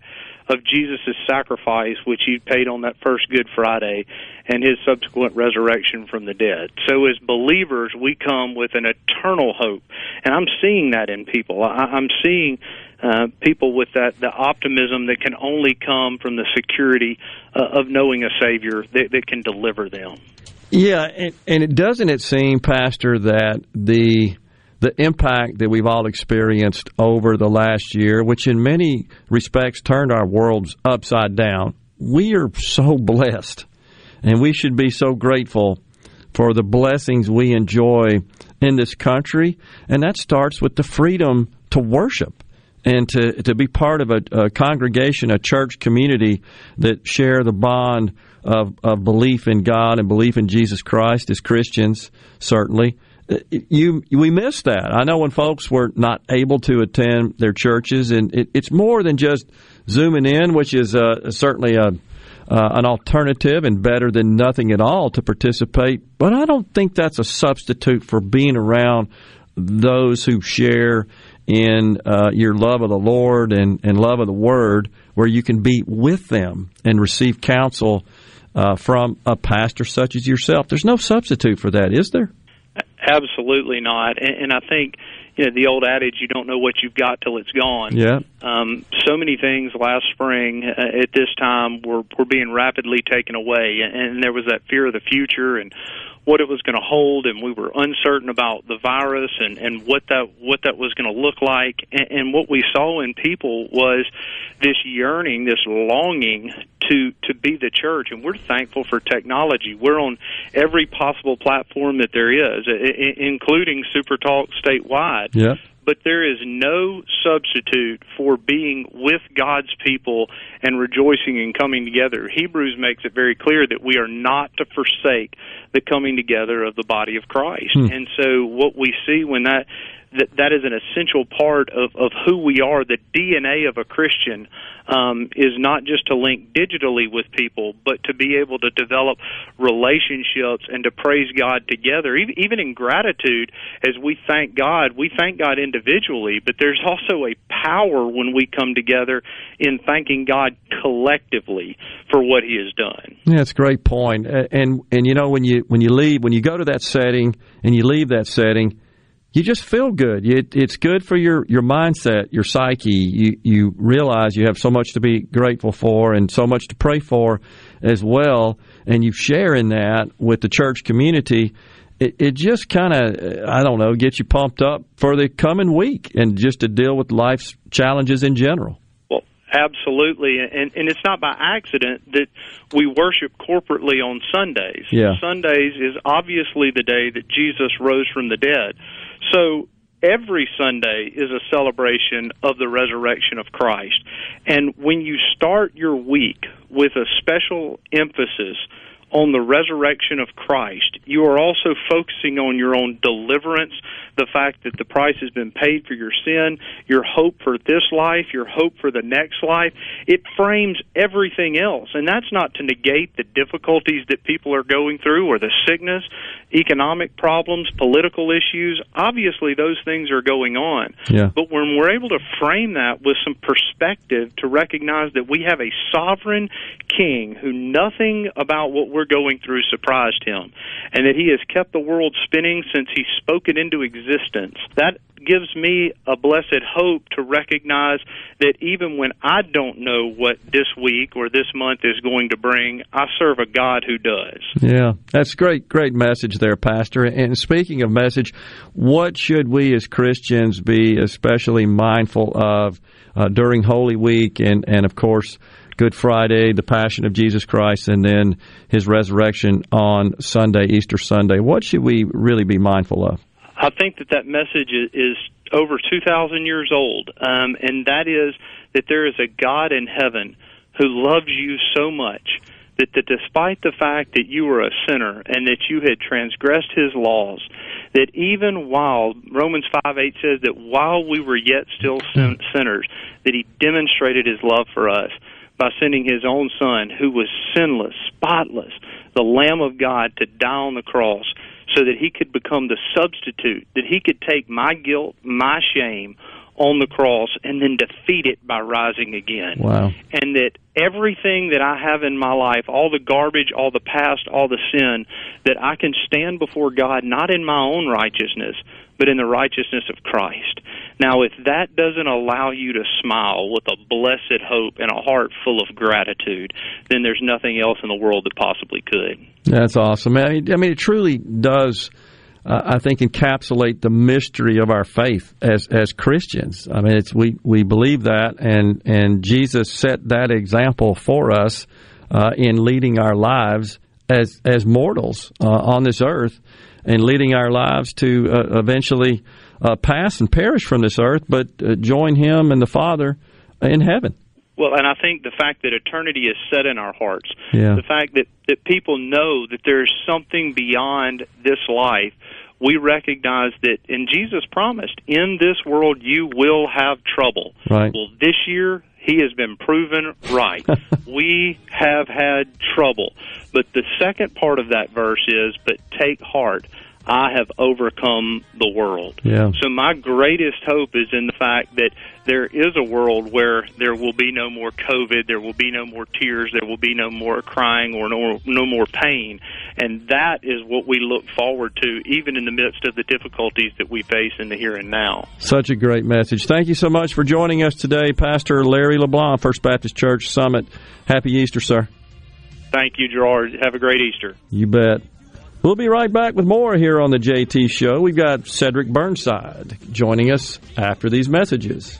of Jesus' sacrifice, which he paid on that first Good Friday, and his subsequent resurrection from the dead. So, as believers, we come with an eternal hope, and I'm seeing that in people. I, I'm seeing uh, people with that the optimism that can only come from the security uh, of knowing a Savior that, that can deliver them. Yeah, and, and it doesn't it seem, Pastor, that the the impact that we've all experienced over the last year, which in many respects turned our worlds upside down. We are so blessed, and we should be so grateful for the blessings we enjoy in this country, and that starts with the freedom to worship and to to be part of a, a, congregation, a church community that share the bond of, of belief in God and belief in Jesus Christ as Christians, certainly you we miss that. I know when folks were not able to attend their churches, and it, it's more than just zooming in, which is uh, certainly a uh, an alternative and better than nothing at all to participate. But I don't think that's a substitute for being around those who share in uh, your love of the Lord and, and love of the Word, where you can be with them and receive counsel uh, from a pastor such as yourself. There's no substitute for that, is there? Absolutely not. And, and I think you know the old adage you don't know what you've got till it's gone yeah um so many things last spring uh, at this time were were being rapidly taken away and, and there was that fear of the future and what it was going to hold, and we were uncertain about the virus and and what that what that was going to look like. And, and what we saw in people was this yearning, this longing to to be the church. And we're thankful for technology. We're on every possible platform that there is, including Super Talk statewide. Yeah but there is no substitute for being with God's people and rejoicing and coming together. Hebrews makes it very clear that we are not to forsake the coming together of the body of Christ. Hmm. And so what we see when that that that is an essential part of, of who we are. The DNA of a Christian um, is not just to link digitally with people, but to be able to develop relationships and to praise God together. Even in gratitude, as we thank God, we thank God individually, but there's also a power when we come together in thanking God collectively for what He has done. Yeah, that's a great point. And and you know when you when you leave when you go to that setting and you leave that setting you just feel good. It, it's good for your, your mindset, your psyche. You, you realize you have so much to be grateful for and so much to pray for as well. And you share in that with the church community. It, it just kind of, I don't know, gets you pumped up for the coming week and just to deal with life's challenges in general. Well, absolutely. And, and it's not by accident that we worship corporately on Sundays. Yeah. Sundays is obviously the day that Jesus rose from the dead. So every Sunday is a celebration of the resurrection of Christ. And when you start your week with a special emphasis on the resurrection of Christ. You are also focusing on your own deliverance, the fact that the price has been paid for your sin, your hope for this life, your hope for the next life. It frames everything else. And that's not to negate the difficulties that people are going through or the sickness, economic problems, political issues. Obviously, those things are going on. Yeah. But when we're able to frame that with some perspective to recognize that we have a sovereign king who nothing about what we're going through surprised him, and that he has kept the world spinning since he spoke it into existence, that gives me a blessed hope to recognize that even when I don't know what this week or this month is going to bring, I serve a God who does. Yeah, that's great, great message there, Pastor. And speaking of message, what should we as Christians be especially mindful of uh, during Holy Week and, and, of course, Good Friday, the Passion of Jesus Christ, and then His resurrection on Sunday, Easter Sunday? What should we really be mindful of? I think that that message is, over 2,000 years old, um, and that is that there is a God in heaven who loves you so much that, that despite the fact that you were a sinner and that you had transgressed his laws, that even while Romans 5 8 says that while we were yet still sin- sinners, that he demonstrated his love for us by sending his own son, who was sinless, spotless, the Lamb of God, to die on the cross so that he could become the substitute, that he could take my guilt, my shame on the cross and then defeat it by rising again. Wow. And that everything that I have in my life, all the garbage, all the past, all the sin, that I can stand before God not in my own righteousness, but in the righteousness of Christ. Now, if that doesn't allow you to smile with a blessed hope and a heart full of gratitude, then there's nothing else in the world that possibly could. That's awesome. I mean, I mean it truly does. Uh, I think encapsulate the mystery of our faith as as Christians. I mean, it's we we believe that, and and Jesus set that example for us uh, in leading our lives as as mortals uh, on this earth, and leading our lives to uh, eventually uh, pass and perish from this earth, but uh, join Him and the Father in heaven. Well, and I think the fact that eternity is set in our hearts, Yeah. the fact that, that people know that there's something beyond this life, we recognize that, and Jesus promised, in this world you will have trouble. Right. Well, this year, he has been proven right. we have had trouble. But the second part of that verse is, but take heart. I have overcome the world. Yeah. So my greatest hope is in the fact that there is a world where there will be no more COVID, there will be no more tears, there will be no more crying or no, no more pain. And that is what we look forward to, even in the midst of the difficulties that we face in the here and now. Such a great message. Thank you so much for joining us today, Pastor Larry LeBlanc, First Baptist Church Summit. Happy Easter, sir. Thank you, Gerard. Have a great Easter. You bet. We'll be right back with more here on the JT Show. We've got Cedric Burnside joining us after these messages.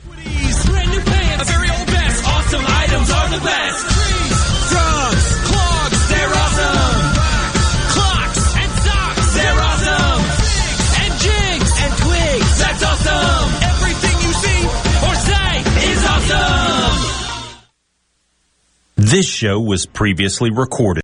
This show was previously recorded.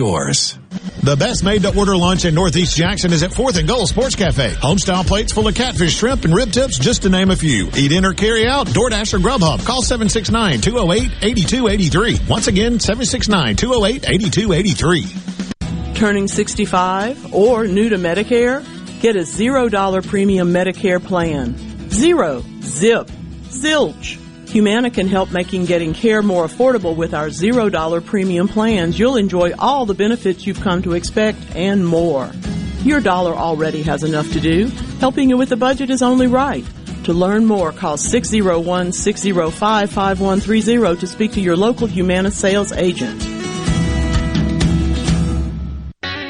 yours. The best made to order lunch in Northeast Jackson is at 4th and Goal Sports Cafe. Homestyle plates full of catfish, shrimp, and rib tips, just to name a few. Eat in or carry out, DoorDash or Grubhub. Call 769-208-8283. Once again, 769-208-8283. Turning 65 or new to Medicare? Get a $0 premium Medicare plan. Zero. Zip. Zilch. Humana can help making getting care more affordable with our $0 premium plans. You'll enjoy all the benefits you've come to expect and more. Your dollar already has enough to do. Helping you with the budget is only right. To learn more, call 601-605-5130 to speak to your local Humana sales agent.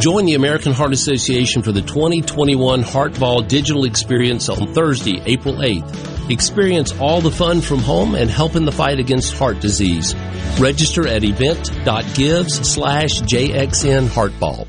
Join the American Heart Association for the 2021 Heart Ball Digital Experience on Thursday, April 8th. Experience all the fun from home and help in the fight against heart disease. Register at event.gives slash JXN Heartball.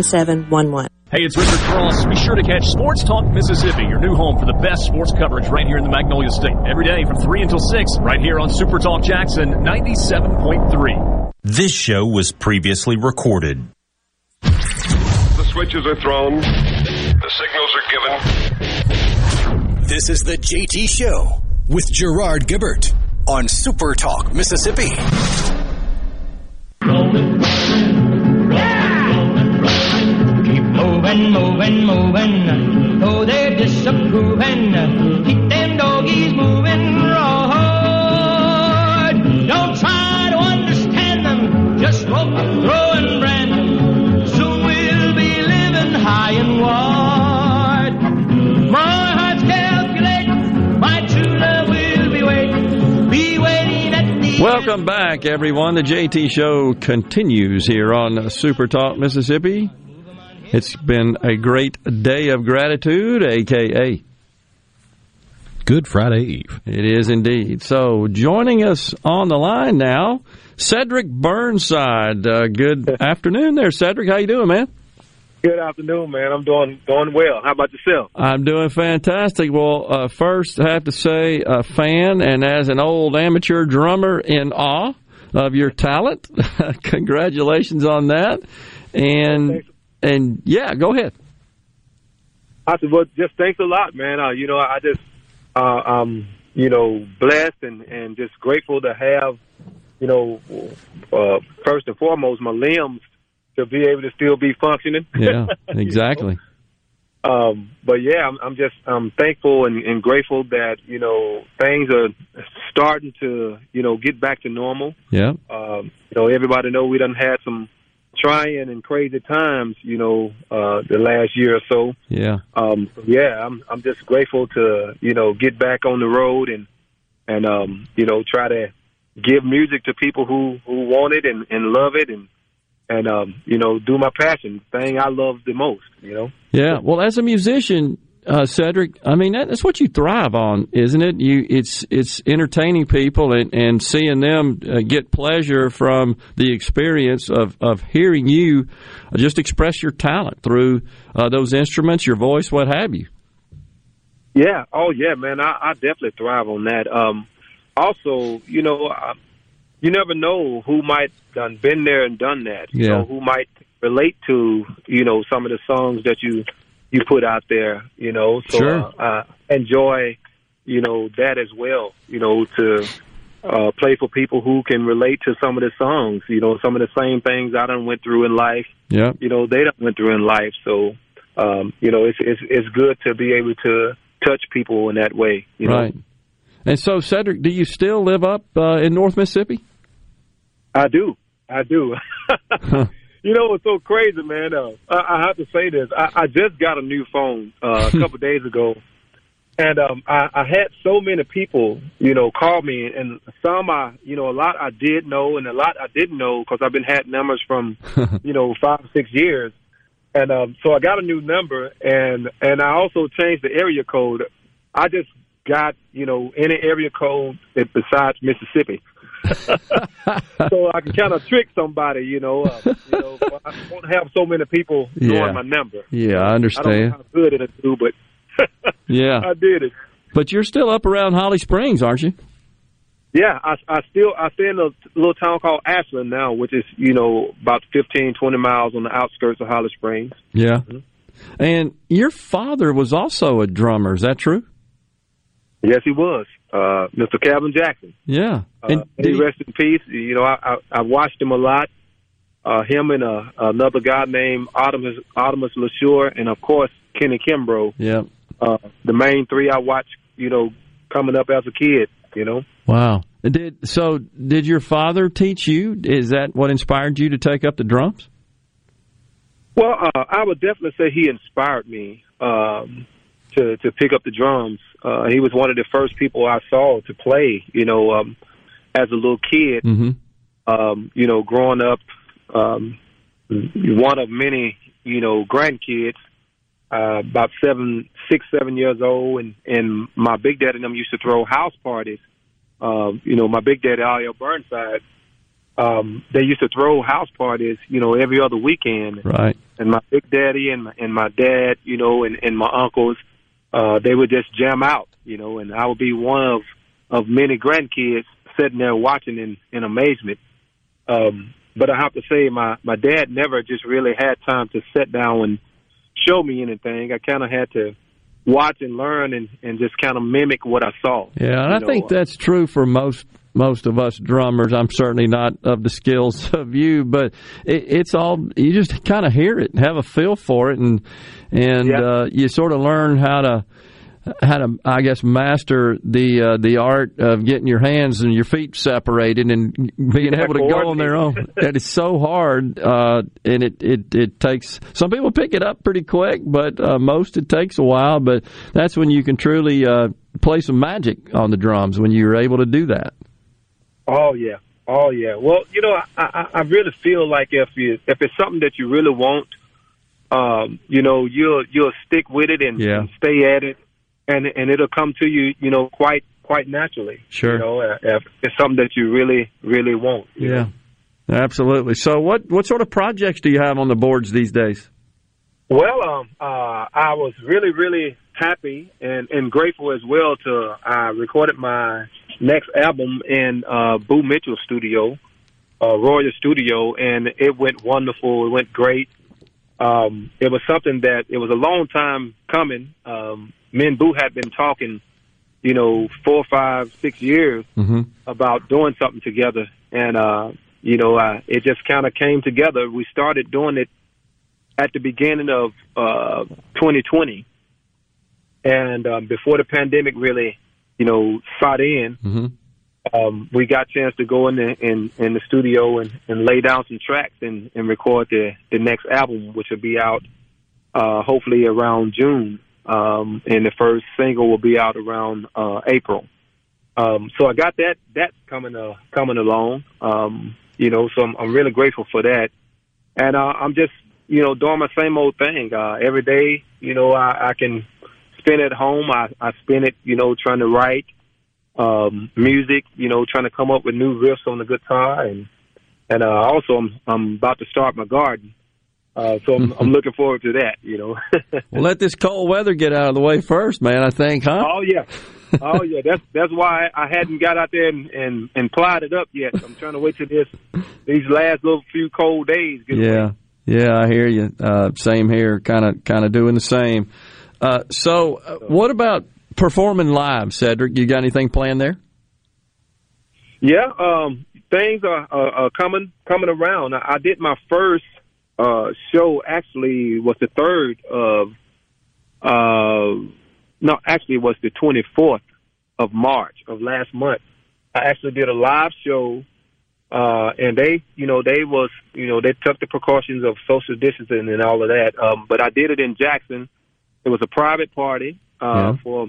Hey, it's Richard Cross. Be sure to catch Sports Talk Mississippi, your new home for the best sports coverage right here in the Magnolia State. Every day from 3 until 6, right here on Super Talk Jackson 97.3. This show was previously recorded. The switches are thrown. The signals are given. This is the JT Show with Gerard Gibert on Super Talk Mississippi. Moving, moving, moving. Though they're disapproving, keep them doggies moving right. Don't try to understand them, just rope, throw, and brand. Soon we'll be living high and wide. My heart's calculating, my true love will be waiting, be waiting at the Welcome back, everyone. The JT Show continues here on Super Talk Mississippi. It's been a great day of gratitude, aka Good Friday Eve. It is indeed. So, joining us on the line now, Cedric Burnside. Uh, good afternoon, there, Cedric. How you doing, man? Good afternoon, man. I'm doing doing well. How about yourself? I'm doing fantastic. Well, uh, first, I have to say, a fan and as an old amateur drummer, in awe of your talent. Congratulations on that. And and yeah, go ahead. I said, well, just thanks a lot, man. Uh, you know, I just, uh, um, you know, blessed and, and just grateful to have, you know, uh, first and foremost, my limbs to be able to still be functioning. Yeah, exactly. um, but yeah, I'm, I'm just, I'm thankful and, and grateful that, you know, things are starting to, you know, get back to normal. Yeah. Um, you know, everybody know we done had some trying and crazy times, you know, uh, the last year or so. Yeah. Um, yeah, I'm I'm just grateful to you know get back on the road and and um, you know try to give music to people who who want it and, and love it and and um, you know do my passion thing I love the most. You know. Yeah. Well, as a musician, uh, Cedric, I mean that, that's what you thrive on, isn't it? You it's it's entertaining people and, and seeing them uh, get pleasure from the experience of, of hearing you just express your talent through uh, those instruments, your voice, what have you. Yeah. Oh, yeah, man. I, I definitely thrive on that. Um, also, you know, I, you never know who might done been there and done that. You Yeah. know, who might relate to you know some of the songs that you you put out there. You know, so Sure. uh, uh, enjoy you know that as well. You know, to uh, play for people who can relate to some of the songs. You know, some of the same things I done went through in life. Yeah. You know, they done went through in life. So, um, you know, it's it's it's good to be able to touch people in that way. You know? Right. And so, Cedric, do you still live up uh, in North Mississippi? I do. I do. you know what's so crazy, man? Uh, I, I have to say this. I, I just got a new phone uh, a couple days ago, and um, I, I had so many people, you know, call me, and some I, you know, a lot I did know, and a lot I didn't know because I've been had numbers from, you know, five six years, and um, so I got a new number, and and I also changed the area code. I just got, you know, any area code besides Mississippi. So I can kind of trick somebody, you know. Uh, you know, I won't have so many people knowing Yeah. my number. Yeah, I understand. I don't know how good it'll do, but Yeah. I did it. But you're still up around Holly Springs, aren't you? Yeah, I, I still I stay in a little town called Ashland now, which is you know about fifteen twenty miles on the outskirts of Holly Springs. Yeah. And your father was also a drummer, is that true? Yes, he was, uh, Mr. Calvin Jackson. Yeah. Uh, And he he- rest in peace. You know, I, I, I watched him a lot. Uh, him and uh, another guy named Artemis Artemis LaSure, and of course Kinney Kimbrough. yeah. Uh, the main three I watched, you know, coming up as a kid. You know. Wow. Did so did your father teach you? Is that what inspired you to take up the drums? Well, uh, I would definitely say he inspired me um, to to pick up the drums. Uh, he was one of the first people I saw to play. You know, um, as a little kid. Mm-hmm. Um, you know, growing up, um, one of many you know grandkids. Uh, about seven, six, seven years old, and and my big daddy and them used to throw house parties. Um, you know, my big daddy, R.L. Burnside, um, they used to throw house parties, you know, every other weekend Right. and my big daddy and my, and my dad, you know, and, and my uncles, uh, they would just jam out, you know, and I would be one of, of many grandkids sitting there watching in, in amazement. Um, but I have to say my, my dad never just really had time to sit down and show me anything. I kind of had to watch and learn and, and just kind of mimic what I saw. Yeah, and I know, think that's true for most most of us drummers. I'm certainly not of the skills of you, but it, it's all you just kind of hear it, have a feel for it, and and uh, you sort of learn how to how to I guess master the uh, the art of getting your hands and your feet separated and being Yeah, able to go on their own. That is so hard, uh, and it, it it takes some people pick it up pretty quick, but uh, most it takes a while. But that's when you can truly uh, play some magic on the drums when you're able to do that. Oh yeah, oh yeah. Well, you know, I, I, I really feel like if you if it's something that you really want, um, you know, you'll you'll stick with it and, Yeah. and stay at it, and and it'll come to you, you know, quite quite naturally. Sure. You know, uh, if it's something that you really really want. Yeah, absolutely. So, what what sort of projects do you have on the boards these days? Well, um, uh, I was really, really happy and, and grateful as well to I recorded my next album in uh, Boo Mitchell Studio, uh, Royal Studio, and it went wonderful. It went great. Um, it was something that it was a long time coming. Um, me and Boo had been talking, you know, four, five, six years Mm-hmm. about doing something together, and uh, you know, uh, it just kind of came together. We started doing it at the beginning of uh, 2020, and um, before the pandemic really, you know, shot in. Mm-hmm. Um, we got a chance to go in the in, in the studio and, and lay down some tracks and, and record the, the next album, which will be out uh, hopefully around June, um, and the first single will be out around uh, April. Um, so I got that that coming uh, coming along, um, you know. So I'm, I'm really grateful for that, and uh, I'm just you know doing my same old thing uh, every day. You know, I, I can spend at home. I, I spend it, you know, trying to write um, music. You know, trying to come up with new riffs on the guitar, and and uh, also I'm I'm about to start my garden. Uh, so I'm, I'm looking forward to that. You know. Well, let this cold weather get out of the way first, man. I think, huh? Oh yeah, oh yeah. That's that's why I hadn't got out there and and, and plied it up yet. I'm trying to wait till this these last little few cold days get away. Yeah, yeah, I hear you. Uh, same here, kind of, kind of doing the same. Uh, so, uh, what about performing live, Cedric? You got anything planned there? Yeah, um, things are, are, are coming coming around. I, I did my first uh, show. Actually, was the third of uh, no, actually it was the twenty fourth of March of last month. I actually did a live show uh, and they, you know, they was, you know, they took the precautions of social distancing and all of that. Um, but I did it in Jackson. It was a private party uh, Yeah. for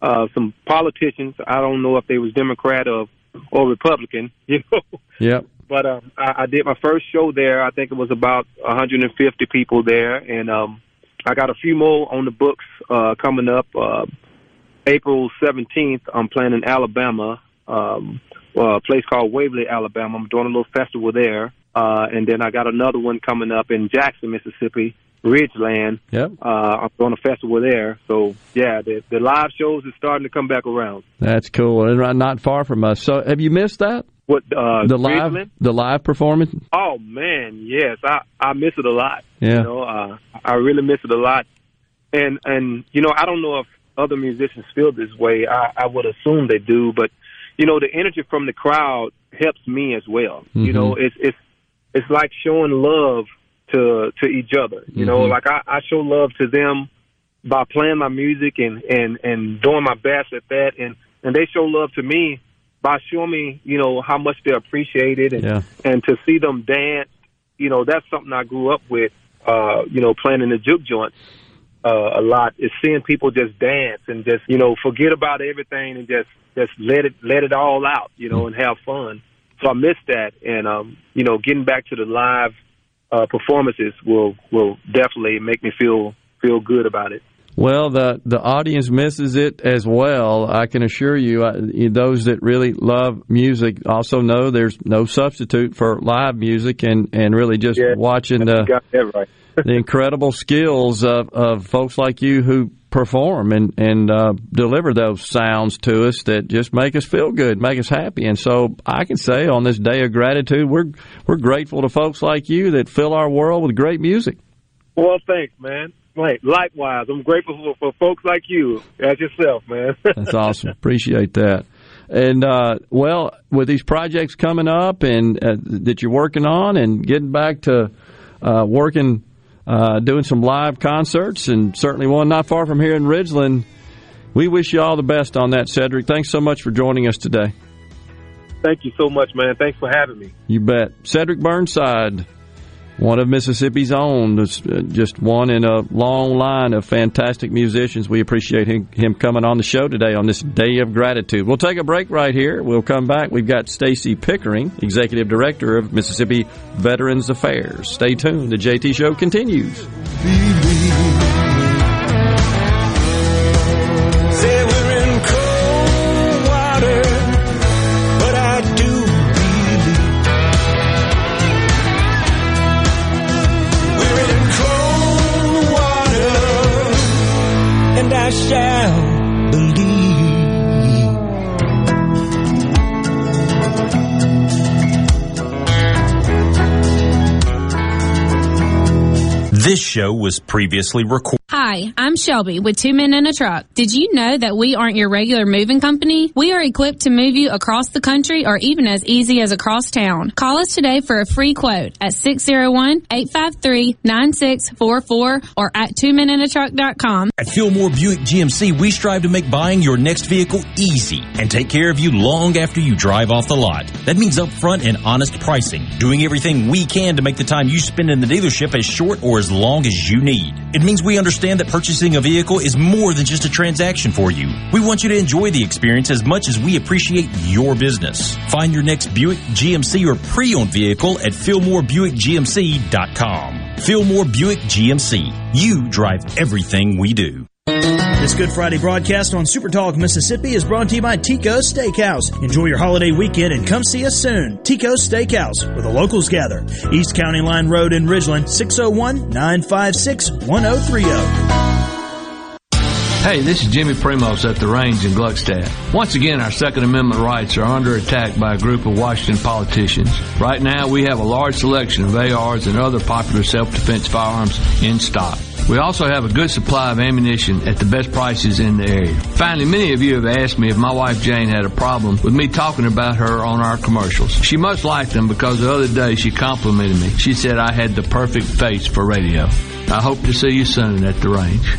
uh, some politicians. I don't know if they was Democrat or or Republican, you know. Yep. But um, I, I did my first show there. I think it was about 150 people there, and um, I got a few more on the books uh, coming up. Uh, April 17th, I'm playing in Alabama, um, well, a place called Waverly, Alabama. I'm doing a little festival there, uh, and then I got another one coming up in Jackson, Mississippi, Ridgeland. Yep. Uh, I'm doing a festival there. So yeah, the, the live shows is starting to come back around. That's cool, and not far from us. So, have you missed that? What uh, the live, Ridgeland? the live performance? Oh man, yes, I I miss it a lot. Yeah. You know, uh, I really miss it a lot. And and you know, I don't know if other musicians feel this way. I, I would assume they do, but you know, the energy from the crowd helps me as well. You Mhm. know, it's it's it's like showing love to to each other. You know, Mhm. like I, I show love to them by playing my music and and and doing my best at that, and and they show love to me by showing me, you know, how much they appreciate it, and Yeah. and to see them dance, you know, that's something I grew up with. Uh, you know, playing in the juke joint uh, a lot is seeing people just dance and just you know forget about everything and just just let it let it all out, you know, and have fun. So I miss that, and um, you know, getting back to the live uh, performances will will definitely make me feel feel good about it. Well, the the audience misses it as well. I can assure you, uh, those that really love music also know there's no substitute for live music, and and really just watching the right. the incredible skills of, of folks like you who perform and and uh, deliver those sounds to us that just make us feel good, make us happy. And so I can say on this day of gratitude, we're we're grateful to folks like you that fill our world with great music. Well, thanks, man. Likewise, I'm grateful for, for folks like you as yourself, man. That's awesome. Appreciate that. And uh, well, with these projects coming up and uh, that you're working on, and getting back to uh, working, uh, doing some live concerts, and certainly one not far from here in Ridgeland. We wish you all the best on that, Cedric. Thanks so much for joining us today. Thank you so much, man. Thanks for having me. You bet. Cedric Burnside, one of Mississippi's own, just uh, one in a long line of fantastic musicians. We appreciate him, him coming on the show today on this day of gratitude. We'll take a break right here. We'll come back. We've got Stacy Pickering, Executive Director of Mississippi Veterans Affairs. Stay tuned. The JT Show continues. Show was previously recorded. Hi, I'm Shelby with Two Men in a Truck. Did you know that we aren't your regular moving company? We are equipped to move you across the country or even as easy as across town. Call us today for a free quote at 601-853-9644 or at twomeninatruck.com. At Fillmore Buick GMC, we strive to make buying your next vehicle easy and take care of you long after you drive off the lot. That means upfront and honest pricing, doing everything we can to make the time you spend in the dealership as short or as long as you need. It means we understand that purchasing a vehicle is more than just a transaction for you. We want you to enjoy the experience as much as we appreciate your business. Find your next Buick, GMC, or pre-owned vehicle at FillmoreBuickGMC.com. Fillmore Buick GMC. You drive everything we do. This Good Friday broadcast on Super Talk Mississippi is brought to you by Tico's Steakhouse. Enjoy your holiday weekend and come see us soon. Tico's Steakhouse, where the locals gather. East County Line Road in Ridgeland, 601 956 1030. Hey, this is Jimmy Primos at the range in Gluckstadt. Once again, our Second Amendment rights are under attack by a group of Washington politicians. Right now, we have a large selection of ARs and other popular self-defense firearms in stock. We also have a good supply of ammunition at the best prices in the area. Finally, many of you have asked me if my wife Jane had a problem with me talking about her on our commercials. She must like them because the other day she complimented me. She said I had the perfect face for radio. I hope to see you soon at the range.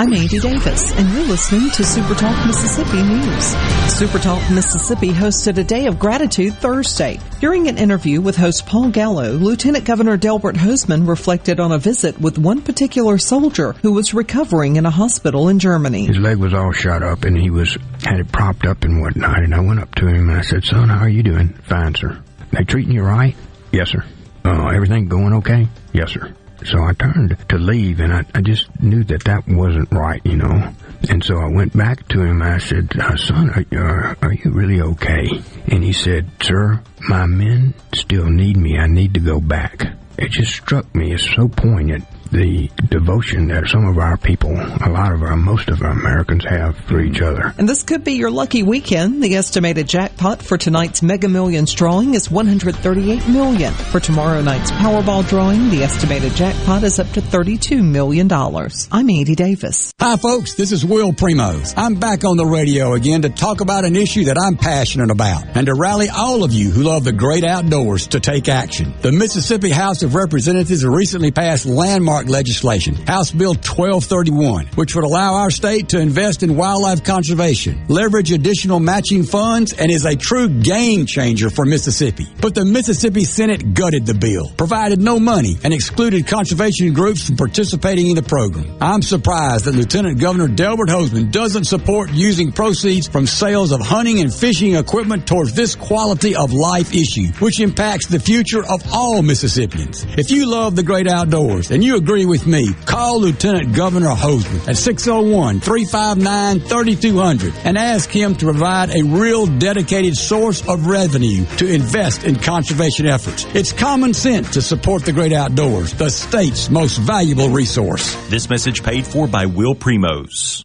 I'm Andy Davis, and you're listening to Super Talk Mississippi News. Super Talk Mississippi hosted a Day of Gratitude Thursday. During an interview with host Paul Gallo, Lieutenant Governor Delbert Hosemann reflected on a visit with one particular soldier who was recovering in a hospital in Germany. His leg was all shot up, and he was had it propped up and whatnot. And I went up to him and I said, "Son, how are you doing?" "Fine, sir." "They treating you right?" "Yes, sir." "Uh, everything going okay?" "Yes, sir." So I turned to leave, and I, I just knew that that wasn't right, you know. And so I went back to him. I said, uh, "Son, are, are, are you really okay?" And he said, "Sir, my men still need me. I need to go back." It just struck me as so poignant the devotion that some of our people, a lot of our, most of our Americans have for each other. And this could be your lucky weekend. The estimated jackpot for tonight's Mega Millions drawing is 138 million. For tomorrow night's Powerball drawing, the estimated jackpot is up to 32 million dollars. I'm Andy Davis. Hi folks, this is Will Primos. I'm back on the radio again to talk about an issue that I'm passionate about and to rally all of you who love the great outdoors to take action. The Mississippi House of Representatives recently passed landmark legislation, House Bill 1231, which would allow our state to invest in wildlife conservation, leverage additional matching funds, and is a true game changer for Mississippi. But the Mississippi Senate gutted the bill, provided no money, and excluded conservation groups from participating in the program. I'm surprised that Lieutenant Governor Delbert Hosemann doesn't support using proceeds from sales of hunting and fishing equipment towards this quality of life issue, which impacts the future of all Mississippians. If you love the great outdoors and you agree with me, call Lieutenant Governor Hosemann at 601-359-3200 and ask him to provide a real dedicated source of revenue to invest in conservation efforts. It's common sense to support the great outdoors, the state's most valuable resource. This message paid for by Will Primos.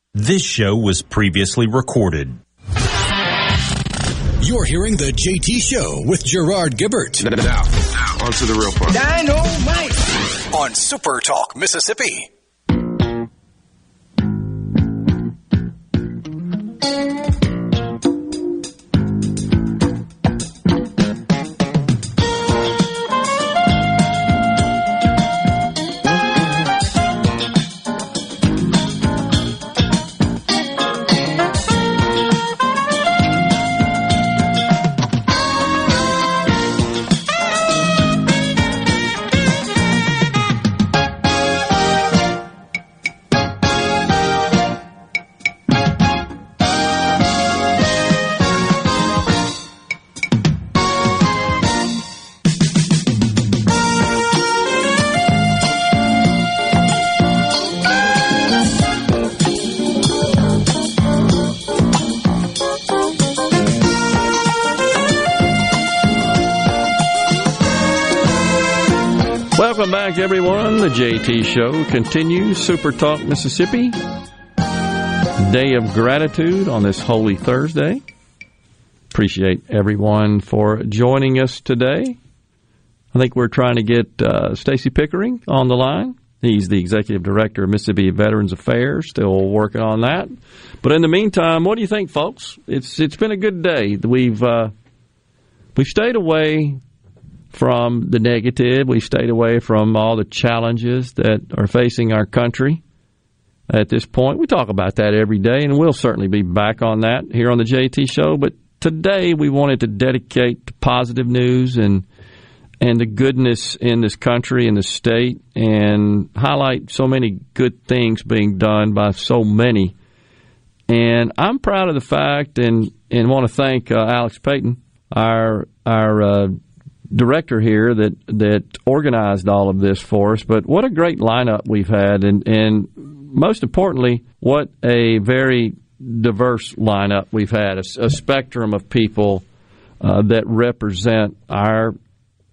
This show was previously recorded. You're hearing the JT Show with Gerard Gibert. Now, now, on to the real part. Dynamite! On Super Talk Mississippi. Welcome back, everyone. The JT Show continues. Super Talk Mississippi. Day of gratitude on this Holy Thursday. Appreciate everyone for joining us today. I think we're trying to get uh, Stacy Pickering on the line. He's the executive director of Mississippi Veterans Affairs. Still working on that. But in the meantime, what do you think, folks? It's it's been a good day. We've uh, we've stayed away from the negative. We've stayed away from all the challenges that are facing our country at this point. We talk about that every day, and we'll certainly be back on that here on the JT Show. But today, we wanted to dedicate to positive news and and the goodness in this country and the state, and highlight so many good things being done by so many. And I'm proud of the fact, and and want to thank uh, Alex Payton, our our uh, director here that that organized all of this for us. But what a great lineup we've had, and and most importantly, what a very diverse lineup we've had, a, a spectrum of people uh, that represent our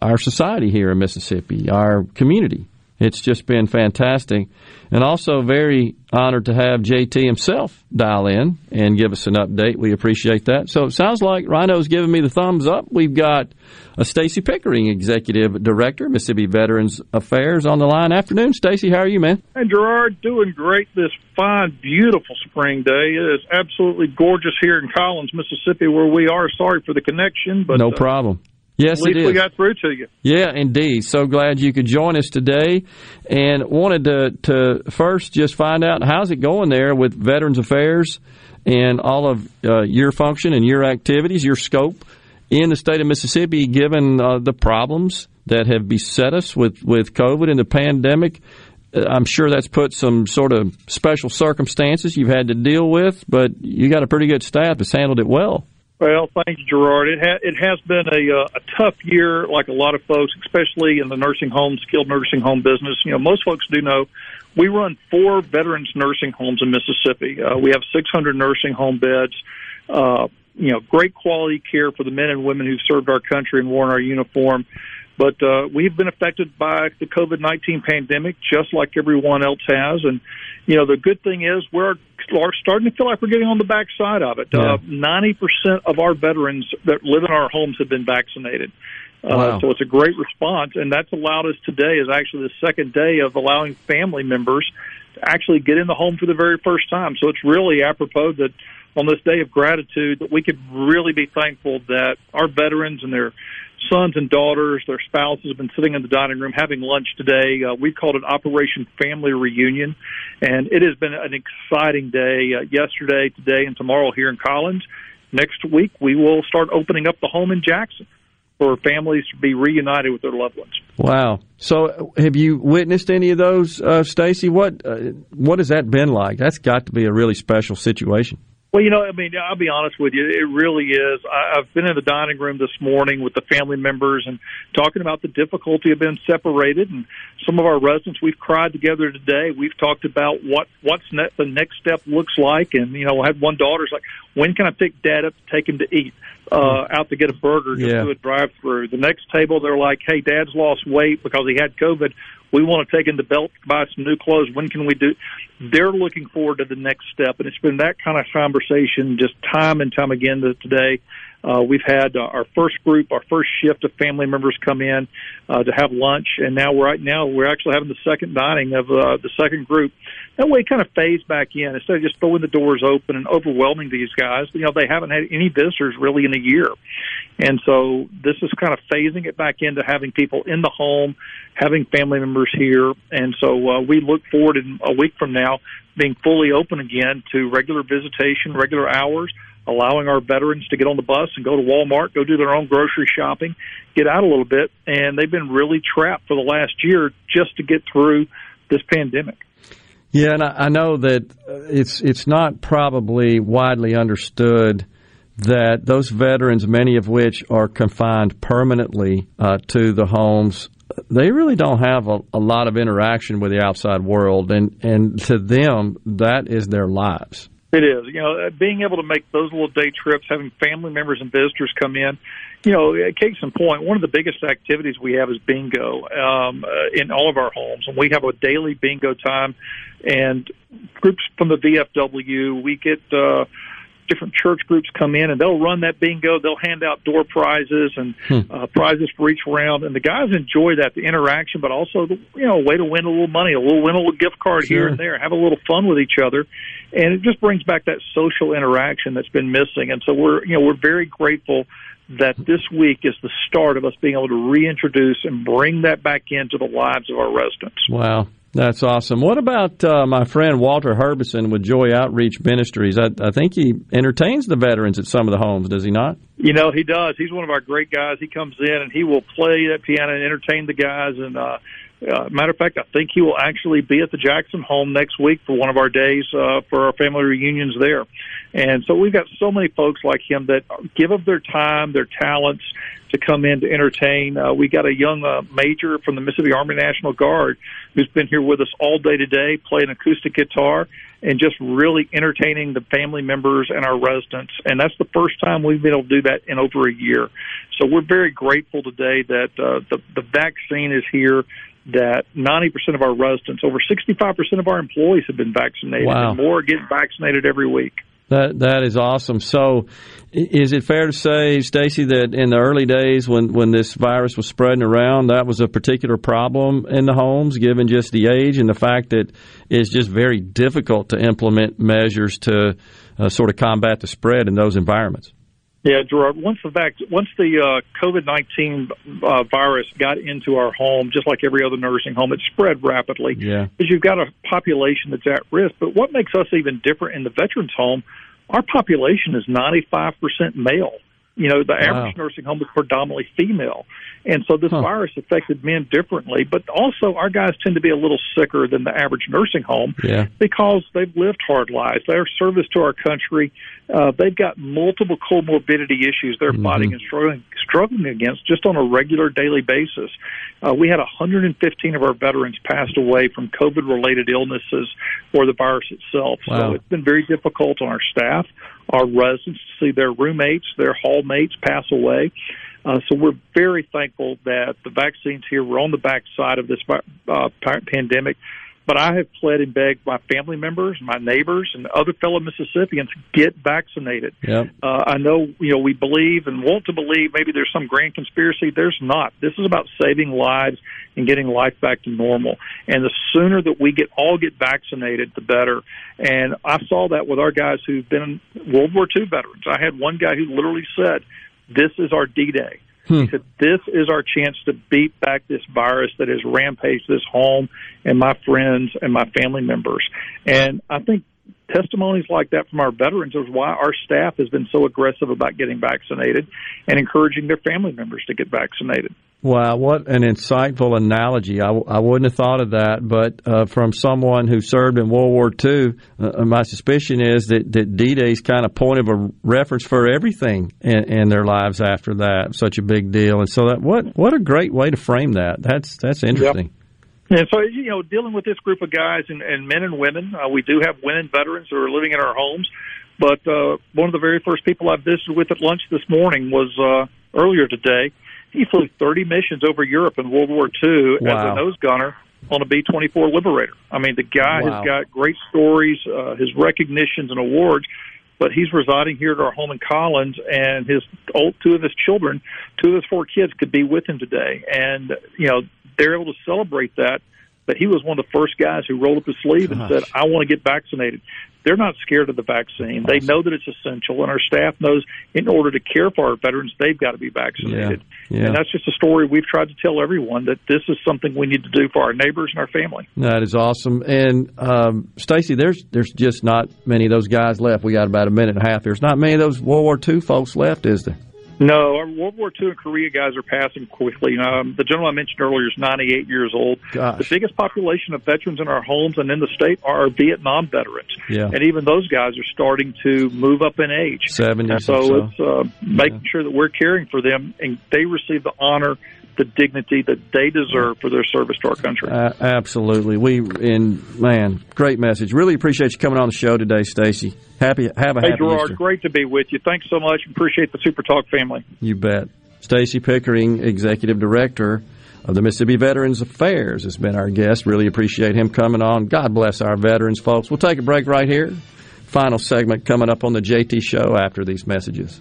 our society here in Mississippi, our community. It's just been fantastic. And also very honored to have JT himself dial in and give us an update. We appreciate that. So it sounds like Rhino's giving me the thumbs up. We've got a Stacy Pickering, Executive Director, Mississippi Veterans Affairs on the line. Afternoon, Stacy. How are you, man? Hey, Gerard, doing great this fine, beautiful spring day. It is absolutely gorgeous here in Collins, Mississippi, where we are. Sorry for the connection, but no uh, problem. Yes, at least it is. we got through to you. Yeah, indeed. So glad you could join us today, and wanted to to first just find out how's it going there with Veterans Affairs and all of uh, your function and your activities, your scope in the state of Mississippi, given uh, the problems that have beset us with with COVID and the pandemic. Uh, I'm sure that's put some sort of special circumstances you've had to deal with, but you got a pretty good staff that's handled it well. Well, thanks, Gerard. It, ha- it has been a, uh, a tough year, like a lot of folks, especially in the nursing home, skilled nursing home business. You know, most folks do know we run four veterans nursing homes in Mississippi. Uh, we have 600 nursing home beds. Uh, you know, great quality care for the men and women who've served our country and worn our uniform. But uh, we've been affected by the COVID 19 pandemic just like everyone else has. And, you know, the good thing is we're starting to feel like we're getting on the backside of it. Yeah. Uh, 90% of our veterans that live in our homes have been vaccinated. Uh, Wow. So it's a great response, and that's allowed us today is actually the second day of allowing family members to actually get in the home for the very first time. So it's really apropos that on this day of gratitude that we could really be thankful that our veterans and their sons and daughters, their spouses have been sitting in the dining room having lunch today. Uh, we called it Operation Family Reunion, and it has been an exciting day uh, yesterday, today, and tomorrow here in Collins. Next week, we will start opening up the home in Jackson for families to be reunited with their loved ones. Wow. So, have you witnessed any of those, uh, Stacy? What uh, what has that been like? That's got to be a really special situation. Well, you know, I mean, I'll be honest with you. It really is. I, I've been in the dining room this morning with the family members and talking about the difficulty of being separated. And some of our residents, we've cried together today. We've talked about what what's ne- the next step looks like. And you know, I had one daughter's like, "When can I pick Dad up to take him to eat uh, out to get a burger just Yeah. do a drive-through?" The next table, they're like, "Hey, Dad's lost weight because he had COVID." We want to take him to Belk buy some new clothes. When can we do? They're looking forward to the next step, and it's been that kind of conversation just time and time again to today. Uh, we've had uh, our first group, our first shift of family members come in uh, to have lunch, and now we're right now we're actually having the second dining of uh, the second group. That way, kind of phase back in instead of just throwing the doors open and overwhelming these guys. You know, they haven't had any visitors really in a year, and so this is kind of phasing it back into having people in the home, having family members here, and so uh, we look forward in a week from now being fully open again to regular visitation, regular hours, allowing our veterans to get on the bus and go to Walmart, go do their own grocery shopping, get out a little bit, and they've been really trapped for the last year just to get through this pandemic. Yeah, and I, know that uh, it's it's not probably widely understood that those veterans, many of which are confined permanently uh, to the homes, they really don't have a, a lot of interaction with the outside world, and and to them that is their lives. It is. You know, uh, being able to make those little day trips, having family members and visitors come in, you know, case in point, one of the biggest activities we have is bingo um, uh, in all of our homes, and we have a daily bingo time. And groups from the VFW, we get uh, different church groups come in, and they'll run that bingo. They'll hand out door prizes and Hmm. uh, prizes for each round, and the guys enjoy that, the interaction, but also the you know a way to win a little money, a little win a little gift card here and there, have a little fun with each other, and it just brings back that social interaction that's been missing. And so we're you know we're very grateful that this week is the start of us being able to reintroduce and bring that back into the lives of our residents. Wow, that's awesome. What about uh, my friend Walter Herbison with Joy Outreach Ministries? I, I think he entertains the veterans at some of the homes, does he not? You know, he does. He's one of our great guys. He comes in and he will play that piano and entertain the guys. And uh, uh, matter of fact, I think he will actually be at the Jackson home next week for one of our days uh, for our family reunions there. And so we've got so many folks like him that give up their time, their talents to come in to entertain. Uh, we got a young uh, major from the Mississippi Army National Guard who's been here with us all day today, playing acoustic guitar and just really entertaining the family members and our residents. And that's the first time we've been able to do that in over a year. So we're very grateful today that uh, the, the vaccine is here. That 90% of our residents, over 65% of our employees have been vaccinated, Wow. and more are getting vaccinated every week. That that is awesome. So, is it fair to say, Stacy, that in the early days when when this virus was spreading around, that was a particular problem in the homes, given just the age and the fact that it's just very difficult to implement measures to uh, sort of combat the spread in those environments. Yeah, Gerard. Once the vac- once the uh, COVID nineteen uh, virus got into our home, just like every other nursing home, it spread rapidly. Yeah. because you've got a population that's at risk. But what makes us even different in the veterans home? Our population is ninety five percent male. You know, the average nursing home is predominantly female, and so this virus affected men differently. But also, our guys tend to be a little sicker than the average nursing home Yeah. because they've lived hard lives. They're service to our country. Uh, they've got multiple comorbidity issues they're fighting and struggling, struggling against just on a regular daily basis. Uh, we had 115 of our veterans passed away from COVID-related illnesses or the virus itself. Wow. So it's been very difficult on our staff, our residents to see their roommates, their hallmates pass away. Uh, so we're very thankful that the vaccines here. We're on the backside of this uh, pandemic. But I have pled and begged my family members, my neighbors, and other fellow Mississippians get vaccinated. Yep. Uh, I know, you know, we believe and want to believe maybe there's some grand conspiracy. There's not. This is about saving lives and getting life back to normal. And the sooner that we get all get vaccinated, the better. And I saw that with our guys who've been World War II veterans. I had one guy who literally said, "This is our D-Day." Hmm. He said, This is our chance to beat back this virus that has rampaged this home and my friends and my family members. And I think testimonies like that from our veterans is why our staff has been so aggressive about getting vaccinated and encouraging their family members to get vaccinated. Wow, what an insightful analogy. I, I wouldn't have thought of that, but uh, from someone who served in World War II, uh, my suspicion is that, that D Day is kind of point of a reference for everything in, in their lives after that. Such a big deal. And so, that what, what a great way to frame that. That's, that's interesting. And so, you know, dealing with this group of guys and, and men and women, uh, we do have women veterans who are living in our homes. But uh, one of the very first people I visited with at lunch this morning was uh, earlier today. He flew 30 missions over Europe in World War II as a nose gunner on a B 24 Liberator. I mean, the guy Wow. has got great stories, uh, his recognitions and awards. But he's residing here at our home in Collins, and his old, two of his children, two of his four kids, could be with him today, and you know they're able to celebrate that. But he was one of the first guys who rolled up his sleeve and said, "I want to get vaccinated." They're not scared of the vaccine. They know that it's essential, and our staff knows in order to care for our veterans, they've got to be vaccinated. Yeah. And that's just a story we've tried to tell everyone that this is something we need to do for our neighbors and our family. That is awesome. And um, Stacy, there's there's just not many of those guys left. We got about a minute and a half. There's not many of those World War II folks left, is there? No, our World War II and Korea guys are passing quickly. Um, the gentleman I mentioned earlier is 98 years old. Gosh. The biggest population of veterans in our homes and in the state are our Vietnam veterans. Yeah. And even those guys are starting to move up in age. 70s And so, so. it's uh, making sure that we're caring for them and they receive the honor, the dignity that they deserve for their service to our country. Uh, absolutely. We and man, great message. Really appreciate you coming on the show today, Stacy. Happy have a hey, happy Gerard, Easter. great to be with you. Thanks so much. Appreciate the Super Talk family. You bet. Stacy Pickering, Executive Director of the Mississippi Veterans Affairs, has been our guest. Really appreciate him coming on. God bless our veterans, folks. We'll take a break right here. Final segment coming up on the JT Show after these messages.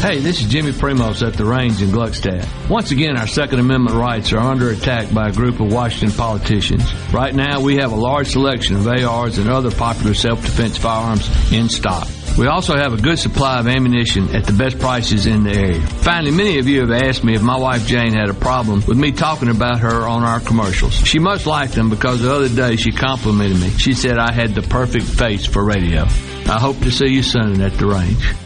Hey, this is Jimmy Primos at the range in Gluckstadt. Once again, our Second Amendment rights are under attack by a group of Washington politicians. Right now, we have a large selection of ARs and other popular self-defense firearms in stock. We also have a good supply of ammunition at the best prices in the area. Finally, many of you have asked me if my wife Jane had a problem with me talking about her on our commercials. She must like them because the other day she complimented me. She said I had the perfect face for radio. I hope to see you soon at the range.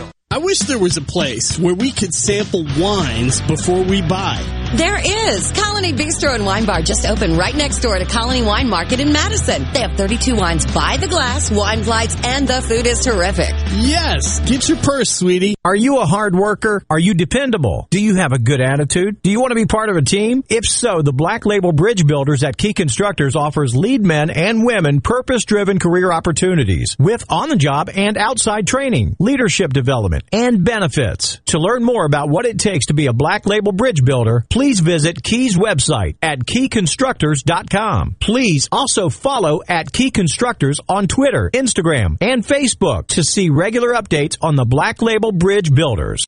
I wish there was a place where we could sample wines before we buy. There is. Colony Bistro and Wine Bar just opened right next door to Colony Wine Market in Madison. They have 32 wines by the glass, wine flights, and the food is terrific. Yes. Get your purse, sweetie. Are you a hard worker? Are you dependable? Do you have a good attitude? Do you want to be part of a team? If so, the Black Label Bridge Builders at Key Constructors offers lead men and women purpose-driven career opportunities with on-the-job and outside training, leadership development, and benefits. To learn more about what it takes to be a Black Label Bridge Builder, please visit Key's website at keyconstructors.com. Please also follow at Key Constructors on Twitter, Instagram, and Facebook to see regular updates on the Black Label Bridge Builders.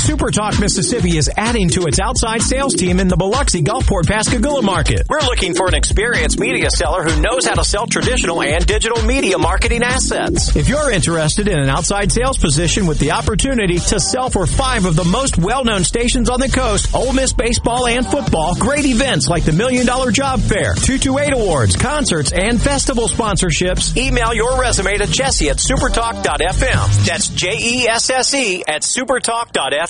Rooter. Super Talk Mississippi is adding to its outside sales team in the Biloxi Gulfport Pascagoula market. We're looking for an experienced media seller who knows how to sell traditional and digital media marketing assets. If you're interested in an outside sales position with the opportunity to sell for five of the most well-known stations on the coast, Ole Miss baseball and football, great events like the Million Dollar Job Fair, 228 Awards, concerts, and festival sponsorships, email your resume to Jesse at supertalk.fm. That's J-E-S-S-E at supertalk.fm.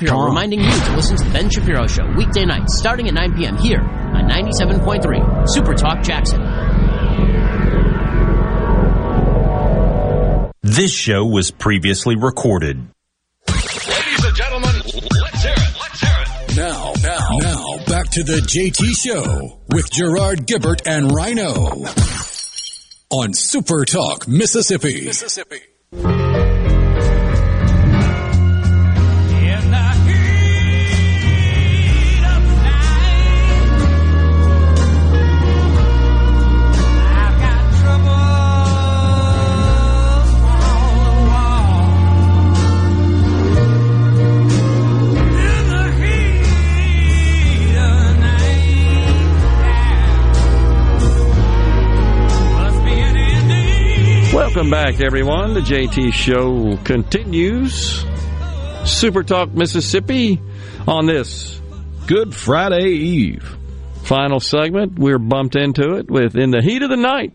Shapiro reminding you to listen to The Ben Shapiro Show weekday nights starting at 9 p.m. here on 97.3 Super Talk Jackson. This show was previously recorded. Ladies and gentlemen, let's hear it. Let's hear it. Now, now, now, back to the JT Show with Gerard Gibert and Rhino on Super Talk, Mississippi. Mississippi. Welcome back, everyone. The JT Show continues. Super Talk Mississippi on this Good Friday Eve. Final segment. We're bumped into it with In the Heat of the Night.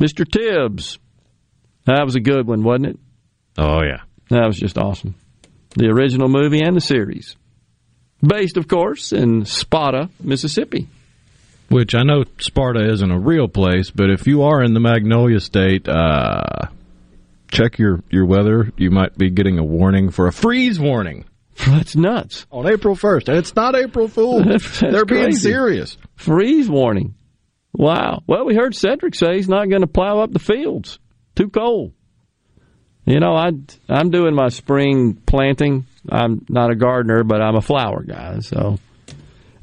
Mr. Tibbs. That was a good one, wasn't it? Oh, yeah. That was just awesome. The original movie and the series. Based, of course, in Sparta, Mississippi. Which I know Sparta isn't a real place, but if you are in the Magnolia State, uh, check your, your weather. You might be getting a warning for a freeze warning. That's nuts. On April 1st. And it's not April Fool. That's They're being crazy. serious. Freeze warning. Wow. Well, we heard Cedric say he's not going to plow up the fields. Too cold. You know, I I'm doing my spring planting. I'm not a gardener, but I'm a flower guy. So,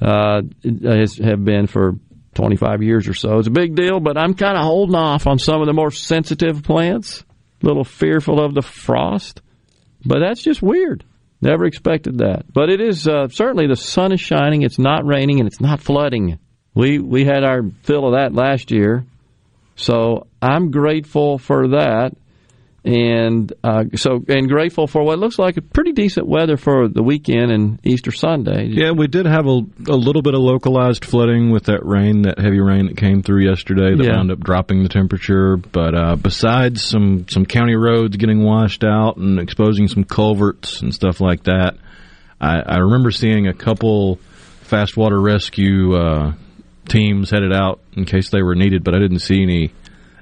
uh, has have been for 25 years or so. It's a big deal, but I'm kind of holding off on some of the more sensitive plants. A little fearful of the frost, but that's just weird. Never expected that. But it is uh, certainly the sun is shining. It's not raining and it's not flooding. We we had our fill of that last year, so I'm grateful for that, and uh, so and grateful for what looks like a pretty decent weather for the weekend and Easter Sunday. Yeah, we did have a, a little bit of localized flooding with that rain, that heavy rain that came through yesterday that Yeah. wound up dropping the temperature. But uh, besides some, some county roads getting washed out and exposing some culverts and stuff like that, I, I remember seeing a couple fast water rescue uh, teams headed out in case they were needed, but I didn't see any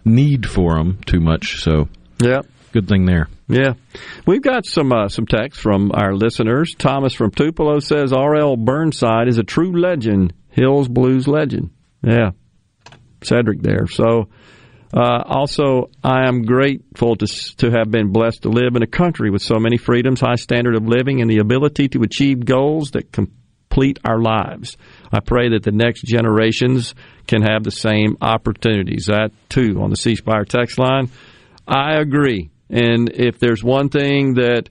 need for them too much. So, yeah, good thing there. Yeah, we've got some uh, some text from our listeners. Thomas from Tupelo says R.L. Burnside is a true legend, Hills Blues legend. Yeah, Cedric there. So, uh, also, I am grateful to to have been blessed to live in a country with so many freedoms, high standard of living, and the ability to achieve goals that complete our lives. I pray that the next generations can have the same opportunities. That too on the C Spire text line. I agree. And if there's one thing that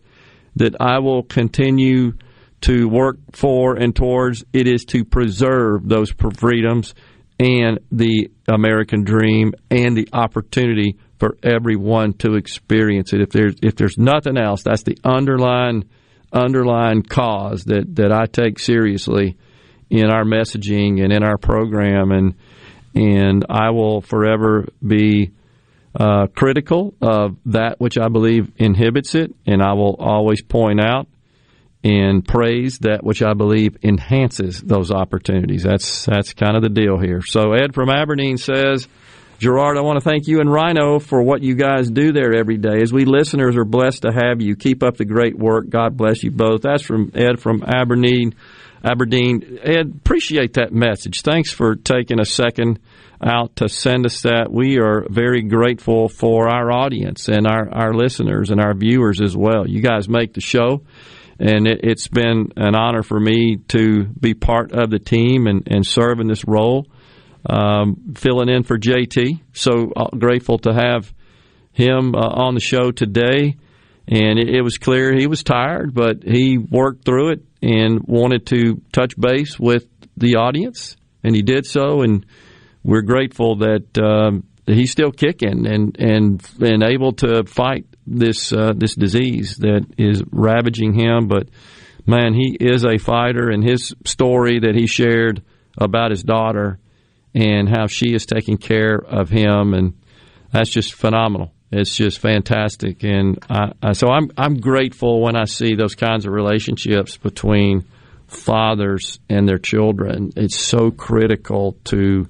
that I will continue to work for and towards, it is to preserve those freedoms and the American dream and the opportunity for everyone to experience it. If there's if there's nothing else, that's the underlying underlying cause that, that I take seriously in our messaging and in our program and and I will forever be uh, critical of that which I believe inhibits it, and I will always point out and praise that which I believe enhances those opportunities. That's that's kind of the deal here. So Ed from Aberdeen says, Gerard, I want to thank you and Rhino for what you guys do there every day. As we listeners are blessed to have you. Keep up the great work. God bless you both. That's from Ed from Aberdeen. Aberdeen. Ed, appreciate that message. Thanks for taking a second out to send us that. We are very grateful for our audience and our, our listeners and our viewers as well. You guys make the show, and it, it's been an honor for me to be part of the team and, and serve in this role, um, filling in for JT. So uh, grateful to have him uh, on the show today. And it, it was clear he was tired, but he worked through it and wanted to touch base with the audience, and he did so. And we're grateful that um, he's still kicking and and and able to fight this uh, this disease that is ravaging him. But man, he is a fighter, and his story that he shared about his daughter and how she is taking care of him, and that's just phenomenal. It's just fantastic, and I, I, so I'm I'm grateful when I see those kinds of relationships between fathers and their children. It's so critical to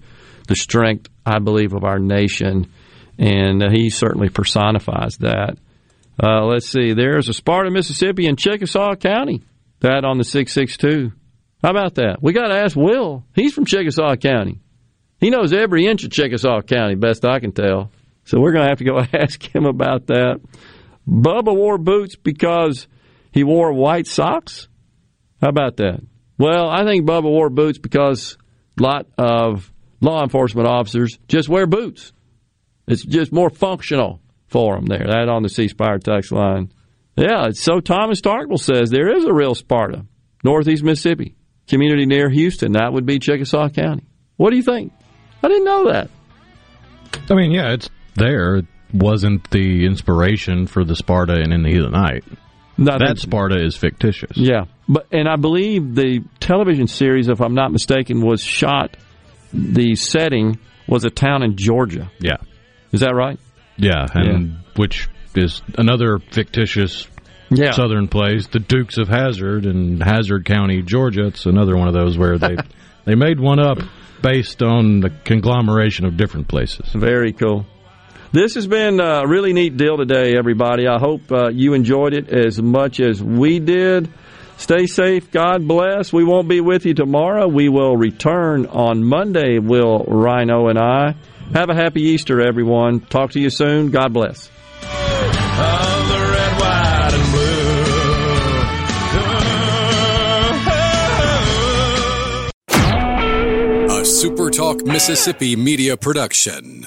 the strength, I believe, of our nation, and uh, he certainly personifies that. Uh, let's see. There's a Sparta, Mississippi, in Chickasaw County. That on the six six two. How about that? We got to ask Will. He's from Chickasaw County. He knows every inch of Chickasaw County, best I can tell. So we're going to have to go ask him about that. Bubba wore boots because he wore white socks. How about that? Well, I think Bubba wore boots because a lot of law enforcement officers just wear boots. It's just more functional for them there. That on the C Spire text line. Yeah, it's so Thomas Starkville says there is a real Sparta, Northeast Mississippi, community near Houston. That would be Chickasaw County. What do you think? I didn't know that. I mean, yeah, it's there. It wasn't the inspiration for the Sparta and In the Heat of the Night. No, that Sparta is fictitious. Yeah, but and I believe the television series, if I'm not mistaken, was shot. The setting was a town in Georgia. Yeah. Is that right? Yeah, and which is another fictitious Yeah. southern place, the Dukes of Hazzard in Hazzard County, Georgia. It's another one of those where they they made one up based on the conglomeration of different places. Very cool. This has been a really neat deal today, everybody. I hope uh, you enjoyed it as much as we did. Stay safe. God bless. We won't be with you tomorrow. We will return on Monday, Will Rhino and I. Have a happy Easter, everyone. Talk to you soon. God bless. A SuperTalk Mississippi media production.